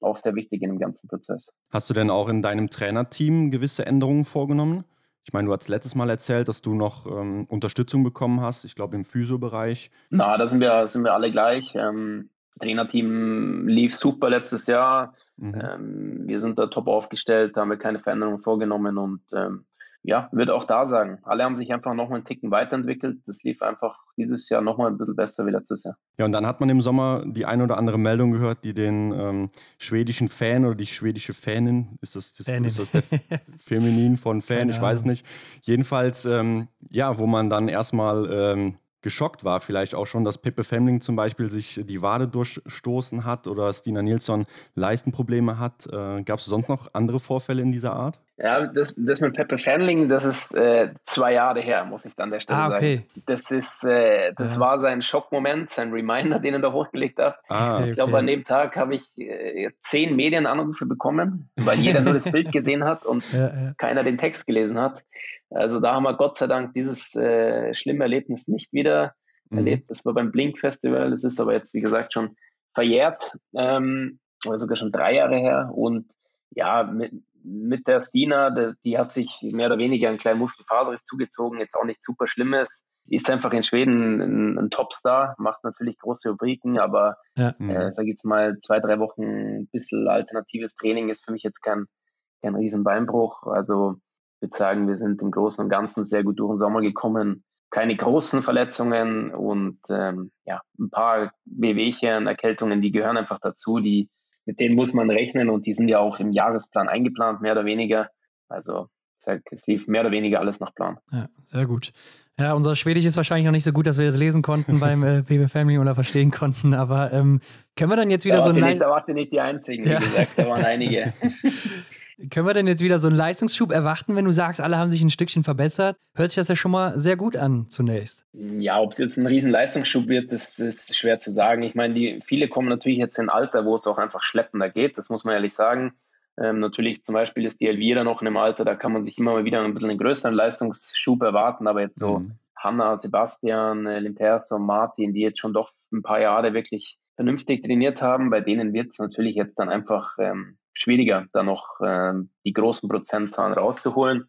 auch sehr wichtig in dem ganzen Prozess. Hast du denn auch in deinem Trainerteam gewisse Änderungen vorgenommen? Ich meine, du hast letztes Mal erzählt, dass du noch ähm, Unterstützung bekommen hast, ich glaube im Physio-Bereich. Na, da sind wir, sind wir alle gleich. Ähm, Trainerteam lief super letztes Jahr. Mhm. Ähm, wir sind da top aufgestellt, da haben wir keine Veränderungen vorgenommen und ähm, ja, würde auch da sagen, alle haben sich einfach nochmal einen Ticken weiterentwickelt. Das lief einfach dieses Jahr nochmal ein bisschen besser wie letztes Jahr. Ja, und dann hat man im Sommer die eine oder andere Meldung gehört, die den ähm, schwedischen Fan oder die schwedische Fanin, ist das, das, ist das der [LAUGHS] Feminin von Fan, ich weiß nicht. Jedenfalls, ähm, ja, wo man dann erstmal ähm, geschockt war, vielleicht auch schon, dass Pepe Femling zum Beispiel sich die Wade durchstoßen hat oder Stina Nilsson Leistenprobleme hat. Äh, Gab es sonst noch andere Vorfälle in dieser Art? Ja, das, das mit Pepe Fanling, das ist äh, zwei Jahre her, muss ich dann an der Stelle ah, okay. sagen. Das ist, äh, das ja. war sein Schockmoment, sein Reminder, den er da hochgelegt hat. Ah, okay, ich glaube, okay. an dem Tag habe ich äh, zehn Medienanrufe bekommen, weil jeder nur das Bild gesehen hat und [LAUGHS] ja, ja. keiner den Text gelesen hat. Also da haben wir Gott sei Dank dieses äh, schlimme Erlebnis nicht wieder mhm. erlebt. Das war beim Blink Festival, das ist aber jetzt, wie gesagt, schon verjährt, ähm, oder sogar schon drei Jahre her. Und ja, mit, mit der Stina, die, hat sich mehr oder weniger einen kleinen Muskelfaserriss zugezogen, jetzt auch nichts super Schlimmes. Ist einfach in Schweden ein, ein Topstar, macht natürlich große Rubriken, aber ja. äh, sag jetzt mal, zwei, drei Wochen ein bisschen alternatives Training ist für mich jetzt kein, kein Riesenbeinbruch. Also würde sagen, wir sind im Großen und Ganzen sehr gut durch den Sommer gekommen. Keine großen Verletzungen und ähm, ja, ein paar Wehwehchen, Erkältungen, die gehören einfach dazu. Die, mit denen muss man rechnen und die sind ja auch im Jahresplan eingeplant, mehr oder weniger. Also es lief mehr oder weniger alles nach Plan. Ja, sehr gut. Ja, unser Schwedisch ist wahrscheinlich noch nicht so gut, dass wir das lesen konnten beim äh, PB Family oder verstehen konnten. Aber ähm, können wir dann jetzt wieder da so ein. Nicht, da wart ihr nicht die Einzigen, wie ja. gesagt, da waren einige. [LAUGHS] können wir denn jetzt wieder so einen Leistungsschub erwarten, wenn du sagst, alle haben sich ein Stückchen verbessert? Hört sich das ja schon mal sehr gut an zunächst. Ja, ob es jetzt ein riesen Leistungsschub wird, das ist schwer zu sagen. Ich meine, die, viele kommen natürlich jetzt in ein Alter, wo es auch einfach schleppender geht, das muss man ehrlich sagen. Ähm, natürlich zum Beispiel ist die Elvira noch in einem Alter, da kann man sich immer mal wieder ein bisschen einen größeren Leistungsschub erwarten, aber jetzt so mhm. Hanna, Sebastian, äh, Limperso, Martin, die jetzt schon doch ein paar Jahre wirklich vernünftig trainiert haben, bei denen wird es natürlich jetzt dann einfach ähm, schwieriger, da noch ähm, die großen Prozentzahlen rauszuholen.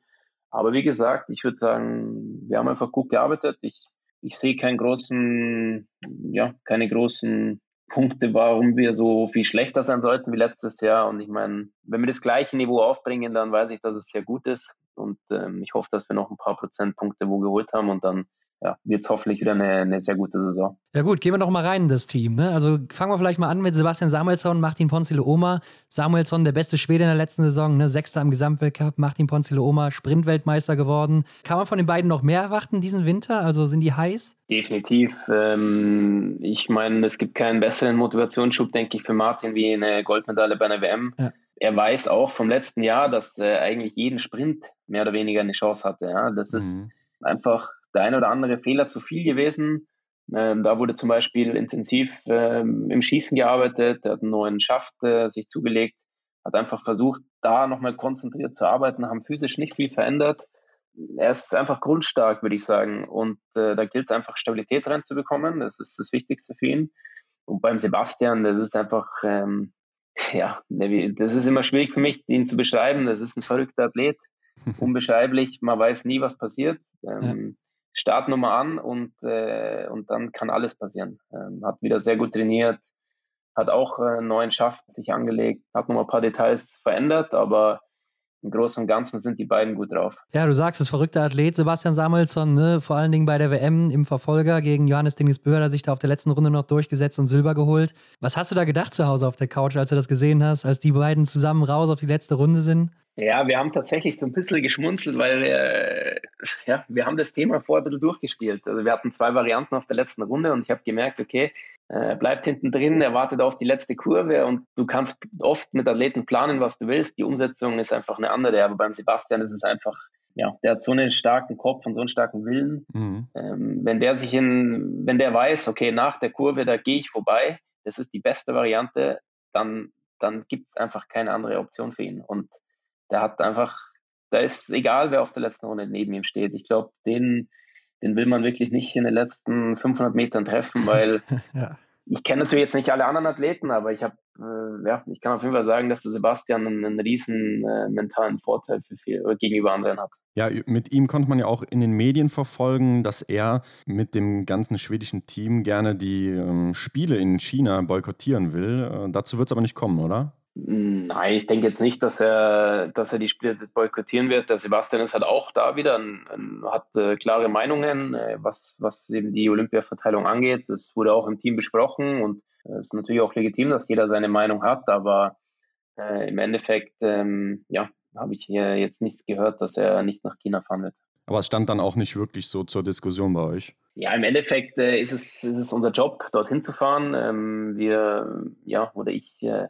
Aber wie gesagt, ich würde sagen, wir haben einfach gut gearbeitet. Ich, ich sehe keinen großen, ja, keine großen Punkte, warum wir so viel schlechter sein sollten wie letztes Jahr. Und ich meine, wenn wir das gleiche Niveau aufbringen, dann weiß ich, dass es sehr gut ist. Und ähm, ich hoffe, dass wir noch ein paar Prozentpunkte wo geholt haben und dann ja, wird es hoffentlich wieder eine, eine, sehr gute Saison. Ja gut, gehen wir doch mal rein in das Team. Ne? Also fangen wir vielleicht mal an mit Sebastian Samuelsson, Martin Ponzile Oma. Samuelsson, der beste Schwede in der letzten Saison, ne? Sechster im Gesamtweltcup, Martin Ponzile Oma, Sprintweltmeister geworden. Kann man von den beiden noch mehr erwarten diesen Winter? Also sind die heiß? Definitiv. Ähm, ich meine, es gibt keinen besseren Motivationsschub, denke ich, für Martin wie eine Goldmedaille bei einer WM. Ja. Er weiß auch vom letzten Jahr, dass er eigentlich jeden Sprint mehr oder weniger eine Chance hatte. Ja? Das mhm. ist einfach der ein oder andere Fehler zu viel gewesen. Ähm, da wurde zum Beispiel intensiv ähm, im Schießen gearbeitet, er hat einen neuen Schaft äh, sich zugelegt, hat einfach versucht, da nochmal konzentriert zu arbeiten, haben physisch nicht viel verändert. Er ist einfach grundstark, würde ich sagen. Und äh, da gilt es einfach, Stabilität reinzubekommen. Das ist das Wichtigste für ihn. Und beim Sebastian, das ist einfach, ähm, [LAUGHS] ja, das ist immer schwierig für mich, ihn zu beschreiben. Das ist ein verrückter Athlet, [LAUGHS] unbeschreiblich. Man weiß nie, was passiert. Ähm, ja. Startnummer an und, äh, und dann kann alles passieren. Ähm, hat wieder sehr gut trainiert, hat auch äh, einen neuen Schaft sich angelegt, hat noch ein paar Details verändert, aber im Großen und Ganzen sind die beiden gut drauf. Ja, du sagst es, verrückter Athlet Sebastian Samuelsson, ne? vor allen Dingen bei der WM im Verfolger gegen Johannes Dinges Böhr, hat sich da auf der letzten Runde noch durchgesetzt und Silber geholt. Was hast du da gedacht zu Hause auf der Couch, als du das gesehen hast, als die beiden zusammen raus auf die letzte Runde sind? Ja, wir haben tatsächlich so ein bisschen geschmunzelt, weil wir, ja, wir haben das Thema vorher ein bisschen durchgespielt. Also wir hatten zwei Varianten auf der letzten Runde und ich habe gemerkt, okay, äh, bleibt hinten drin, er wartet auf die letzte Kurve und du kannst oft mit Athleten planen, was du willst. Die Umsetzung ist einfach eine andere. Aber beim Sebastian ist es einfach, ja, der hat so einen starken Kopf und so einen starken Willen. Mhm. Ähm, wenn der sich in, wenn der weiß, okay, nach der Kurve, da gehe ich vorbei, das ist die beste Variante, dann, dann gibt es einfach keine andere Option für ihn. Und der hat einfach, da ist egal, wer auf der letzten Runde neben ihm steht. Ich glaube, den, den will man wirklich nicht in den letzten 500 Metern treffen, [LAUGHS] weil ja. ich kenne natürlich jetzt nicht alle anderen Athleten, aber ich habe, äh, ja, ich kann auf jeden Fall sagen, dass der Sebastian einen, einen riesen äh, mentalen Vorteil für viel, gegenüber anderen hat. Ja, mit ihm konnte man ja auch in den Medien verfolgen, dass er mit dem ganzen schwedischen Team gerne die ähm, Spiele in China boykottieren will. Äh, dazu wird es aber nicht kommen, oder? Nein, ich denke jetzt nicht, dass er, dass er die Spiele boykottieren wird. Der Sebastian ist halt auch da wieder, ein, ein, hat äh, klare Meinungen, äh, was, was eben die Olympiaverteilung angeht. Das wurde auch im Team besprochen und es äh, ist natürlich auch legitim, dass jeder seine Meinung hat, aber äh, im Endeffekt, ähm, ja, habe ich hier jetzt nichts gehört, dass er nicht nach China fahren wird. Aber es stand dann auch nicht wirklich so zur Diskussion bei euch. Ja, im Endeffekt äh, ist, es, ist es unser Job, dorthin zu fahren. Ähm, wir, ja, oder ich äh,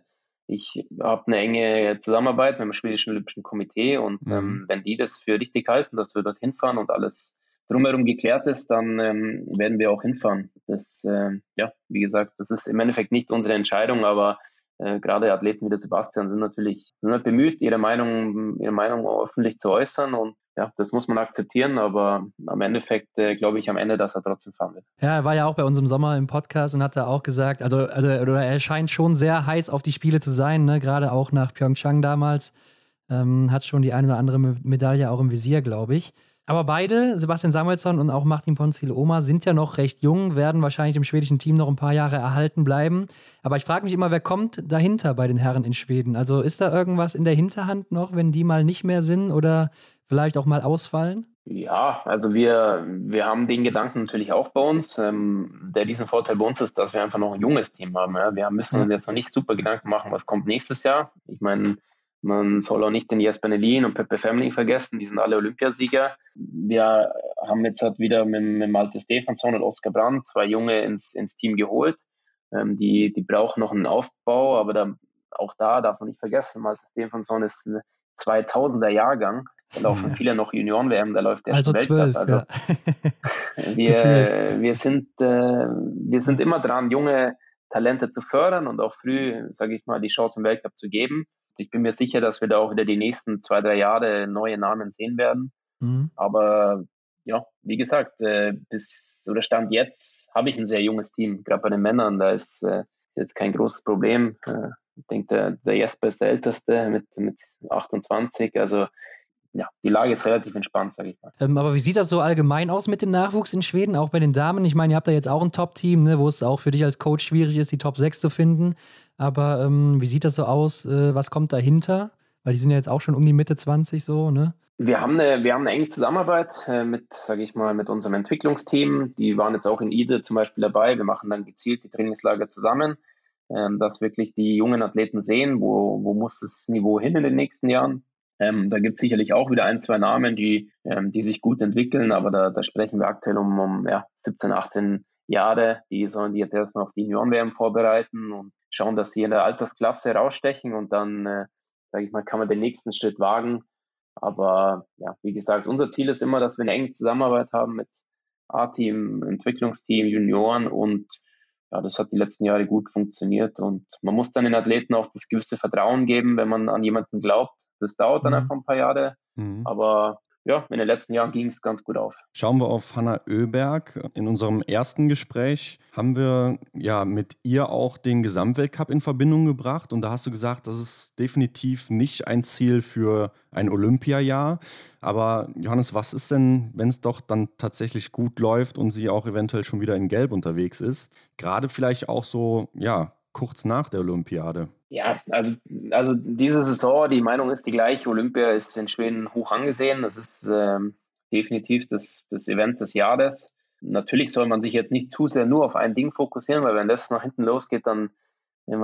ich habe eine enge Zusammenarbeit mit dem Schwedischen Olympischen Komitee und mhm. ähm, wenn die das für richtig halten, dass wir dort hinfahren und alles drumherum geklärt ist, dann ähm, werden wir auch hinfahren. Das, äh, ja, wie gesagt, das ist im Endeffekt nicht unsere Entscheidung, aber äh, gerade Athleten wie der Sebastian sind natürlich sind halt bemüht, ihre Meinung, ihre Meinung öffentlich zu äußern und ja, das muss man akzeptieren, aber am Endeffekt äh, glaube ich am Ende, dass er trotzdem fahren wird. Ja, er war ja auch bei uns im Sommer im Podcast und hat da auch gesagt, also, also er scheint schon sehr heiß auf die Spiele zu sein, ne? gerade auch nach Pyeongchang damals. Ähm, hat schon die eine oder andere Medaille auch im Visier, glaube ich. Aber beide, Sebastian Samuelsson und auch Martin Ponzil Oma, sind ja noch recht jung, werden wahrscheinlich im schwedischen Team noch ein paar Jahre erhalten bleiben. Aber ich frage mich immer, wer kommt dahinter bei den Herren in Schweden? Also ist da irgendwas in der Hinterhand noch, wenn die mal nicht mehr sind oder vielleicht auch mal ausfallen? Ja, also wir, wir haben den Gedanken natürlich auch bei uns. Ähm, der diesen Vorteil bei uns ist, dass wir einfach noch ein junges Team haben. Ja. Wir müssen uns jetzt noch nicht super Gedanken machen, was kommt nächstes Jahr. Ich meine, Man soll auch nicht den Jesper Nelin und Pepe Femling vergessen, die sind alle Olympiasieger. Wir haben jetzt halt wieder mit, mit Malte Stefansson und Oskar Brandt zwei Junge ins, ins Team geholt. Ähm, die, die brauchen noch einen Aufbau, aber da, auch da darf man nicht vergessen, Malte Stefansson ist ein 2000er Jahrgang und auch viele noch Junioren-WM, da läuft der Also zwölf, also, ja. [LAUGHS] wir, wir, sind, äh, wir sind immer dran, junge Talente zu fördern und auch früh, sage ich mal, die Chance im Weltcup zu geben ich bin mir sicher, dass wir da auch wieder die nächsten zwei, drei Jahre neue Namen sehen werden. Mhm. Aber ja, wie gesagt, äh, bis oder Stand jetzt habe ich ein sehr junges Team, gerade bei den Männern. Da ist äh, jetzt kein großes Problem. Äh, ich denke, der, der Jesper ist der Älteste mit, mit 28. Also ja, die Lage ist relativ entspannt, sage ich mal. Ähm, aber wie sieht das so allgemein aus mit dem Nachwuchs in Schweden, auch bei den Damen? Ich meine, ihr habt da jetzt auch ein Top-Team, ne, wo es auch für dich als Coach schwierig ist, die Top 6 zu finden. Aber ähm, wie sieht das so aus? Äh, was kommt dahinter? Weil die sind ja jetzt auch schon um die Mitte 20 so, ne? Wir haben eine, wir haben eine enge Zusammenarbeit äh, mit, sage ich mal, mit unserem Entwicklungsteam. Die waren jetzt auch in IDE zum Beispiel dabei. Wir machen dann gezielt die Trainingslager zusammen, ähm, dass wirklich die jungen Athleten sehen, wo, wo muss das Niveau hin in den nächsten Jahren. Ähm, da gibt es sicherlich auch wieder ein, zwei Namen, die, ähm, die sich gut entwickeln, aber da, da sprechen wir aktuell um, um ja, 17, 18 Jahre. Die sollen die jetzt erstmal auf die Junioren-WM vorbereiten und schauen, dass sie in der Altersklasse rausstechen und dann, äh, sage ich mal, kann man den nächsten Schritt wagen. Aber ja, wie gesagt, unser Ziel ist immer, dass wir eine enge Zusammenarbeit haben mit A-Team, Entwicklungsteam, Junioren und ja, das hat die letzten Jahre gut funktioniert und man muss dann den Athleten auch das gewisse Vertrauen geben, wenn man an jemanden glaubt. Das dauert dann mhm. einfach ein paar Jahre, mhm. aber ja, in den letzten Jahren ging es ganz gut auf. Schauen wir auf Hanna Oeberg. In unserem ersten Gespräch haben wir ja mit ihr auch den Gesamtweltcup in Verbindung gebracht. Und da hast du gesagt, das ist definitiv nicht ein Ziel für ein Olympiajahr. Aber Johannes, was ist denn, wenn es doch dann tatsächlich gut läuft und sie auch eventuell schon wieder in Gelb unterwegs ist? Gerade vielleicht auch so, ja, kurz nach der Olympiade. Ja, also, also diese Saison, die Meinung ist die gleiche. Olympia ist in Schweden hoch angesehen. Das ist ähm, definitiv das, das Event des Jahres. Natürlich soll man sich jetzt nicht zu sehr nur auf ein Ding fokussieren, weil wenn das nach hinten losgeht, dann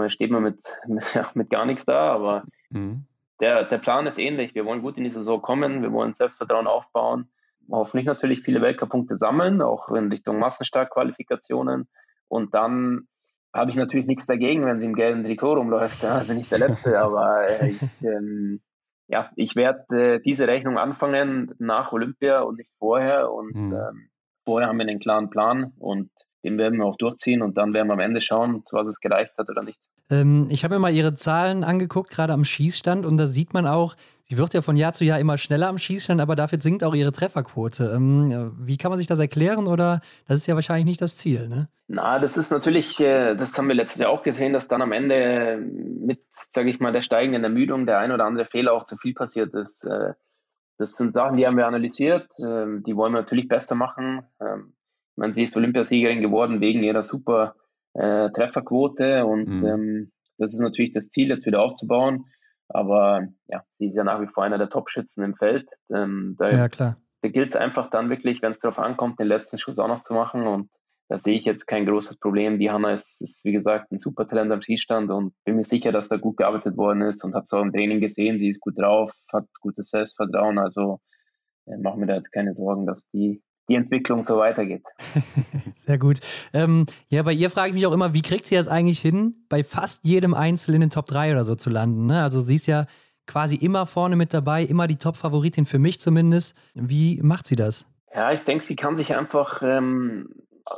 steht man mit, [LAUGHS] mit gar nichts da. Aber mhm. der, der Plan ist ähnlich. Wir wollen gut in die Saison kommen, wir wollen Selbstvertrauen aufbauen, hoffentlich natürlich viele Weltcup-Punkte sammeln, auch in Richtung Massenstark-Qualifikationen. Und dann habe ich natürlich nichts dagegen, wenn sie im gelben Trikot rumläuft. [LAUGHS] Ja, bin ich der Letzte, aber äh, ich, ähm, ja, ich werde äh, diese Rechnung anfangen nach Olympia und nicht vorher. Und mhm. ähm, vorher haben wir einen klaren Plan und den werden wir auch durchziehen und dann werden wir am Ende schauen, zu was es gereicht hat oder nicht. Ähm, ich habe mir mal ihre Zahlen angeguckt, gerade am Schießstand, und da sieht man auch, sie wird ja von Jahr zu Jahr immer schneller am Schießstand, aber dafür sinkt auch ihre Trefferquote. Ähm, wie kann man sich das erklären oder das ist ja wahrscheinlich nicht das Ziel, ne? Na, das ist natürlich, äh, das haben wir letztes Jahr auch gesehen, dass dann am Ende mit, sage ich mal, der steigenden Ermüdung der ein oder andere Fehler auch zu viel passiert ist. Äh, das sind Sachen, die haben wir analysiert, ähm, die wollen wir natürlich besser machen. Ich meine, sie ist Olympiasiegerin geworden wegen ihrer super äh, Trefferquote und mhm. ähm, das ist natürlich das Ziel, jetzt wieder aufzubauen. Aber ja, sie ist ja nach wie vor einer der Top-Schützen im Feld. Ähm, da, ja, klar. Da gilt es einfach dann wirklich, wenn es darauf ankommt, den letzten Schuss auch noch zu machen. Und da sehe ich jetzt kein großes Problem. Die Hanna ist, ist, wie gesagt, ein super Talent am Schießstand und bin mir sicher, dass da gut gearbeitet worden ist und habe es auch im Training gesehen. Sie ist gut drauf, hat gutes Selbstvertrauen. Also äh, machen wir da jetzt keine Sorgen, dass die die Entwicklung so weitergeht. [LAUGHS] Sehr gut. Ähm, ja, bei ihr frage ich mich auch immer, wie kriegt sie das eigentlich hin, bei fast jedem Einzel in den Top 3 oder so zu landen? Ne? Also sie ist ja quasi immer vorne mit dabei, immer die Top-Favoritin für mich zumindest. Wie macht sie das? Ja, ich denke, sie kann sich einfach ähm,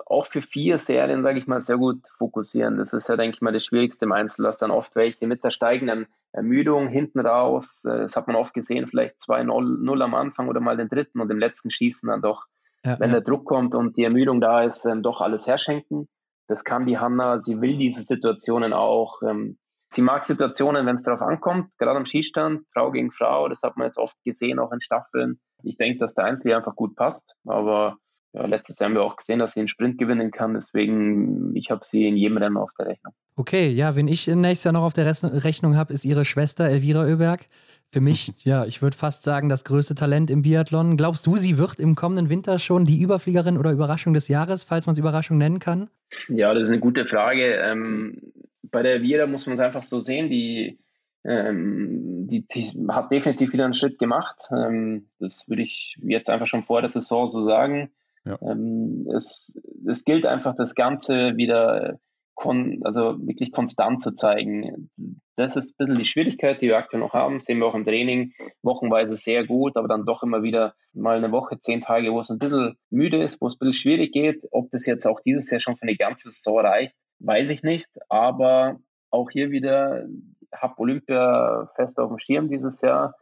auch für vier Serien, sage ich mal, sehr gut fokussieren. Das ist ja, denke ich mal, das Schwierigste im Einzel, dass dann oft welche mit der steigenden Ermüdung hinten raus, äh, das hat man oft gesehen, vielleicht 2-0 am Anfang oder mal den dritten und im letzten Schießen dann doch ja, wenn der Druck kommt und die Ermüdung da ist, ähm, doch alles herschenken. Das kann die Hanna. Sie will diese Situationen auch. Ähm, sie mag Situationen, wenn es darauf ankommt, gerade am Schießstand, Frau gegen Frau. Das hat man jetzt oft gesehen, auch in Staffeln. Ich denke, dass der Einzel einfach gut passt. Aber ja, letztes Jahr haben wir auch gesehen, dass sie einen Sprint gewinnen kann. Deswegen, ich habe sie in jedem Rennen auf der Rechnung. Okay, ja, wenn ich nächstes Jahr noch auf der Rechnung habe, ist ihre Schwester Elvira Oeberg. Für mich, ja, ich würde fast sagen, das größte Talent im Biathlon. Glaubst du, sie wird im kommenden Winter schon die Überfliegerin oder Überraschung des Jahres, falls man es Überraschung nennen kann? Ja, das ist eine gute Frage. Ähm, bei der Elvira muss man es einfach so sehen, die Ähm, die, die, hat definitiv wieder einen Schritt gemacht. Ähm, das würde ich jetzt einfach schon vor der Saison so sagen. Ja. Ähm, es, es gilt einfach, das Ganze wieder kon also wirklich konstant zu zeigen. Das ist ein bisschen die Schwierigkeit, die wir aktuell noch haben. Sehen wir auch im Training wochenweise sehr gut, aber dann doch immer wieder mal eine Woche, zehn Tage, wo es ein bisschen müde ist, wo es ein bisschen schwierig geht. Ob das jetzt auch dieses Jahr schon für eine ganze Saison reicht, weiß ich nicht. Aber auch hier wieder, habe Olympia fest auf dem Schirm dieses Jahr.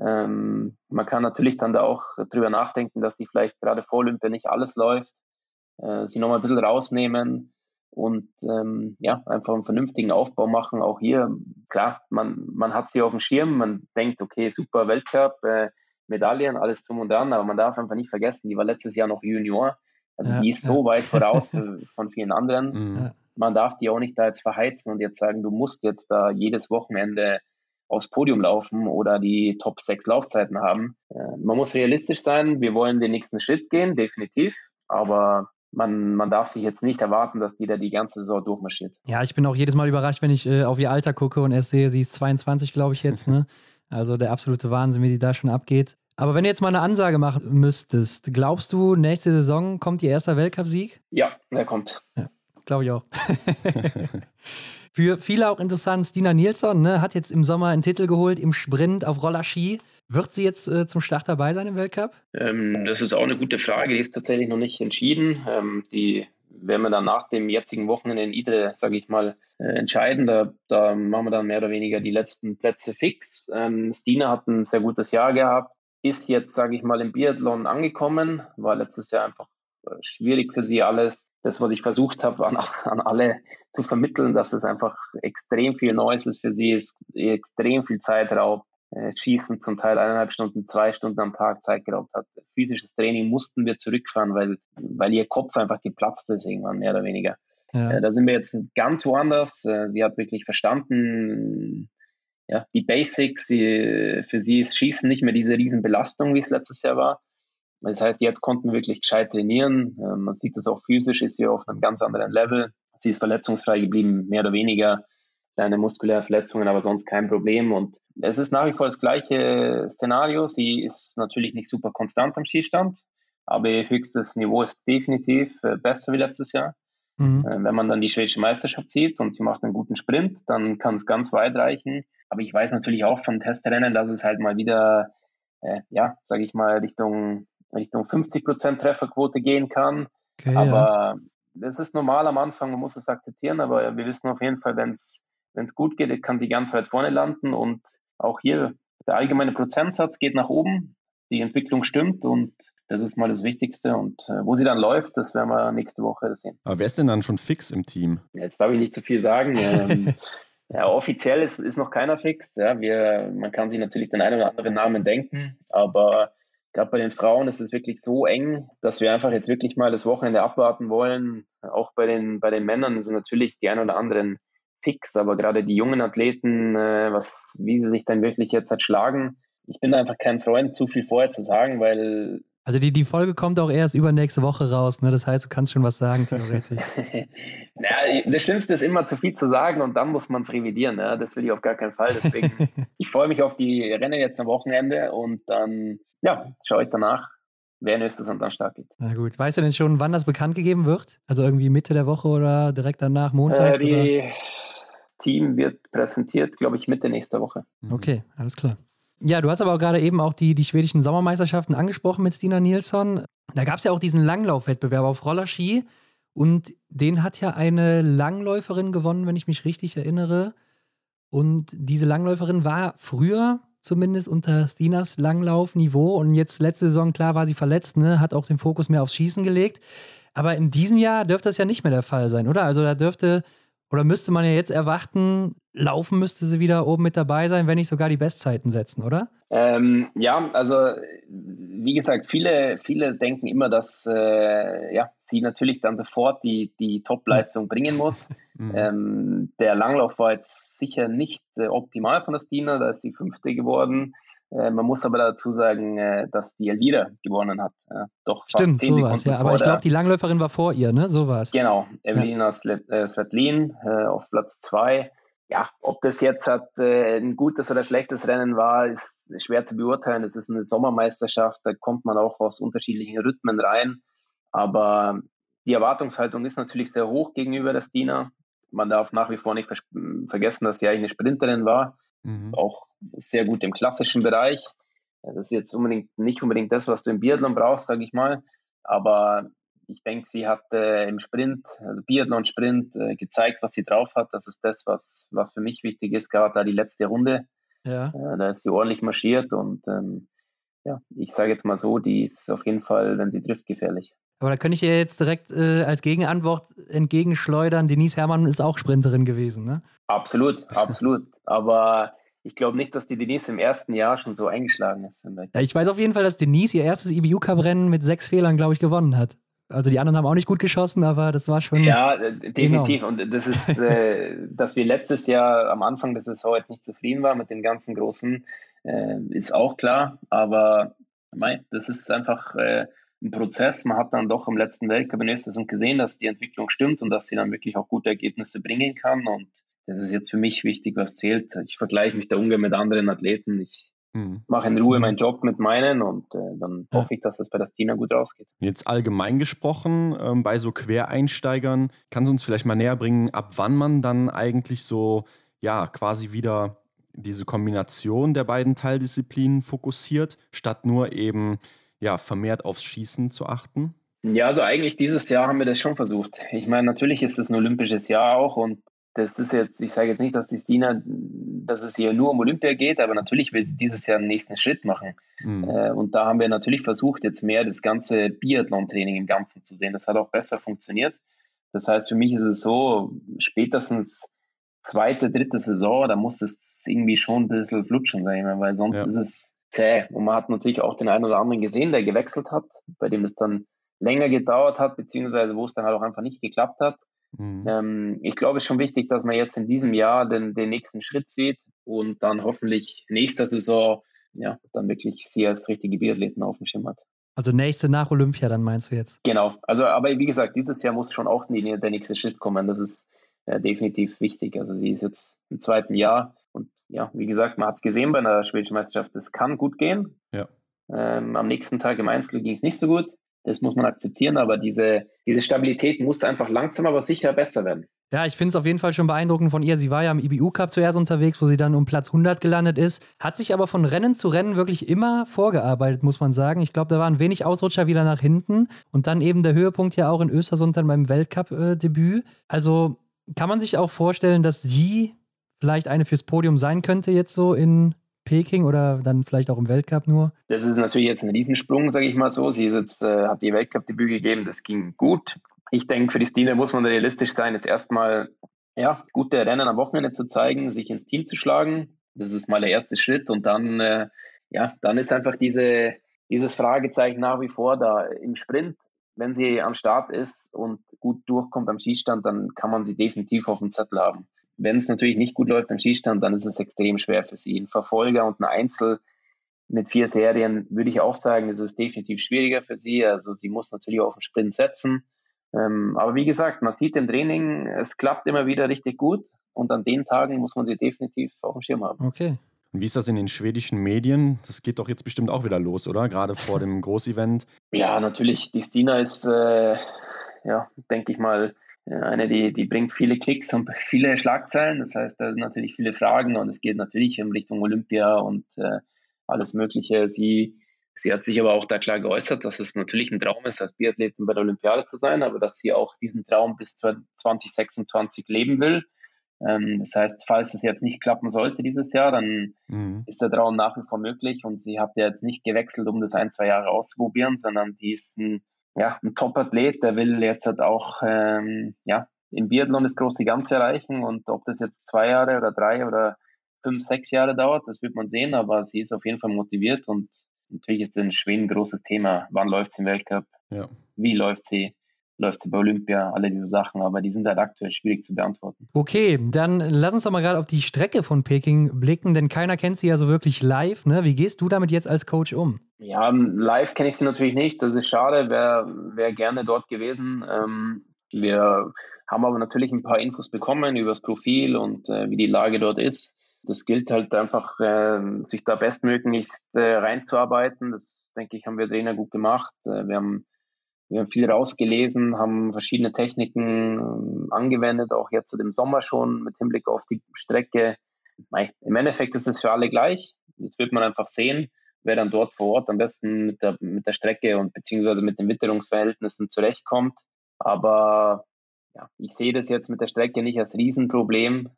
Ähm, man kann natürlich dann da auch drüber nachdenken, dass sie vielleicht gerade vor Olympia nicht alles läuft, äh, sie nochmal ein bisschen rausnehmen und ähm, ja, einfach einen vernünftigen Aufbau machen. Auch hier, klar, man, man hat sie auf dem Schirm, man denkt, okay, super Weltcup, äh, Medaillen, alles drum und dran, aber man darf einfach nicht vergessen, die war letztes Jahr noch Junior. Also ja, die ist so weit voraus [LAUGHS] von vielen anderen. Mhm. Man darf die auch nicht da jetzt verheizen und jetzt sagen, du musst jetzt da jedes Wochenende aufs Podium laufen oder die Top 6 Laufzeiten haben. Äh, man muss realistisch sein, wir wollen den nächsten Schritt gehen, definitiv, aber man, man darf sich jetzt nicht erwarten, dass die da die ganze Saison durchmarschiert. Ja, ich bin auch jedes Mal überrascht, wenn ich äh, auf ihr Alter gucke und erst sehe, sie ist 22, glaube ich jetzt. Ne? [LAUGHS] Also der absolute Wahnsinn, wie die da schon abgeht. Aber wenn du jetzt mal eine Ansage machen müsstest, glaubst du, nächste Saison kommt ihr erster Weltcupsieg? Ja, der kommt. Ja, glaube ich auch. [LAUGHS] Für viele auch interessant, Stina Nilsson ne, hat jetzt im Sommer einen Titel geholt im Sprint auf Rollerski. Wird sie jetzt äh, zum Start dabei sein im Weltcup? Ähm, das ist auch eine gute Frage. Die ist tatsächlich noch nicht entschieden. Ähm, die werden wir dann nach dem jetzigen Wochenende in Idre, sage ich mal, äh, entscheiden. Da, da, machen wir dann mehr oder weniger die letzten Plätze fix. Ähm, Stina hat ein sehr gutes Jahr gehabt, ist jetzt, sage ich mal, im Biathlon angekommen, war letztes Jahr einfach äh, schwierig für sie alles. Das, was ich versucht habe, an, an alle zu vermitteln, dass es einfach extrem viel Neues ist für sie, ist extrem viel Zeit raubt äh, Schießen zum Teil eineinhalb Stunden, zwei Stunden am Tag Zeit geraubt hat. Physisches Training mussten wir zurückfahren, weil, weil ihr Kopf einfach geplatzt ist irgendwann, mehr oder weniger. Ja. Äh, da sind wir jetzt ganz woanders. Äh, sie hat wirklich verstanden, ja, die Basics. Sie, für sie ist Schießen nicht mehr diese Riesenbelastung, wie es letztes Jahr war. Das heißt, jetzt konnten wir wirklich gescheit trainieren. Man sieht das auch physisch, ist sie auf einem ganz anderen Level. Sie ist verletzungsfrei geblieben, mehr oder weniger kleine muskuläre Verletzungen, aber sonst kein Problem. Und es ist nach wie vor das gleiche Szenario. Sie ist natürlich nicht super konstant am Skistand, aber ihr höchstes Niveau ist definitiv äh, besser wie letztes Jahr. Mhm. Äh, wenn man dann die schwedische Meisterschaft sieht und sie macht einen guten Sprint, dann kann es ganz weit reichen. Aber ich weiß natürlich auch von Testrennen, dass es halt mal wieder, äh, ja, sage ich mal, Richtung, Richtung 50% Trefferquote gehen kann. Okay, aber ja. das ist normal am Anfang, man muss es akzeptieren, aber wir wissen auf jeden Fall, wenn es wenn es gut geht, kann sie ganz weit vorne landen. Und auch hier, der allgemeine Prozentsatz geht nach oben. Die Entwicklung stimmt und das ist mal das Wichtigste. Und äh, wo sie dann läuft, das werden wir nächste Woche sehen. Aber wer ist denn dann schon fix im Team? Jetzt darf ich nicht zu viel sagen. ähm, [LAUGHS] ja, offiziell ist, ist noch keiner fix. Ja, wir, man kann sich natürlich den einen oder anderen Namen denken, aber gerade bei den Frauen ist es wirklich so eng, dass wir einfach jetzt wirklich mal das Wochenende abwarten wollen. Auch bei den, bei den Männern sind natürlich die ein oder anderen fix, aber gerade die jungen Athleten, äh, was, wie sie sich dann wirklich jetzt erschlagen, ich bin einfach kein Freund, zu viel vorher zu sagen, weil. Also die, die Folge kommt auch erst übernächste Woche raus, ne? Das heißt, du kannst schon was sagen, theoretisch. [LAUGHS] naja, das Schlimmste ist immer zu viel zu sagen und dann muss man es revidieren. Ne? Das will ich auf gar keinen Fall. Deswegen, [LAUGHS] ich freue mich auf die Rennen jetzt am Wochenende und dann, ja, schaue ich danach, wer in Östersund dann stark geht. Na gut. Weißt du denn schon, wann das bekannt gegeben wird? Also irgendwie Mitte der Woche oder direkt danach, montags? Äh, die, oder? Team wird präsentiert, glaube ich, Mitte nächster Woche. Mhm. Okay, alles klar. Ja, du hast aber auch gerade eben auch die, die schwedischen Sommermeisterschaften angesprochen mit Stina Nilsson. Da gab es ja auch diesen Langlaufwettbewerb auf Rollerski und den hat ja eine Langläuferin gewonnen, wenn ich mich richtig erinnere. Und diese Langläuferin war früher zumindest unter Stinas Langlaufniveau und jetzt letzte Saison, klar, war sie verletzt, ne? hat auch den Fokus mehr aufs Schießen gelegt. Aber in diesem Jahr dürfte das ja nicht mehr der Fall sein, oder? Also da dürfte oder müsste man ja jetzt erwarten, laufen müsste sie wieder oben mit dabei sein, wenn nicht sogar die Bestzeiten setzen, oder? Ähm, ja, also wie gesagt, viele, viele denken immer, dass äh, ja, sie natürlich dann sofort die, die Top-Leistung bringen muss. [LAUGHS] Mhm. Ähm, der Langlauf war jetzt sicher nicht äh, optimal von der Stina, da ist sie Fünfte geworden. Äh, man muss aber dazu sagen, äh, dass die Elvira gewonnen hat. Doch Stimmt, sowas, ja. Aber ich glaube, die Langläuferin war vor ihr, ne? So war es. Genau, Evelina ja. Äh, Svetlin auf Platz zwei. ja, ob das jetzt hat, äh, ein gutes oder schlechtes Rennen war, ist schwer zu beurteilen. Es ist eine Sommermeisterschaft, da kommt man auch aus unterschiedlichen Rhythmen rein. Aber die Erwartungshaltung ist natürlich sehr hoch gegenüber der Stina. Man darf nach wie vor nicht vergessen, dass sie eigentlich eine Sprinterin war. Mhm. Auch sehr gut im klassischen Bereich. Das ist jetzt unbedingt nicht unbedingt das, was du im Biathlon brauchst, sage ich mal. Aber ich denke, sie hat äh, im Sprint, also Biathlon-Sprint, äh, gezeigt, was sie drauf hat. Das ist das, was, was für mich wichtig ist, gerade da die letzte Runde. Ja. Äh, da ist sie ordentlich marschiert und ähm, ja, ich sage jetzt mal so, die ist auf jeden Fall, wenn sie trifft, gefährlich. Aber da könnte ich ihr jetzt direkt äh, als Gegenantwort entgegenschleudern. Denise Herrmann ist auch Sprinterin gewesen, ne? Absolut, absolut. Aber ich glaube nicht, dass die Denise im ersten Jahr schon so eingeschlagen ist. Ja, ich weiß auf jeden Fall, dass Denise ihr erstes IBU-Cup-Rennen mit sechs Fehlern, glaube ich, gewonnen hat. Also die anderen haben auch nicht gut geschossen, aber das war schon. Ja, äh, definitiv. Enorm. Und das ist, äh, [LAUGHS] dass wir letztes Jahr am Anfang der Saison jetzt nicht zufrieden waren mit dem ganzen Großen, äh, ist auch klar. Aber mei, das ist einfach äh, ein Prozess. Man hat dann doch im letzten Weltcup in Österreich gesehen, dass die Entwicklung stimmt und dass sie dann wirklich auch gute Ergebnisse bringen kann. Und das ist jetzt für mich wichtig, was zählt. Ich vergleiche mich da ungern mit anderen Athleten. Ich mhm. mache in Ruhe meinen Job mit meinen und äh, dann ja. hoffe ich, dass das bei der Stina gut rausgeht. Jetzt allgemein gesprochen, ähm, bei so Quereinsteigern, kannst du uns vielleicht mal näher bringen, ab wann man dann eigentlich so, ja, quasi wieder diese Kombination der beiden Teildisziplinen fokussiert, statt nur eben ja, vermehrt aufs Schießen zu achten? Ja, also eigentlich dieses Jahr haben wir das schon versucht. Ich meine, natürlich ist es ein olympisches Jahr auch und das ist jetzt, ich sage jetzt nicht, dass die Stina, dass es hier nur um Olympia geht, aber natürlich will sie dieses Jahr den nächsten Schritt machen. Mhm. Äh, und da haben wir natürlich versucht, jetzt mehr das ganze Biathlon-Training im Ganzen zu sehen. Das hat auch besser funktioniert. Das heißt, für mich ist es so, spätestens zweite, dritte Saison, da muss das irgendwie schon ein bisschen flutschen, sage ich mal, weil sonst ja. ist es zäh. Und man hat natürlich auch den einen oder anderen gesehen, der gewechselt hat, bei dem es dann länger gedauert hat, beziehungsweise wo es dann halt auch einfach nicht geklappt hat. Mhm. Ähm, ich glaube, es ist schon wichtig, dass man jetzt in diesem Jahr den, den nächsten Schritt sieht und dann hoffentlich nächste Saison ja, dann wirklich sie als richtige Biathleten auf dem Schirm hat. Also nächste nach Olympia, dann meinst du jetzt? Genau. Also, aber wie gesagt, dieses Jahr muss schon auch der nächste Schritt kommen. Das ist äh, definitiv wichtig. Also sie ist jetzt im zweiten Jahr ja, wie gesagt, man hat es gesehen bei einer schwedischen Meisterschaft, das kann gut gehen. Ja. Ähm, am nächsten Tag im Einzel ging es nicht so gut. Das muss man akzeptieren, aber diese, diese Stabilität muss einfach langsam, aber sicher besser werden. Ja, ich finde es auf jeden Fall schon beeindruckend von ihr. Sie war ja im IBU Cup zuerst unterwegs, wo sie dann um Platz 100 gelandet ist. Hat sich aber von Rennen zu Rennen wirklich immer vorgearbeitet, muss man sagen. Ich glaube, da waren wenig Ausrutscher wieder nach hinten. Und dann eben der Höhepunkt ja auch in Östersund dann beim Weltcup-Debüt. also kann man sich auch vorstellen, dass sie vielleicht eine fürs Podium sein könnte jetzt so in Peking oder dann vielleicht auch im Weltcup nur? Das ist natürlich jetzt ein Riesensprung, sage ich mal so. Sie jetzt, äh, hat ihr Weltcup-Debüt gegeben, das ging gut. Ich denke, für die Stine muss man realistisch sein, jetzt erstmal ja, gute Rennen am Wochenende zu zeigen, sich ins Team zu schlagen. Das ist mal der erste Schritt und dann, äh, ja, dann ist einfach diese, dieses Fragezeichen nach wie vor da im Sprint. Wenn sie am Start ist und gut durchkommt am Schießstand, dann kann man sie definitiv auf dem Zettel haben. Wenn es natürlich nicht gut läuft am Schießstand, dann ist es extrem schwer für sie. Ein Verfolger und ein Einzel mit vier Serien würde ich auch sagen, ist es definitiv schwieriger für sie. Also sie muss natürlich auf den Sprint setzen. Ähm, aber wie gesagt, man sieht im Training, es klappt immer wieder richtig gut und an den Tagen muss man sie definitiv auf dem Schirm haben. Okay. Und wie ist das in den schwedischen Medien? Das geht doch jetzt bestimmt auch wieder los, oder? Gerade vor dem Großevent. Ja, natürlich. Die Stina ist, äh, ja, denke ich mal, eine, die, die bringt viele Klicks und [LAUGHS] viele Schlagzeilen. Das heißt, da sind natürlich viele Fragen und es geht natürlich in Richtung Olympia und äh, alles Mögliche. Sie, sie hat sich aber auch da klar geäußert, dass es natürlich ein Traum ist, als Biathletin bei der Olympiade zu sein, aber dass sie auch diesen Traum bis 2026 leben will. Ähm, das heißt, falls es jetzt nicht klappen sollte dieses Jahr, dann mhm. ist der Traum nach wie vor möglich und sie hat ja jetzt nicht gewechselt, um das ein, zwei Jahre auszuprobieren, sondern die ist ein ja, ein Top-Athlet, der will jetzt halt auch ähm, ja, im Biathlon das große Ganze erreichen und ob das jetzt zwei Jahre oder drei oder fünf, sechs Jahre dauert, das wird man sehen, aber sie ist auf jeden Fall motiviert und natürlich ist in Schweden ein großes Thema. Wann läuft sie im Weltcup? Ja. Wie läuft sie? läuft sie bei Olympia, alle diese Sachen, aber die sind halt aktuell schwierig zu beantworten. Okay, dann lass uns doch mal gerade auf die Strecke von Peking blicken, denn keiner kennt sie ja so wirklich live. Ne? Wie gehst du damit jetzt als Coach um? Ja, live kenne ich sie natürlich nicht. Das ist schade, wäre wär gerne dort gewesen. Ähm, Wir haben aber natürlich ein paar Infos bekommen über das Profil und äh, wie die Lage dort ist. Das gilt halt einfach, äh, sich da bestmöglichst äh, reinzuarbeiten. Das, denke ich, haben wir Trainer gut gemacht. Äh, wir, haben, wir haben viel rausgelesen, haben verschiedene Techniken ähm, angewendet, auch jetzt im Sommer schon mit Hinblick auf die Strecke. Im Endeffekt ist es für alle gleich. Das wird man einfach sehen, wer dann dort vor Ort am besten mit der, mit der Strecke und beziehungsweise mit den Witterungsverhältnissen zurechtkommt. Aber ja, ich sehe das jetzt mit der Strecke nicht als Riesenproblem.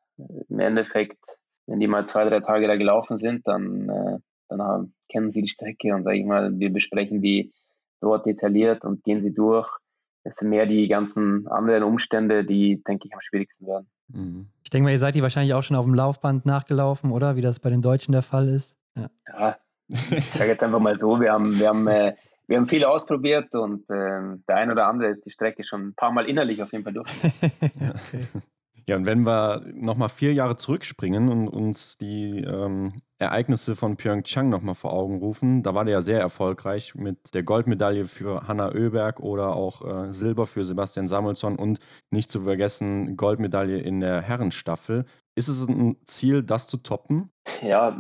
Im Endeffekt, wenn die mal zwei, drei Tage da gelaufen sind, dann, äh, dann haben, kennen sie die Strecke und sage ich mal, wir besprechen die dort detailliert und gehen sie durch. Es sind mehr die ganzen anderen Umstände, die, denke ich, am schwierigsten werden. Mhm. Ich denke mal, ihr seid die wahrscheinlich auch schon auf dem Laufband nachgelaufen, oder? Wie das bei den Deutschen der Fall ist. Ja, ja ich sage jetzt einfach mal so, wir haben, wir haben äh, wir haben viel ausprobiert und äh, der ein oder andere ist die Strecke schon ein paar Mal innerlich auf jeden Fall durch. okay. [LAUGHS] Ja, und wenn wir nochmal vier Jahre zurückspringen und uns die ähm, Ereignisse von Pyeongchang nochmal vor Augen rufen, da war der ja sehr erfolgreich mit der Goldmedaille für Hanna Oeberg oder auch äh, Silber für Sebastian Samuelsson und nicht zu vergessen Goldmedaille in der Herrenstaffel. Ist es ein Ziel, das zu toppen? Ja,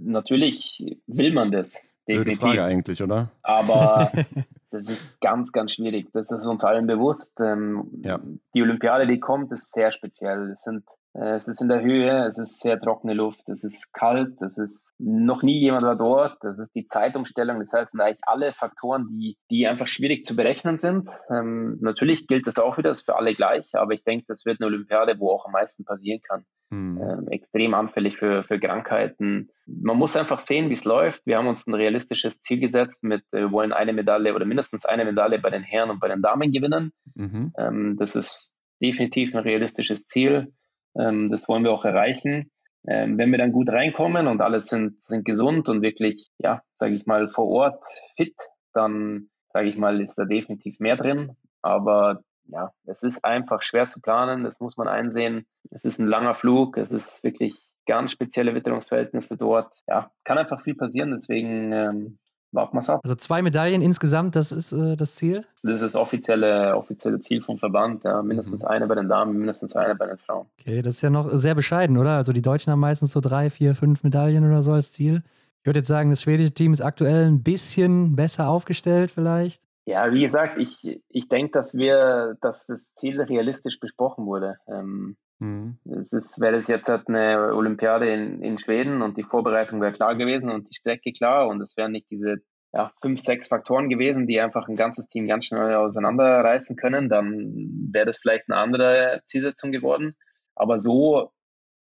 natürlich will man das. Definitiv. Frage eigentlich, oder? Aber [LAUGHS] das ist ganz, ganz schwierig. Das ist uns allen bewusst. Ähm, ja. Die Olympiade, die kommt, ist sehr speziell. Es sind es ist in der Höhe, es ist sehr trockene Luft, es ist kalt, es ist noch nie jemand war dort, das ist die Zeitumstellung, das heißt, sind eigentlich alle Faktoren, die, die einfach schwierig zu berechnen sind. Ähm, natürlich gilt das auch wieder, das ist für alle gleich, aber ich denke, das wird eine Olympiade, wo auch am meisten passieren kann. Mhm. Ähm, extrem anfällig für, für Krankheiten. Man muss einfach sehen, wie es läuft. Wir haben uns ein realistisches Ziel gesetzt mit, wir wollen eine Medaille oder mindestens eine Medaille bei den Herren und bei den Damen gewinnen. Mhm. Ähm, das ist definitiv ein realistisches Ziel. Ähm, das wollen wir auch erreichen. Ähm, wenn wir dann gut reinkommen und alle sind, sind gesund und wirklich, ja, sage ich mal, vor Ort fit, dann, sage ich mal, ist da definitiv mehr drin. Aber ja, es ist einfach schwer zu planen, das muss man einsehen. Es ist ein langer Flug, es ist wirklich ganz spezielle Witterungsverhältnisse dort. Ja, kann einfach viel passieren, deswegen ähm, warten wir es ab. Also zwei Medaillen insgesamt, das ist äh, das Ziel? Das ist das offizielle, offizielle Ziel vom Verband. Ja. Mindestens mhm. eine bei den Damen, mindestens eine bei den Frauen. Okay, das ist ja noch sehr bescheiden, oder? Also die Deutschen haben meistens so drei, vier, fünf Medaillen oder so als Ziel. Ich würde jetzt sagen, das schwedische Team ist aktuell ein bisschen besser aufgestellt vielleicht. Ja, wie gesagt, ich, ich denke, dass wir, dass das Ziel realistisch besprochen wurde. Ähm, mhm. Es ist, wäre das jetzt halt eine Olympiade in, in Schweden und die Vorbereitung wäre klar gewesen und die Strecke klar und es wären nicht diese ja, fünf, sechs Faktoren gewesen, die einfach ein ganzes Team ganz schnell auseinanderreißen können, dann wäre das vielleicht eine andere Zielsetzung geworden. Aber so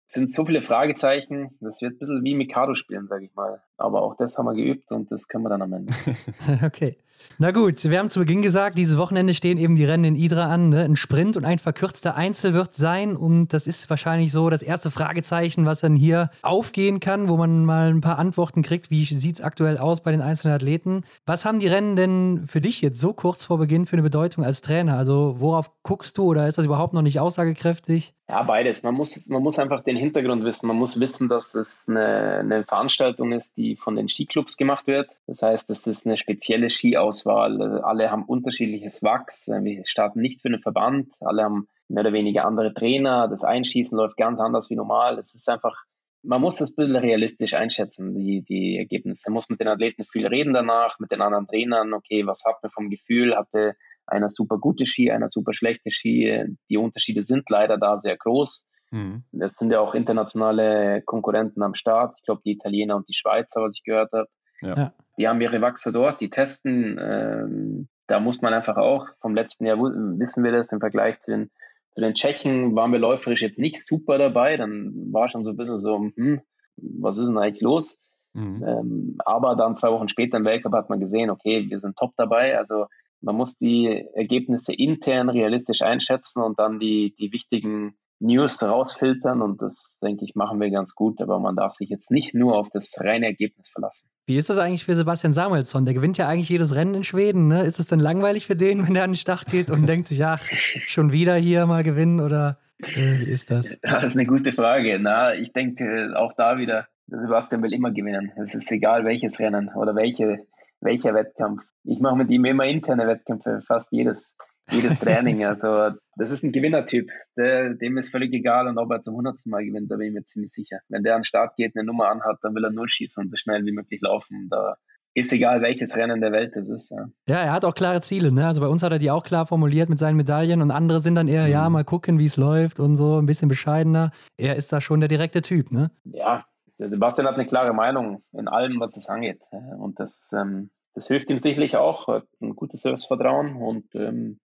sind so viele Fragezeichen, das wird ein bisschen wie Mikado spielen, sage ich mal. Aber auch das haben wir geübt und das können wir dann am Ende. [LAUGHS] [LAUGHS] okay. Na gut, wir haben zu Beginn gesagt, dieses Wochenende stehen eben die Rennen in Idra an. Ne? Ein Sprint und ein verkürzter Einzel wird sein. Und das ist wahrscheinlich so das erste Fragezeichen, was dann hier aufgehen kann, wo man mal ein paar Antworten kriegt. Wie sieht es aktuell aus bei den einzelnen Athleten? Was haben die Rennen denn für dich jetzt so kurz vor Beginn für eine Bedeutung als Trainer? Also worauf guckst du oder ist das überhaupt noch nicht aussagekräftig? Ja, beides. Man muss, man muss einfach den Hintergrund wissen. Man muss wissen, dass es eine, eine Veranstaltung ist, die von den Skiclubs gemacht wird. Das heißt, es ist eine spezielle Skiauswahl. Alle haben unterschiedliches Wachs. Wir starten nicht für einen Verband. Alle haben mehr oder weniger andere Trainer. Das Einschießen läuft ganz anders wie normal. Es ist einfach, man muss das ein bisschen realistisch einschätzen, die, die Ergebnisse. Man muss mit den Athleten viel reden danach, mit den anderen Trainern. Okay, was hat man vom Gefühl? Hatte einer super gute Ski, einer super schlechte Ski. Die Unterschiede sind leider da sehr groß. Mhm. Es sind ja auch internationale Konkurrenten am Start. Ich glaube, die Italiener und die Schweizer, was ich gehört habe. Ja. Die haben ihre Wachse dort, die testen. Ähm, da muss man einfach auch, vom letzten Jahr wissen wir das, im Vergleich zu den, zu den Tschechen waren wir läuferisch jetzt nicht super dabei. Dann war schon so ein bisschen so, hm, was ist denn eigentlich los? Mhm. Ähm, aber dann zwei Wochen später im Weltcup hat man gesehen, okay, wir sind top dabei. Also man muss die Ergebnisse intern realistisch einschätzen und dann die, die wichtigen News rausfiltern und das, denke ich, machen wir ganz gut, aber man darf sich jetzt nicht nur auf das reine Ergebnis verlassen. Wie ist das eigentlich für Sebastian Samuelsson? Der gewinnt ja eigentlich jedes Rennen in Schweden. Ne? Ist es dann langweilig für den, [LAUGHS] wenn er an den Start geht und denkt sich, ach, schon wieder hier mal gewinnen oder äh, wie ist das? [LAUGHS] Das ist eine gute Frage. Na, ich denke auch da wieder, Sebastian will immer gewinnen. Es ist egal welches Rennen oder welche, welcher Wettkampf. Ich mache mit ihm immer interne Wettkämpfe, fast jedes, jedes Training. Also das ist ein Gewinnertyp. Der, dem ist völlig egal und ob er zum hundertsten Mal gewinnt, da bin ich mir ziemlich sicher. Wenn der an den Start geht, eine Nummer anhat, dann will er null schießen und so schnell wie möglich laufen. Da ist egal, welches Rennen der Welt es ist. Ja. ja, er hat auch klare Ziele. Ne? Also bei uns hat er die auch klar formuliert mit seinen Medaillen und andere sind dann eher, mhm. ja, mal gucken, wie es läuft und so, ein bisschen bescheidener. Er ist da schon der direkte Typ, ne? Ja, der Sebastian hat eine klare Meinung in allem, was es angeht. Und das, ähm, das hilft ihm sicherlich auch, hat ein gutes Selbstvertrauen und ähm,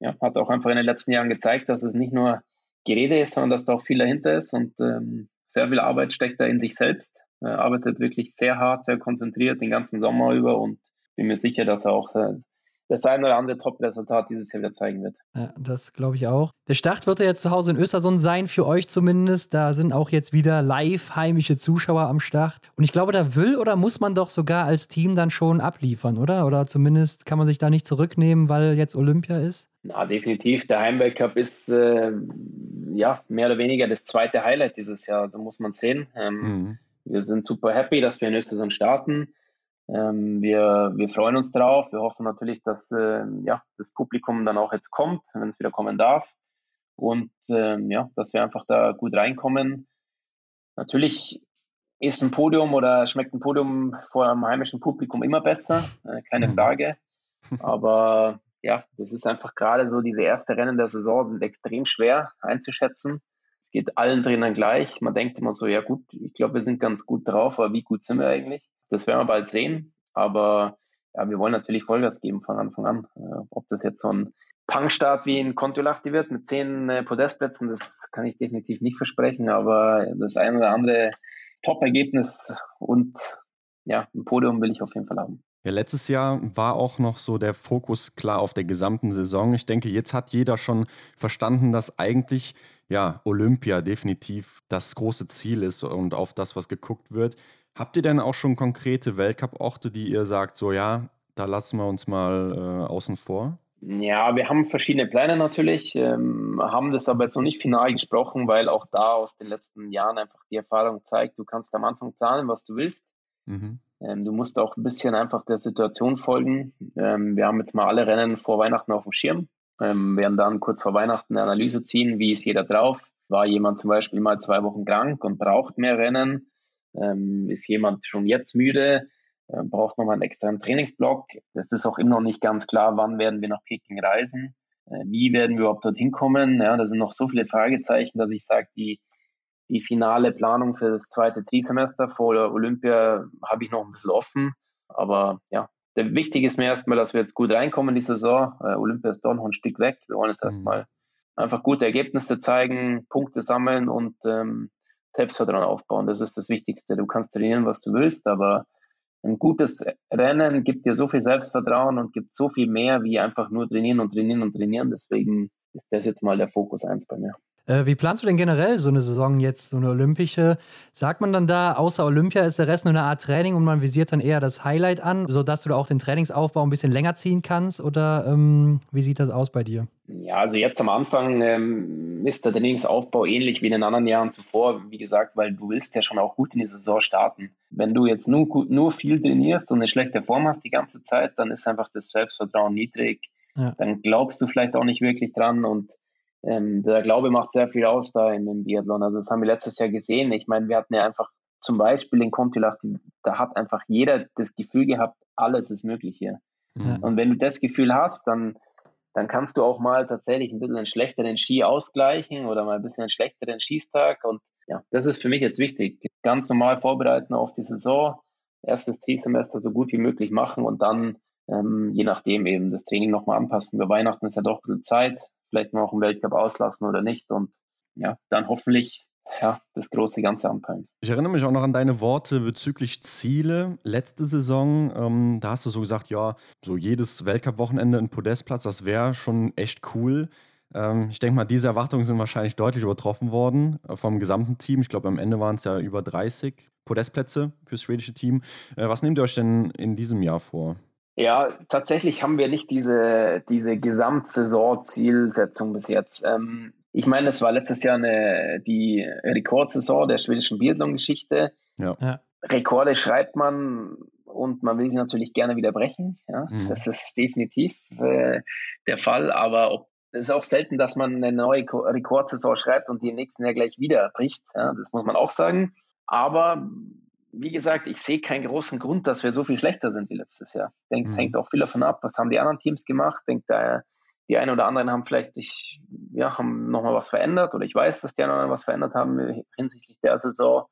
ja, hat auch einfach in den letzten Jahren gezeigt, dass es nicht nur Gerede ist, sondern dass da auch viel dahinter ist und ähm, sehr viel Arbeit steckt da in sich selbst. Er arbeitet wirklich sehr hart, sehr konzentriert den ganzen Sommer über und bin mir sicher, dass er auch äh, das ein oder andere Top-Resultat dieses Jahr wieder zeigen wird. Ja, das glaube ich auch. Der Start wird ja jetzt zu Hause in Östersund sein, für euch zumindest. Da sind auch jetzt wieder live heimische Zuschauer am Start. Und ich glaube, da will oder muss man doch sogar als Team dann schon abliefern, oder? Oder zumindest kann man sich da nicht zurücknehmen, weil jetzt Olympia ist? Na, definitiv. Der Heimweltcup ist äh, ja mehr oder weniger das zweite Highlight dieses Jahr. So muss man sehen. Ähm, mhm. Wir sind super happy, dass wir in Östersund starten. Ähm, wir, wir freuen uns drauf. Wir hoffen natürlich, dass äh, ja, das Publikum dann auch jetzt kommt, wenn es wieder kommen darf. Und ähm, ja, dass wir einfach da gut reinkommen. Natürlich ist ein Podium oder schmeckt ein Podium vor einem heimischen Publikum immer besser, äh, keine mhm. Frage. [LAUGHS] Aber ja, das ist einfach gerade so, diese erste Rennen der Saison sind extrem schwer einzuschätzen. Es geht allen drinnen gleich. Man denkt immer so, ja gut, ich glaube, wir sind ganz gut drauf, aber wie gut sind wir eigentlich? Das werden wir bald sehen. Aber ja, wir wollen natürlich Vollgas geben von Anfang an. Äh, ob das jetzt so ein Pangstart wie in Kontiolahti wird mit zehn äh, Podestplätzen, das kann ich definitiv nicht versprechen. Aber das ein oder andere Top-Ergebnis und ja, ein Podium will ich auf jeden Fall haben. Ja, letztes Jahr war auch noch so der Fokus klar auf der gesamten Saison. Ich denke, jetzt hat jeder schon verstanden, dass eigentlich ja, Olympia definitiv das große Ziel ist und auf das, was geguckt wird. Habt ihr denn auch schon konkrete Weltcup-Orte, die ihr sagt, so ja, da lassen wir uns mal äh, außen vor? Ja, wir haben verschiedene Pläne natürlich, ähm, haben das aber jetzt noch nicht final gesprochen, weil auch da aus den letzten Jahren einfach die Erfahrung zeigt, du kannst am Anfang planen, was du willst. Mhm. Ähm, du musst auch ein bisschen einfach der Situation folgen. Ähm, wir haben jetzt mal alle Rennen vor Weihnachten auf dem Schirm, ähm, werden dann kurz vor Weihnachten eine Analyse ziehen, wie ist jeder drauf. War jemand zum Beispiel mal zwei Wochen krank und braucht mehr Rennen? Ähm, ist jemand schon jetzt müde, äh, braucht nochmal einen extra Trainingsblock. Es ist auch immer noch nicht ganz klar, wann werden wir nach Peking reisen, äh, wie werden wir überhaupt dorthin kommen. Ja, da sind noch so viele Fragezeichen, dass ich sage, die, die finale Planung für das zweite Trisemester vor Olympia habe ich noch ein bisschen offen. Aber ja, der wichtig ist mir erstmal, dass wir jetzt gut reinkommen in die Saison. Äh, Olympia ist doch noch ein Stück weg. Wir wollen jetzt mhm. erstmal einfach gute Ergebnisse zeigen, Punkte sammeln und ähm, Selbstvertrauen aufbauen. Das ist das Wichtigste. Du kannst trainieren, was du willst, aber ein gutes Rennen gibt dir so viel Selbstvertrauen und gibt so viel mehr wie einfach nur trainieren und trainieren und trainieren. Deswegen ist das jetzt mal der Fokus eins bei mir. Äh, wie planst du denn generell so eine Saison jetzt, so eine olympische? Sagt man dann da, außer Olympia ist der Rest nur eine Art Training und man visiert dann eher das Highlight an, sodass du da auch den Trainingsaufbau ein bisschen länger ziehen kannst? Oder ähm, wie sieht das aus bei dir? Ja, also jetzt am Anfang ähm, ist der Trainingsaufbau ähnlich wie in den anderen Jahren zuvor. Wie gesagt, weil du willst ja schon auch gut in die Saison starten. Wenn du jetzt nur, nur viel trainierst und eine schlechte Form hast die ganze Zeit, dann ist einfach das Selbstvertrauen niedrig. Ja. Dann glaubst du vielleicht auch nicht wirklich dran und ähm, der Glaube macht sehr viel aus da im, im Biathlon. Also das haben wir letztes Jahr gesehen. Ich meine, wir hatten ja einfach zum Beispiel in Kontilach, da hat einfach jeder das Gefühl gehabt, alles ist möglich hier. Ja. Und wenn du das Gefühl hast, dann, dann kannst du auch mal tatsächlich ein bisschen einen schlechteren Ski ausgleichen oder mal ein bisschen einen schlechteren Schießtag. Und ja, das ist für mich jetzt wichtig. Ganz normal vorbereiten auf die Saison, erstes Trisemester so gut wie möglich machen und dann ähm, je nachdem eben das Training nochmal anpassen. Bei Weihnachten ist ja doch ein bisschen Zeit, vielleicht noch einen Weltcup auslassen oder nicht und ja, dann hoffentlich ja, das große Ganze anpeilen. Ich erinnere mich auch noch an deine Worte bezüglich Ziele. Letzte Saison, ähm, da hast du so gesagt, ja, so jedes Weltcup-Wochenende ein Podestplatz, das wäre schon echt cool. Ähm, ich denke mal, diese Erwartungen sind wahrscheinlich deutlich übertroffen worden äh, vom gesamten Team. Ich glaube, am Ende waren es ja über 30 Podestplätze fürs schwedische Team. Äh, was nehmt ihr euch denn in diesem Jahr vor? Ja, tatsächlich haben wir nicht diese, diese Gesamtsaison-Zielsetzung bis jetzt. Ähm, ich meine, es war letztes Jahr eine, die Rekordsaison der schwedischen Biathlon-Geschichte. Ja. ja. Rekorde schreibt man und man will sie natürlich gerne wieder brechen. Ja? Mhm. Das ist definitiv äh, der Fall, aber es ist auch selten, dass man eine neue Rekordsaison schreibt und die im nächsten Jahr gleich wieder bricht. Ja? Das muss man auch sagen. Aber wie gesagt, ich sehe keinen großen Grund, dass wir so viel schlechter sind wie letztes Jahr. Ich denke, mhm. es hängt auch viel davon ab, was haben die anderen Teams gemacht. Ich denke, da die einen oder anderen haben vielleicht sich, ja, haben nochmal was verändert oder ich weiß, dass die anderen was verändert haben hinsichtlich der Saison.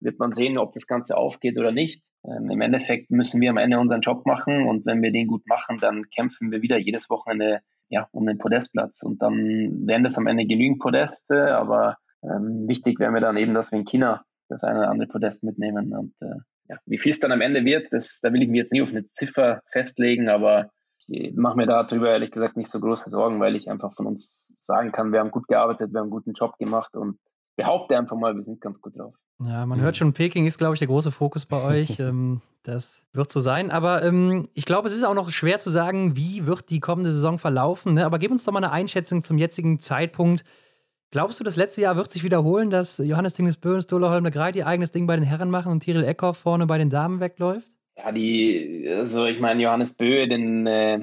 Wird man sehen, ob das Ganze aufgeht oder nicht. Ähm, Im Endeffekt müssen wir am Ende unseren Job machen und wenn wir den gut machen, dann kämpfen wir wieder jedes Wochenende ja, um den Podestplatz und dann werden das am Ende genügend Podeste, aber ähm, wichtig wäre mir dann eben, dass wir in China das eine oder andere Podest mitnehmen und äh, ja, wie viel es dann am Ende wird, das, da will ich mir jetzt nie auf eine Ziffer festlegen, aber ich mache mir darüber ehrlich gesagt nicht so große Sorgen, weil ich einfach von uns sagen kann, wir haben gut gearbeitet, wir haben einen guten Job gemacht und behaupte einfach mal, wir sind ganz gut drauf. Ja, man hört schon, Peking ist, glaube ich, der große Fokus bei [LAUGHS] euch. Ähm, das wird so sein. Aber ähm, ich glaube, es ist auch noch schwer zu sagen, wie wird die kommende Saison verlaufen. Ne? Aber gib uns doch mal eine Einschätzung zum jetzigen Zeitpunkt. Glaubst du, das letzte Jahr wird sich wiederholen, dass Johannes Dinges Böhns, Dola de Greit ihr eigenes Ding bei den Herren machen und Tyrell Eckhoff vorne bei den Damen wegläuft? Ja, die, also ich meine, Johannes Bö, den, äh,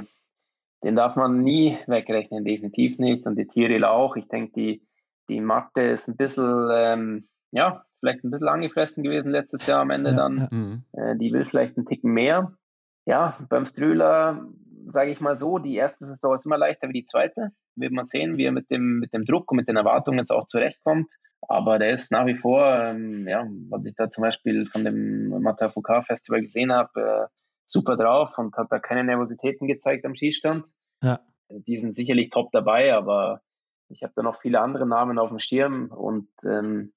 den darf man nie wegrechnen, definitiv nicht. Und die Tiril auch. Ich denke, die, die Magde ist ein bisschen, ähm, ja, vielleicht ein bisschen angefressen gewesen letztes Jahr am Ende ja, dann. Ja. Mhm. Äh, die will vielleicht einen Ticken mehr. Ja, beim Strühler, sage ich mal so, die erste Saison ist immer leichter wie die zweite. Wird man sehen, wie er mit dem, mit dem Druck und mit den Erwartungen jetzt auch zurechtkommt. Aber der ist nach wie vor, ähm, ja, was ich da zum Beispiel von dem Foucault Festival gesehen habe, äh, super drauf und hat da keine Nervositäten gezeigt am Schießstand. Ja. Also die sind sicherlich top dabei, aber ich habe da noch viele andere Namen auf dem Schirm und ähm,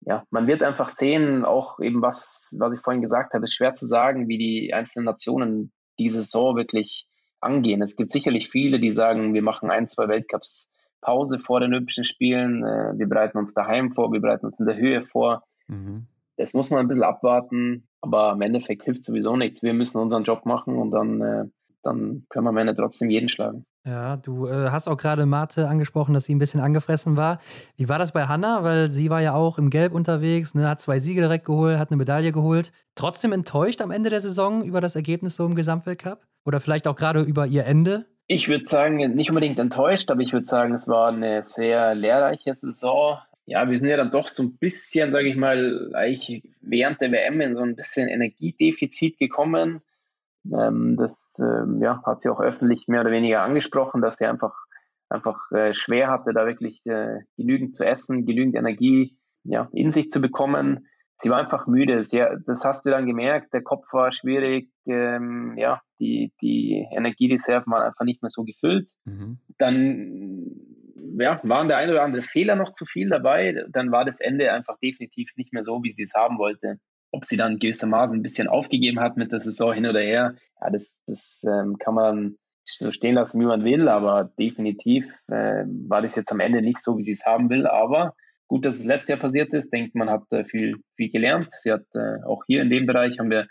ja, man wird einfach sehen, auch eben was, was ich vorhin gesagt habe, ist schwer zu sagen, wie die einzelnen Nationen diese Saison wirklich angehen. Es gibt sicherlich viele, die sagen, wir machen ein, zwei Weltcups Pause vor den Olympischen Spielen. Äh, wir bereiten uns daheim vor, wir bereiten uns in der Höhe vor. Mhm. Das muss man ein bisschen abwarten, aber im Endeffekt hilft sowieso nichts. Wir müssen unseren Job machen und dann, äh, dann können wir am Ende trotzdem jeden schlagen. Ja, du äh, hast auch gerade Marte angesprochen, dass sie ein bisschen angefressen war. Wie war das bei Hanna? Weil sie war ja auch im Gelb unterwegs, ne, hat zwei Siege direkt geholt, hat eine Medaille geholt. Trotzdem enttäuscht am Ende der Saison über das Ergebnis so im Gesamtweltcup? Oder vielleicht auch gerade über ihr Ende? Ich würde sagen, nicht unbedingt enttäuscht, aber ich würde sagen, es war eine sehr lehrreiche Saison. Ja, wir sind ja dann doch so ein bisschen, sage ich mal, eigentlich während der WM in so ein bisschen Energiedefizit gekommen. Ähm, das ähm, ja, hat sie auch öffentlich mehr oder weniger angesprochen, dass sie einfach, einfach äh, schwer hatte, da wirklich äh, genügend zu essen, genügend Energie ja, in sich zu bekommen sie war einfach müde. Sie, das hast du dann gemerkt, der Kopf war schwierig, ähm, ja, die, die Energiereserven waren einfach nicht mehr so gefüllt. Mhm. Dann ja, waren der ein oder andere Fehler noch zu viel dabei. Dann war das Ende einfach definitiv nicht mehr so, wie sie es haben wollte. Ob sie dann gewissermaßen ein bisschen aufgegeben hat mit der Saison hin oder her, ja, das, das ähm, kann man so stehen lassen, wie man will, aber definitiv äh, war das jetzt am Ende nicht so, wie sie es haben will. Aber gut, dass es letztes Jahr passiert ist. Denkt, man hat äh, viel, viel gelernt. Sie hat äh, auch hier in dem Bereich haben wir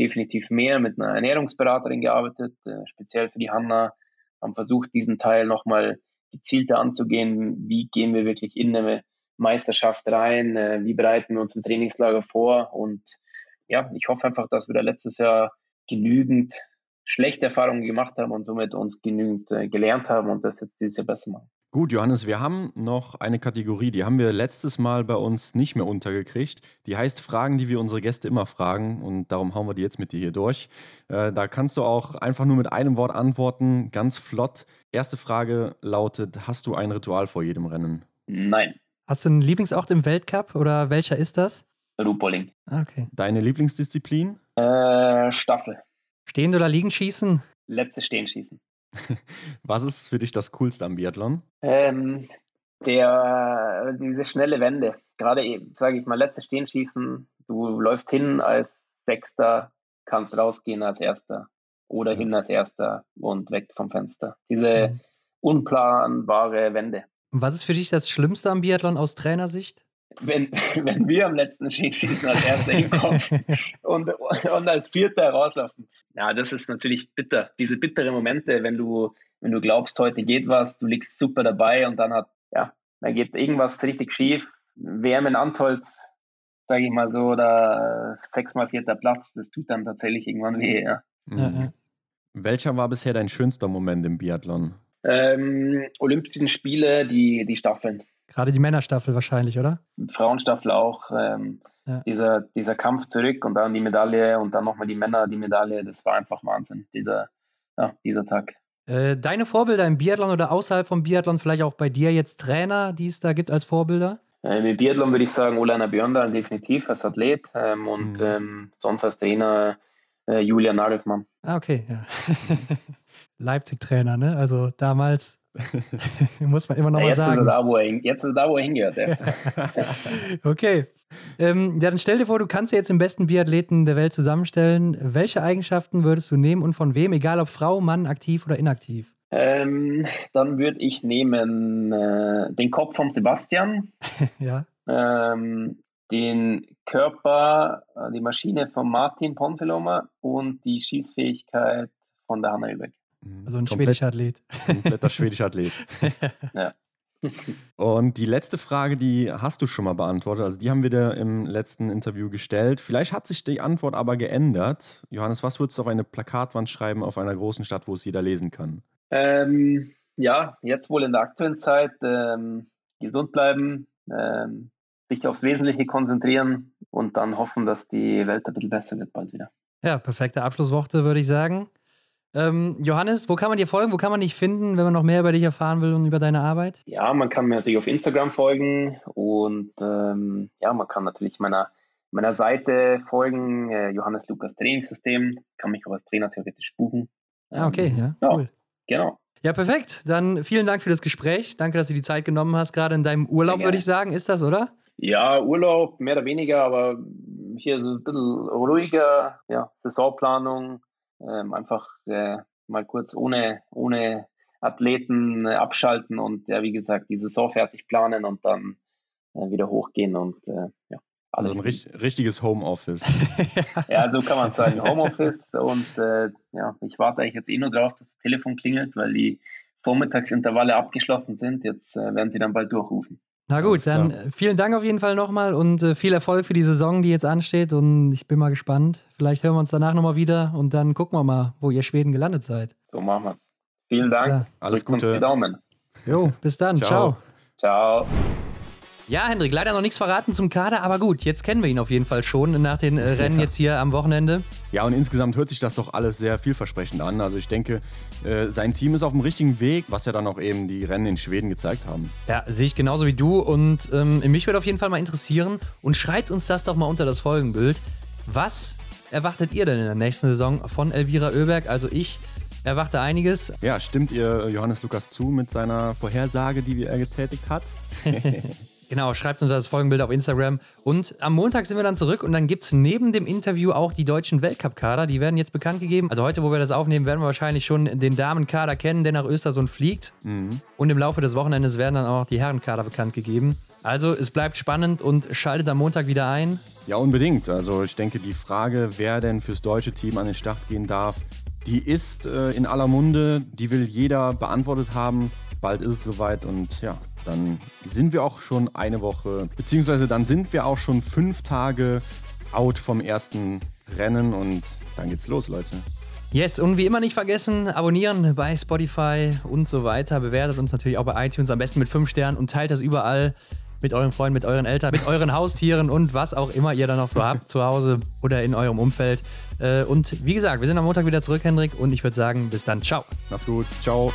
definitiv mehr mit einer Ernährungsberaterin gearbeitet, äh, speziell für die Hanna, haben versucht, diesen Teil nochmal gezielter anzugehen. Wie gehen wir wirklich in eine Meisterschaft rein? Äh, wie bereiten wir uns im Trainingslager vor? Und ja, ich hoffe einfach, dass wir da letztes Jahr genügend schlechte Erfahrungen gemacht haben und somit uns genügend äh, gelernt haben und das jetzt dieses Jahr besser machen. Gut, Johannes, wir haben noch eine Kategorie, die haben wir letztes Mal bei uns nicht mehr untergekriegt. Die heißt Fragen, die wir unsere Gäste immer fragen und darum hauen wir die jetzt mit dir hier durch. Äh, da kannst du auch einfach nur mit einem Wort antworten, ganz flott. Erste Frage lautet: Hast du ein Ritual vor jedem Rennen? Nein. Hast du einen Lieblingsort im Weltcup oder welcher ist das? Ruhpolding. Okay. Deine Lieblingsdisziplin? Äh, Staffel. Stehen oder liegen schießen? Letzte Stehen schießen. [LAUGHS] Was ist für dich das Coolste am Biathlon? Ähm, der, diese schnelle Wende. Gerade, sage ich mal, letzte Stehen schießen. Du läufst hin als Sechster, kannst rausgehen als Erster oder hin als Erster und weg vom Fenster. Diese mhm. unplanbare Wende. Was ist für dich das Schlimmste am Biathlon aus Trainersicht? Wenn, [LAUGHS] wenn wir am letzten Schießen als Erster hinkommen und, und als Vierter rauslaufen ja, das ist natürlich bitter. Diese bitteren Momente, wenn du, wenn du glaubst, heute geht was, du liegst super dabei und dann hat, ja, dann geht irgendwas richtig schief. WM in Antolz, sage ich mal so, oder sechsmal vierter Platz, das tut dann tatsächlich irgendwann weh. Ja. Mhm. Welcher war bisher dein schönster Moment im Biathlon? Ähm, Olympischen Spiele, die, die Staffeln. Gerade die Männerstaffel wahrscheinlich, oder? Frauenstaffel auch. Ähm, ja. dieser, dieser Kampf zurück und dann die Medaille und dann nochmal die Männer, die Medaille, das war einfach Wahnsinn, dieser, ja, dieser Tag. Äh, deine Vorbilder im Biathlon oder außerhalb vom Biathlon, vielleicht auch bei dir jetzt Trainer, die es da gibt als Vorbilder? Ähm, Im Biathlon würde ich sagen, Olana Björndal definitiv als Athlet ähm, und mhm. ähm, sonst als Trainer äh, Julian Nagelsmann. Ah, okay, ja. [LAUGHS] Leipzig-Trainer, ne? Also damals [LAUGHS] muss man immer noch ja, mal sagen. Ist da, wo er, jetzt ist er da, wo er hingehört. [LAUGHS] okay. Ähm, ja, dann stell dir vor, du kannst ja jetzt den besten Biathleten der Welt zusammenstellen. Welche Eigenschaften würdest du nehmen und von wem, egal ob Frau, Mann, aktiv oder inaktiv? Ähm, dann würde ich nehmen äh, den Kopf von Sebastian. [LAUGHS] ja. Ähm, den Körper, äh, die Maschine von Martin Ponseloma und die Schießfähigkeit von der Hanna Übeck. Mhm. Also ein Komplett, schwedischer Athlet. Kompletter [LAUGHS] schwedischer Athlet. [LAUGHS] ja. Und die letzte Frage, die hast du schon mal beantwortet. Also die haben wir dir im letzten Interview gestellt. Vielleicht hat sich die Antwort aber geändert. Johannes, was würdest du auf eine Plakatwand schreiben auf einer großen Stadt, wo es jeder lesen kann? Ähm, ja, jetzt wohl in der aktuellen Zeit ähm, gesund bleiben, ähm, sich aufs Wesentliche konzentrieren und dann hoffen, dass die Welt ein bisschen besser wird bald wieder. Ja, perfekte Abschlussworte, würde ich sagen. Ähm, Johannes, wo kann man dir folgen? Wo kann man dich finden, wenn man noch mehr über dich erfahren will und über deine Arbeit? Ja, man kann mir natürlich auf Instagram folgen und ähm, ja, man kann natürlich meiner, meiner Seite folgen, äh, Johannes Lukas Trainingssystem, kann mich auch als Trainer theoretisch buchen. Ah, okay, ja, ja cool. Genau. Ja, perfekt. Dann vielen Dank für das Gespräch. Danke, dass du die Zeit genommen hast, gerade in deinem Urlaub, würde ich sagen. Ist das, oder? Ja, Urlaub, mehr oder weniger, aber hier so ein bisschen ruhiger, ja, Saisonplanung, ähm, einfach äh, mal kurz ohne, ohne Athleten äh, abschalten und ja, wie gesagt, die Saison fertig planen und dann äh, wieder hochgehen und äh, ja. Also ein richt richtiges Homeoffice. [LAUGHS] ja, so kann man sagen. Homeoffice und äh, ja, ich warte eigentlich jetzt eh nur drauf, dass das Telefon klingelt, weil die Vormittagsintervalle abgeschlossen sind. Jetzt äh, werden sie dann bald durchrufen. Na gut, dann äh, vielen Dank auf jeden Fall nochmal und äh, viel Erfolg für die Saison, die jetzt ansteht. Und ich bin mal gespannt. Vielleicht hören wir uns danach nochmal wieder und dann gucken wir mal, wo ihr Schweden gelandet seid. So machen wir es. Vielen Dank. Alles Gute. Die Daumen. Jo, bis dann. Ciao. Ciao. Ja, Hendrik, leider noch nichts verraten zum Kader, aber gut, jetzt kennen wir ihn auf jeden Fall schon nach den äh, Rennen jetzt hier am Wochenende. Ja, und insgesamt hört sich das doch alles sehr vielversprechend an. Also ich denke, äh, sein Team ist auf dem richtigen Weg, was ja dann auch eben die Rennen in Schweden gezeigt haben. Ja, sehe ich genauso wie du und ähm, mich würde auf jeden Fall mal interessieren und schreibt uns das doch mal unter das Folgenbild. Was erwartet ihr denn in der nächsten Saison von Elvira Oeberg? Also ich erwarte einiges. Ja, stimmt ihr Johannes Lukas zu mit seiner Vorhersage, die er getätigt hat? [LAUGHS] Genau, schreibt uns das Folgenbild auf Instagram. Und am Montag sind wir dann zurück und dann gibt es neben dem Interview auch die deutschen Weltcup-Kader. Die werden jetzt bekannt gegeben. Also heute, wo wir das aufnehmen, werden wir wahrscheinlich schon den Damenkader kennen, der nach Östersund fliegt. Mhm. Und im Laufe des Wochenendes werden dann auch die Herrenkader bekannt gegeben. Also es bleibt spannend und schaltet am Montag wieder ein. Ja, unbedingt. Also ich denke, die Frage, wer denn fürs deutsche Team an den Start gehen darf, die ist äh, in aller Munde. Die will jeder beantwortet haben. Bald ist es soweit und ja, dann sind wir auch schon eine Woche, beziehungsweise dann sind wir auch schon fünf Tage out vom ersten Rennen und dann geht's los, Leute. Yes, und wie immer nicht vergessen, abonnieren bei Spotify und so weiter. Bewertet uns natürlich auch bei iTunes, am besten mit fünf Sternen und teilt das überall mit euren Freunden, mit euren Eltern, mit euren Haustieren und was auch immer ihr da noch so habt zu Hause oder in eurem Umfeld. Äh, und wie gesagt, wir sind am Montag wieder zurück, Hendrik, und ich würde sagen, bis dann. Ciao. Mach's gut. Ciao.